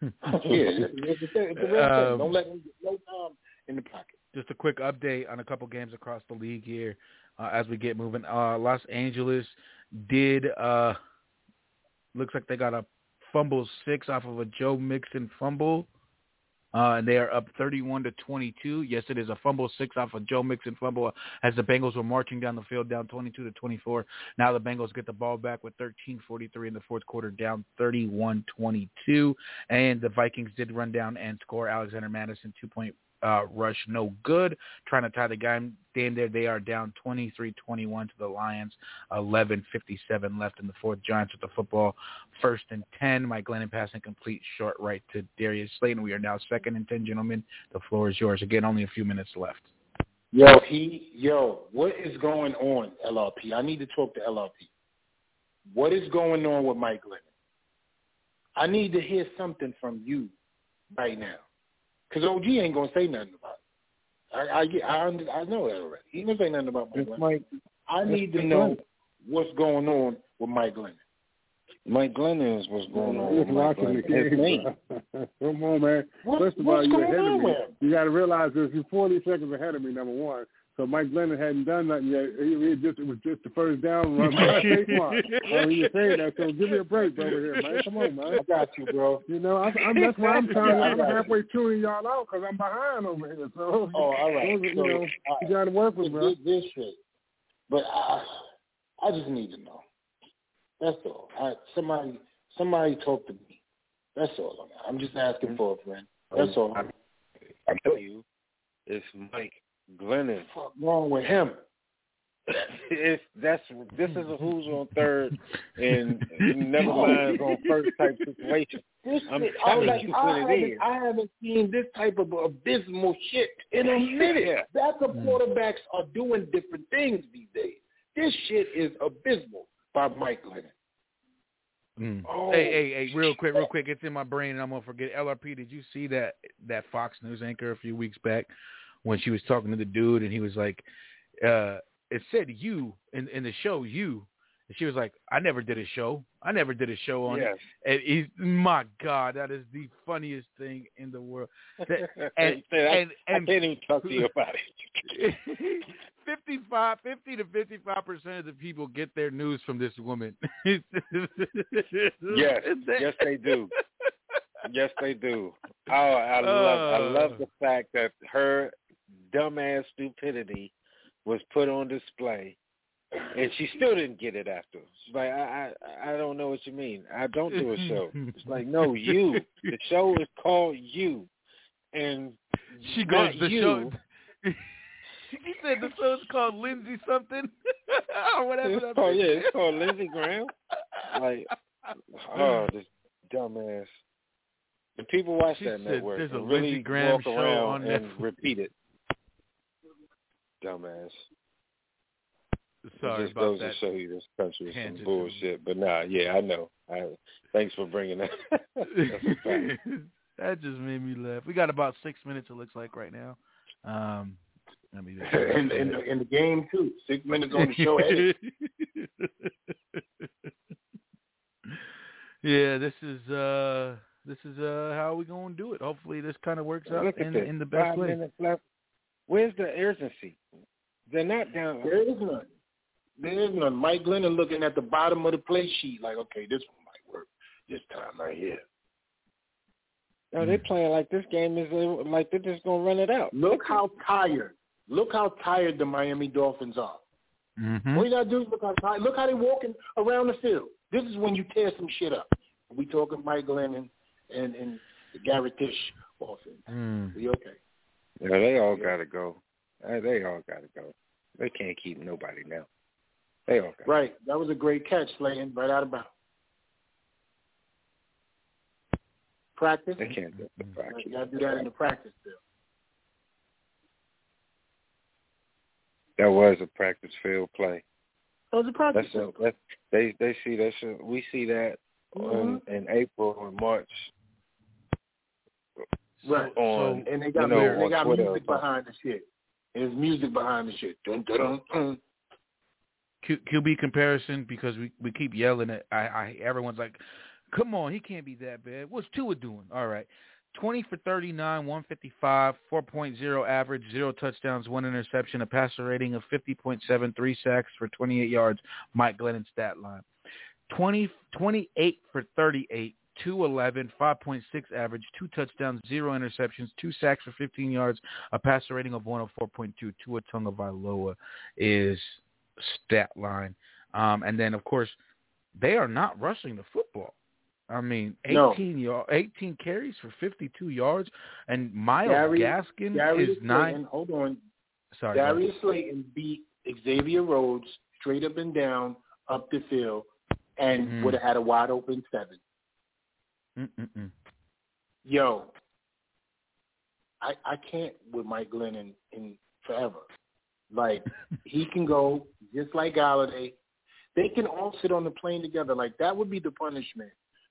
[SPEAKER 15] it's, it's, it's, it's a real thing.
[SPEAKER 2] Um,
[SPEAKER 15] Don't let him get no time in the pocket.
[SPEAKER 2] just a quick update on a couple games across the league here uh, as we get moving. Uh, Los Angeles did uh, looks like they got a fumble six off of a Joe Mixon fumble. Uh, and they are up 31 to 22. Yes, it is a fumble six off of Joe Mixon fumble as the Bengals were marching down the field down 22 to 24. Now the Bengals get the ball back with 13:43 in the fourth quarter, down 31-22. And the Vikings did run down and score Alexander Mattison two point uh, rush, no good. Trying to tie the game. Damn there, they are down 23-21 to the Lions. 11:57 left in the fourth. Giants with the football, first and 10. Mike Glennon passing complete short right to Darius Slayton. We are now second and 10, gentlemen. The floor is yours. Again, only a few minutes left.
[SPEAKER 15] Yo, he, yo, what is going on, LRP? I need to talk to LRP. What is going on with Mike Glennon? I need to hear something from you right now, because OG ain't gonna say nothing about it. I, I, I, I know that already. He ain't gonna say nothing about Mike
[SPEAKER 14] It's Mike,
[SPEAKER 15] I need to
[SPEAKER 14] Mike
[SPEAKER 15] know what's going on with Mike Glennon.
[SPEAKER 14] Mike Glennon is what's going on
[SPEAKER 18] Just
[SPEAKER 14] with Mike
[SPEAKER 18] watching the
[SPEAKER 14] Glennon. Name.
[SPEAKER 18] game. Come on, man.
[SPEAKER 15] What-
[SPEAKER 18] First of all, you're ahead of me.
[SPEAKER 15] him?
[SPEAKER 18] You got to realize this. You're 40 seconds ahead of me, number one. So Mike Glennon hadn't done nothing yet. He, he just it was just the first down run by Saquon. oh, he was saying that. So give me a break over here, man. Come on, man.
[SPEAKER 15] I got you, bro.
[SPEAKER 18] You know, I, I'm that's why I'm trying. To, I'm halfway tuning y'all out because I'm behind over here. So
[SPEAKER 15] Oh, all right.
[SPEAKER 18] those are, you
[SPEAKER 15] So,
[SPEAKER 18] know, uh, you got to work with, bro.
[SPEAKER 15] This, this shit. But I, I just need to know. That's all. I, somebody, somebody talk to me. That's all. I'm, I'm just asking for a friend. That's all.
[SPEAKER 14] I, I tell you, it's Mike Glennon.
[SPEAKER 15] What's wrong with him?
[SPEAKER 14] it's that's this is a who's on third and never mind on first type situation.
[SPEAKER 15] This
[SPEAKER 14] I'm
[SPEAKER 15] shit,
[SPEAKER 14] telling
[SPEAKER 15] like,
[SPEAKER 14] you
[SPEAKER 15] I,
[SPEAKER 14] what it
[SPEAKER 15] haven't. I haven't seen this type of abysmal shit in a minute.
[SPEAKER 14] Yeah.
[SPEAKER 15] Backup quarterbacks are doing different things these days. This shit is abysmal by Mike Glennon.
[SPEAKER 2] Mm.
[SPEAKER 15] Oh,
[SPEAKER 2] hey, hey, hey! Real quick, real quick. It's in my brain, and I'm gonna forget. LRP, did you see that that Fox News anchor a few weeks back when she was talking to the dude, and he was like, uh, "It said you in in the show you," and she was like, "I never did a show. I never did a show on
[SPEAKER 14] Yes.
[SPEAKER 2] it." And he's, my God, that is the funniest thing in the world. That- and,
[SPEAKER 14] I,
[SPEAKER 2] and, and
[SPEAKER 14] I can't even talk to you about it.
[SPEAKER 2] 55, 50 to 55 percent of the people get their news from this woman.
[SPEAKER 14] Yes, yes they do. Yes, they do. Oh, I love, I love the fact that her dumbass stupidity was put on display, and she still didn't get it after. She's like, I, I, I don't know what you mean. I don't do a show. It's like, no, you. The show is called you, and
[SPEAKER 2] She goes, the
[SPEAKER 14] you.
[SPEAKER 2] show. he said the show's called Lindsay something or whatever.
[SPEAKER 14] It's called, yeah, it's called Lindsey Graham. Like, oh, this dumbass. And people watch
[SPEAKER 2] She
[SPEAKER 14] that
[SPEAKER 2] said
[SPEAKER 14] network
[SPEAKER 2] there's a
[SPEAKER 14] and really
[SPEAKER 2] Lindsey Graham show on
[SPEAKER 14] and
[SPEAKER 2] Netflix.
[SPEAKER 14] repeat it. Dumbass.
[SPEAKER 2] Sorry
[SPEAKER 14] it just
[SPEAKER 2] about
[SPEAKER 14] goes
[SPEAKER 2] that.
[SPEAKER 14] to show you this country is some bullshit. But nah, yeah, I know. I thanks for bringing that. That's a fact.
[SPEAKER 2] that just made me laugh. We got about six minutes. It looks like right now. Um, let me just
[SPEAKER 15] in, in, the, in the game too. Six minutes on the show.
[SPEAKER 2] Yeah, this is uh this is uh how we gonna do it. Hopefully this kind of works out in in the best
[SPEAKER 14] Five
[SPEAKER 2] way.
[SPEAKER 14] minutes left. Where's the urgency? They're not down.
[SPEAKER 15] there is none. There is none. Mike Glennon looking at the bottom of the play sheet like, okay, this one might work this time right here.
[SPEAKER 14] No, they're playing like this game is uh, like they're just gonna run it out.
[SPEAKER 15] Look how tired. Look how tired the Miami Dolphins are.
[SPEAKER 2] Mm-hmm.
[SPEAKER 15] All you gotta do is look how tired. Look how they're walking around the field. This is when you tear some shit up. We talking Mike Glennon and and the Garrett Tish offense.
[SPEAKER 2] Mm.
[SPEAKER 15] We okay?
[SPEAKER 14] Yeah, they all gotta go. Uh, They all gotta go. They can't keep nobody now. They all got.
[SPEAKER 15] Right. That was a great catch, Slayton. Right out of bounds. Practice.
[SPEAKER 14] They can't do the practice.
[SPEAKER 15] You gotta do that in the practice field.
[SPEAKER 14] That was a practice field play.
[SPEAKER 15] That was a practice
[SPEAKER 14] That's a,
[SPEAKER 15] field.
[SPEAKER 14] that they they see that. We see that
[SPEAKER 15] Mhm.
[SPEAKER 14] in, in April or March.
[SPEAKER 15] Right.
[SPEAKER 14] On
[SPEAKER 15] and they got
[SPEAKER 14] you know,
[SPEAKER 15] they got
[SPEAKER 14] Twitter
[SPEAKER 15] music
[SPEAKER 14] something.
[SPEAKER 15] behind the shit. There's music behind the shit. Dun, dun, dun, dun.
[SPEAKER 2] Q, QB comparison because we we keep yelling at I, I everyone's like, come on, he can't be that bad. What's Tua doing? All right, twenty for thirty nine, one fifty five, four point zero average, zero touchdowns, one interception, a passer rating of fifty point seven, three sacks for twenty eight yards. Mike Glennon stat line, 20, 28 for thirty eight. 211, 5.6 average, two touchdowns, zero interceptions, two sacks for 15 yards, a passer rating of 104.2. Tua Tagovailoa is stat line. Um, and then, of course, they are not rushing the football. I mean, 18
[SPEAKER 15] No.
[SPEAKER 2] yard, 18 carries for 52 yards, and Miles
[SPEAKER 15] Gary-
[SPEAKER 2] Gaskin
[SPEAKER 15] Darius
[SPEAKER 2] is nine.
[SPEAKER 15] Slayton, hold on.
[SPEAKER 2] Sorry.
[SPEAKER 15] Darius Slayton beat Xavier Rhodes straight up and down up the field and
[SPEAKER 2] Mhm.
[SPEAKER 15] would have had a wide open seven.
[SPEAKER 2] Mm-mm-mm.
[SPEAKER 15] Yo, I I can't with Mike Glennon in forever. Like he can go just like Golladay. They can all sit on the plane together. Like that would be the punishment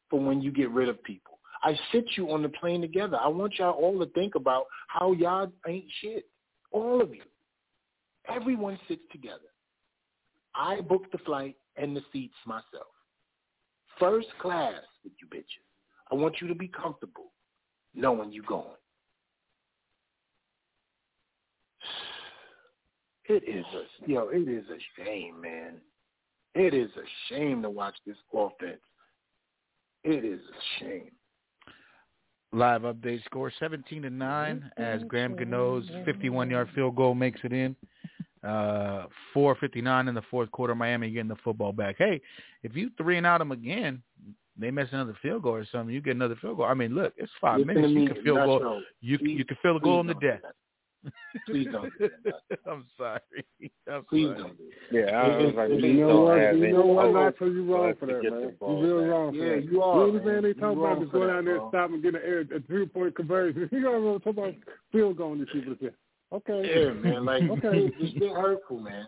[SPEAKER 15] for when you get rid of people. I sit you on the plane together. I want y'all all to think about how y'all ain't shit. All of you. Everyone sits together. I booked the flight and the seats myself. First class with you bitches. I want you to be comfortable knowing you're going. it is a yo, it is a shame, man. It is a shame to watch this offense. It is a shame.
[SPEAKER 2] Live update score 17 to 9 as Graham Gano's 51 yard field goal makes it in. Uh, 459 in the fourth quarter. Miami getting the football back. Hey, if you three and out them again, they miss another field goal or something. You get another field goal. I mean, look, it's five
[SPEAKER 15] Listen
[SPEAKER 2] minutes. You can field
[SPEAKER 15] Nacho.
[SPEAKER 2] goal. You
[SPEAKER 15] Please-
[SPEAKER 2] you can field a goal on the
[SPEAKER 15] please don't
[SPEAKER 2] death.
[SPEAKER 15] do Please don't. do that.
[SPEAKER 2] I'm sorry. I'm
[SPEAKER 15] Please
[SPEAKER 2] sorry.
[SPEAKER 15] don't. do
[SPEAKER 14] Yeah, I was like,
[SPEAKER 18] you
[SPEAKER 14] please
[SPEAKER 18] know
[SPEAKER 14] don't
[SPEAKER 18] what?
[SPEAKER 14] have
[SPEAKER 18] You
[SPEAKER 14] any
[SPEAKER 18] know what?
[SPEAKER 14] hope
[SPEAKER 18] Nacho, you wrong
[SPEAKER 14] us
[SPEAKER 18] for
[SPEAKER 14] to
[SPEAKER 18] that,
[SPEAKER 14] get the
[SPEAKER 18] man.
[SPEAKER 14] ball
[SPEAKER 18] You real
[SPEAKER 14] back.
[SPEAKER 18] wrong for
[SPEAKER 15] Yeah,
[SPEAKER 18] that.
[SPEAKER 15] you are,
[SPEAKER 18] You understand?
[SPEAKER 15] man.
[SPEAKER 18] They
[SPEAKER 15] You
[SPEAKER 18] talk about
[SPEAKER 15] wrong
[SPEAKER 18] just
[SPEAKER 15] for
[SPEAKER 18] going
[SPEAKER 15] that,
[SPEAKER 18] down there
[SPEAKER 15] bro.
[SPEAKER 18] and stop and get a, a three point conversion. You gotta talk about field goal these people say. Okay.
[SPEAKER 15] Yeah, man. Like,
[SPEAKER 18] okay.
[SPEAKER 15] this shit hurtful, man.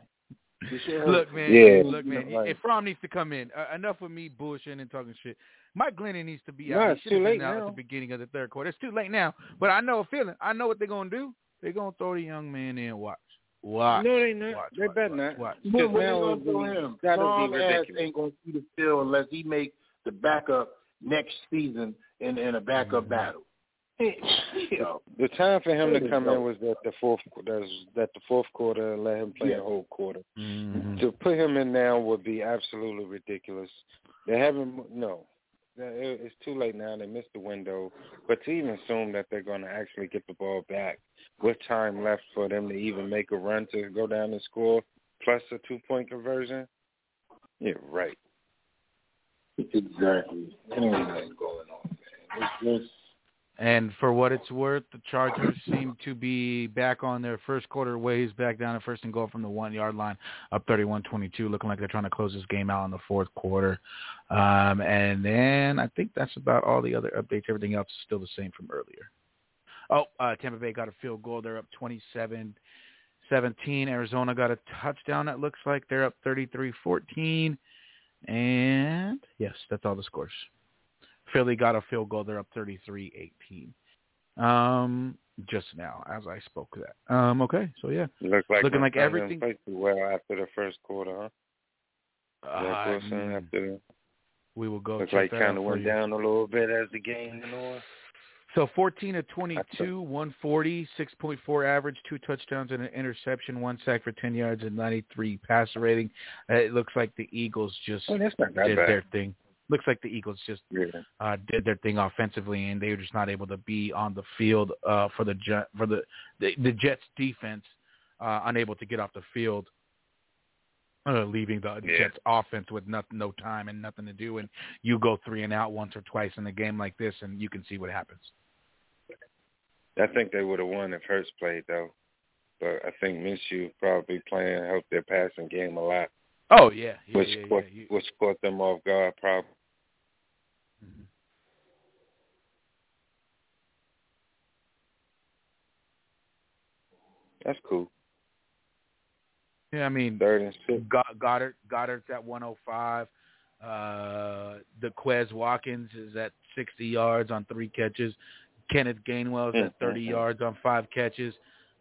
[SPEAKER 15] This shit hurtful.
[SPEAKER 2] Look, man.
[SPEAKER 14] Yeah.
[SPEAKER 2] Look, man.
[SPEAKER 15] You know, like-
[SPEAKER 2] if Fromm needs to come in, uh, enough with me bullshitting and talking shit. Mike Glennon needs to be
[SPEAKER 14] Nah,
[SPEAKER 2] out. He
[SPEAKER 14] it's
[SPEAKER 2] should
[SPEAKER 14] too late now.
[SPEAKER 2] at the beginning of the third quarter. It's too late now. But I know a feeling. I know what they're gonna do. They're gonna throw the young man in. And watch. Watch.
[SPEAKER 14] No, they not.
[SPEAKER 2] Watch,
[SPEAKER 14] they
[SPEAKER 2] watch,
[SPEAKER 14] better
[SPEAKER 2] watch,
[SPEAKER 14] not.
[SPEAKER 2] watch.
[SPEAKER 15] But
[SPEAKER 14] Because
[SPEAKER 15] what they
[SPEAKER 14] now
[SPEAKER 15] gonna do him?
[SPEAKER 14] that'll
[SPEAKER 15] Tom
[SPEAKER 14] be
[SPEAKER 15] ass
[SPEAKER 14] ridiculous.
[SPEAKER 15] ain't gonna see the field unless he make the backup next season in, in a backup
[SPEAKER 2] Mm-hmm.
[SPEAKER 15] battle. Hey, yo,
[SPEAKER 14] The time for him to come
[SPEAKER 15] dope.
[SPEAKER 14] in was that the fourth. That's that the fourth quarter. and Let him play
[SPEAKER 15] Yeah.
[SPEAKER 14] the whole quarter.
[SPEAKER 2] Mhm.
[SPEAKER 14] To put him in now would be absolutely ridiculous. They haven't. No, it's too late now. They missed the window. But to even assume that they're going to actually get the ball back with time left for them to even make a run to go down and score, plus a two point conversion. Yeah, right.
[SPEAKER 15] exactly. There going on, man. It's just
[SPEAKER 2] And for what it's worth, the Chargers seem to be back on their first quarter ways, back down at first and goal from the one yard line, up 31-22, looking like they're trying to close this game out in the fourth quarter. Um, and then I think that's about all the other updates. Everything else is still the same from earlier. Oh, uh, Tampa Bay got a field goal. They're up 27-17. Arizona got a touchdown. It looks like they're up 33-14. And yes, that's all the scores. Philly got a field goal. They're up 33-18. Um, just now, as I spoke that. Um, okay, so yeah,
[SPEAKER 14] Look like
[SPEAKER 2] Looking like everything-
[SPEAKER 14] played too well after the first quarter, huh? Zach Wilson
[SPEAKER 2] Um,
[SPEAKER 14] after
[SPEAKER 2] we will go.
[SPEAKER 14] looks like kind of went down a little bit as the game went on.
[SPEAKER 2] So 14 to 22, 140, 6.4 average, two touchdowns and an interception, one sack for 10 yards and 93 passer rating. Uh, It looks like the Eagles just
[SPEAKER 14] Oh, that's not that
[SPEAKER 2] did
[SPEAKER 14] bad.
[SPEAKER 2] their thing. Looks like the Eagles just
[SPEAKER 14] Yeah.
[SPEAKER 2] uh, did their thing offensively, and they were just not able to be on the field uh, for the Jet, for the, the the Jets defense, uh, unable to get off the field, uh, leaving the
[SPEAKER 14] Yeah.
[SPEAKER 2] Jets offense with nothing, no time and nothing to do, and you go three and out once or twice in a game like this, and you can see what happens.
[SPEAKER 14] I think they would have won if Hurts played though. But I think Minshew probably playing helped their passing game a lot,
[SPEAKER 2] Oh yeah, yeah,
[SPEAKER 14] which
[SPEAKER 2] yeah,
[SPEAKER 14] caught
[SPEAKER 2] yeah. You-
[SPEAKER 14] which caught them off guard. Probably. That's cool.
[SPEAKER 2] Yeah, I mean,
[SPEAKER 14] Third and six.
[SPEAKER 2] Goedert Goedert's at 105. Uh, the Quez Watkins is at 60 yards on three catches. Kenneth Gainwell is at 30 yards on five catches.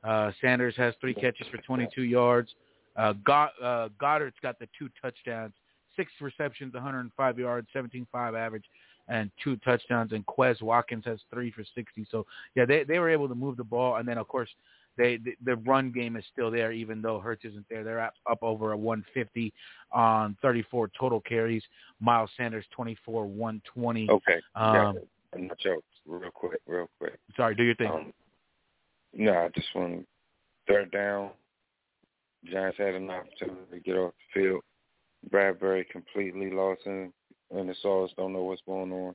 [SPEAKER 2] Uh, Sanders has three catches for 22 yards. Uh, God, uh, Goedert's got the two touchdowns, six receptions, 105 yards, 17.5 average, and two touchdowns. And Quez Watkins has three for 60. So yeah, they they were able to move the ball, and then of course they the, the run game is still there, even though Hurts isn't there. They're up, up over a 150 on 34 total carries. Miles Sanders 24, 120.
[SPEAKER 14] Okay. yeah.
[SPEAKER 2] Um,
[SPEAKER 14] I'm not jokes. Real quick, real quick.
[SPEAKER 2] Sorry, do your thing.
[SPEAKER 14] Um, no, I just want third down. Giants had an opportunity to get off the field. Bradberry completely lost in, in the sauce. Don't know what's going on.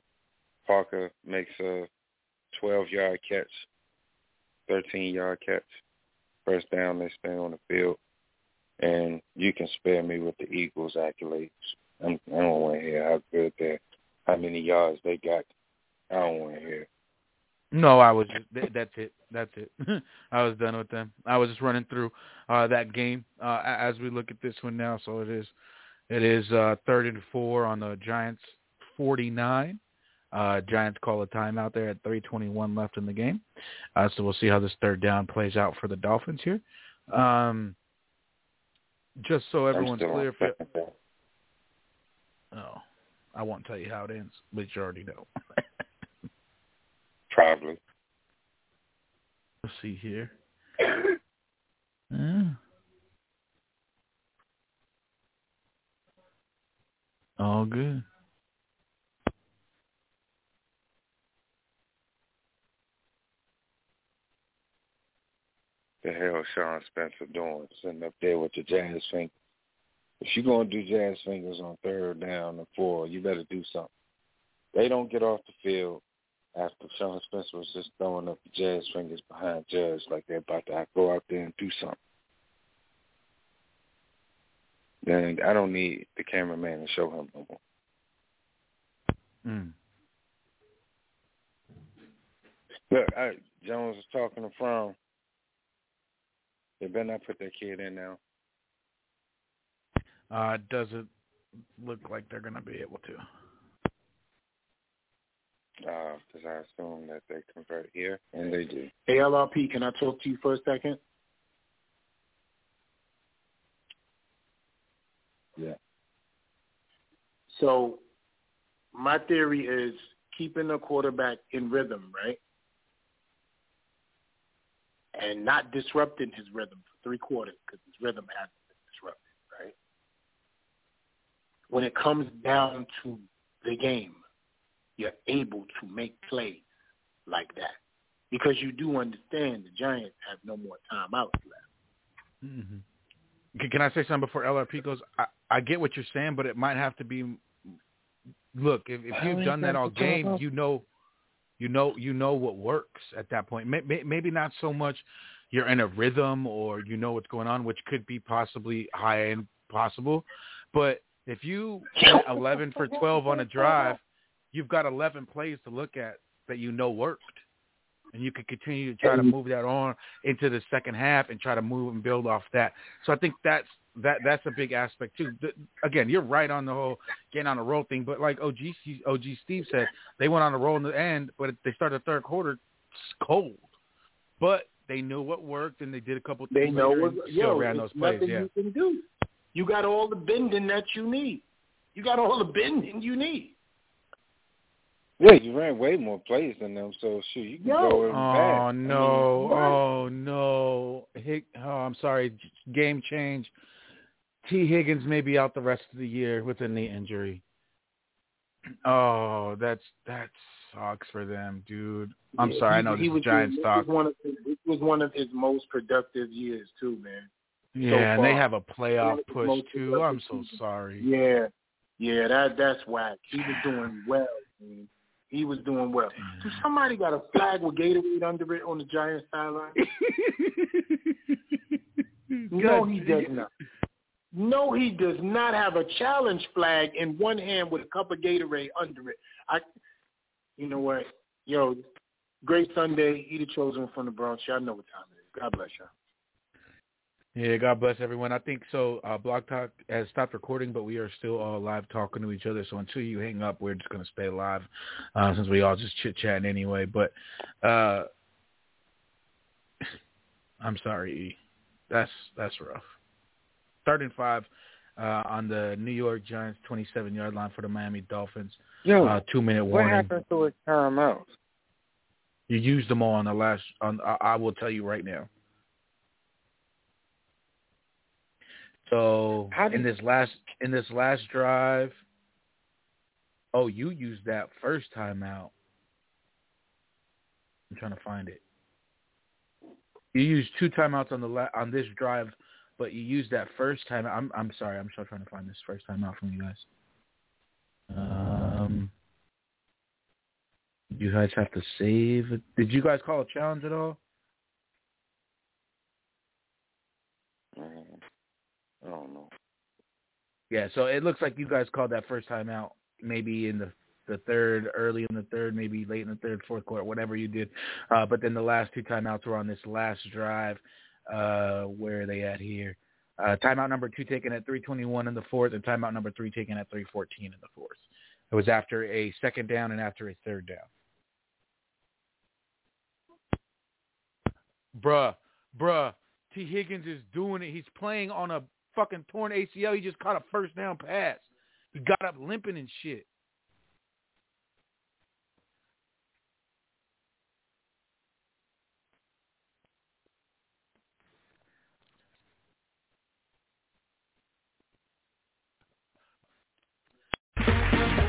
[SPEAKER 14] Parker makes a 12-yard catch, 13-yard catch. First down, they stay on the field. And you can spare me with the Eagles accolades. I'm, I don't want to hear how good they're, how many yards they got. I don't want to hear.
[SPEAKER 2] No, I was. Just, that's it. That's it. I was done with them. I was just running through uh, that game uh, as we look at this one now. So it is, it is uh, third and four on the Giants' forty-nine. Uh, Giants call a timeout there at 3:21 left in the game. Uh, so we'll see how this third down plays out for the Dolphins here. Um, just so everyone's clear, for, oh, I won't tell you how it ends, but you already know.
[SPEAKER 14] Probably.
[SPEAKER 2] Let's see here. Uh,
[SPEAKER 14] the hell Sean Spencer doing sitting up there with the jazz fingers. If you're going to do jazz fingers on third down and four, you better do something. They don't get off the field after Sean Spencer was just throwing up the jazz fingers behind Judge like they're about to go out there and do something. Then I don't need the cameraman to show him no more.
[SPEAKER 2] Mm.
[SPEAKER 14] Look, I, Jones is talking to Fromm. They better not put that kid in now.
[SPEAKER 2] Uh, does it look like they're going to be able to?
[SPEAKER 14] Because uh, I assume that they convert here, and they do.
[SPEAKER 15] Hey, LRP, can I talk to you for a second?
[SPEAKER 14] Yeah.
[SPEAKER 15] So my theory is keeping the quarterback in rhythm, right? And not disrupting his rhythm for three quarters because his rhythm hasn't been disrupted, right? When it comes down to the game, you're able to make plays like that because you do understand the Giants have no more timeouts left.
[SPEAKER 2] Mm-hmm. Can I say something before LRP goes? I, I get what you're saying, but it might have to be. Look, if, if you've done that all game, you know, you know, you know what works at that point. Maybe not so much you're in a rhythm or you know what's going on, which could be possibly high end possible. But if you 11 for 12 on a drive, you've got 11 plays to look at that you know worked. And you can continue to try to mm-hmm. move that on into the second half and try to move and build off that. So I think that's that that's a big aspect too. The, again, you're right on the whole getting on a roll thing, but like OG OG Steve said, they went on a roll in the end, but they started the third quarter cold. But they knew what worked, and they did a couple.
[SPEAKER 15] They know what.
[SPEAKER 2] Yo,
[SPEAKER 15] ran
[SPEAKER 2] those plays.
[SPEAKER 15] Nothing
[SPEAKER 2] Yeah.
[SPEAKER 15] you can do. You got all the bending that you need. You got all the bending you need.
[SPEAKER 14] Yeah, you ran way more plays than them, so shoot, you can
[SPEAKER 15] Yo.
[SPEAKER 14] go in back.
[SPEAKER 2] Oh
[SPEAKER 14] I mean,
[SPEAKER 2] no! oh no! Hig- oh, I'm sorry. Game change. Tee Higgins may be out the rest of the year with a knee injury. Oh, that's that sucks for them, dude. I'm
[SPEAKER 15] Yeah,
[SPEAKER 2] sorry.
[SPEAKER 15] he-
[SPEAKER 2] I know
[SPEAKER 15] he
[SPEAKER 2] this
[SPEAKER 15] was,
[SPEAKER 2] is Giants
[SPEAKER 15] this
[SPEAKER 2] talk.
[SPEAKER 15] Was one of his, this was one of his most productive years too, man.
[SPEAKER 2] Yeah, and they have a playoff
[SPEAKER 15] One of his
[SPEAKER 2] push too. I'm so
[SPEAKER 15] seasons.
[SPEAKER 2] sorry.
[SPEAKER 15] Yeah, yeah, that that's whack. He was doing well. Man. He was doing well. So somebody got a flag with Gatorade under it on the Giants sideline. no, he does not. No, he does not have a challenge flag in one hand with a cup of Gatorade under it. I, you know what, yo, great Sunday. Eat a chosen from the Bronx. Y'all know what time it is. God bless y'all.
[SPEAKER 2] Yeah, God bless everyone. I think so. Uh, Blog Talk has stopped recording, but we are still all live talking to each other. So until you hang up, we're just going to stay live uh, since we all just chit chatting anyway. But uh, I'm sorry, E. That's that's rough. Third and five uh, on the New York Giants 27 yard line for the Miami Dolphins.
[SPEAKER 14] Yo,
[SPEAKER 2] uh, two minute warning.
[SPEAKER 14] what happened to his timeouts?
[SPEAKER 2] You used them all on the last. On I, I will tell you right now. So in this last in this last drive, oh, you used that first timeout. I'm trying to find it. You used two timeouts on the la- on this drive, but you used that first time. I'm I'm sorry. I'm still trying to find this first time out from you guys. Um, you guys have to save. Did you guys call a challenge at all?
[SPEAKER 14] Mm, I don't know.
[SPEAKER 2] Yeah, so it looks like you guys called that first time out maybe in the the third, early in the third, maybe late in the third, fourth quarter, whatever you did. Uh, but then the last two timeouts were on this last drive. Uh, where are they at here? Uh, timeout number two taken at 321 in the fourth, and timeout number three taken at 314 in the fourth. It was after a second down and after a third down. Bruh, bruh, Tee Higgins is doing it. He's playing on a fucking torn ACL. He just caught a first down pass. He got up limping and shit.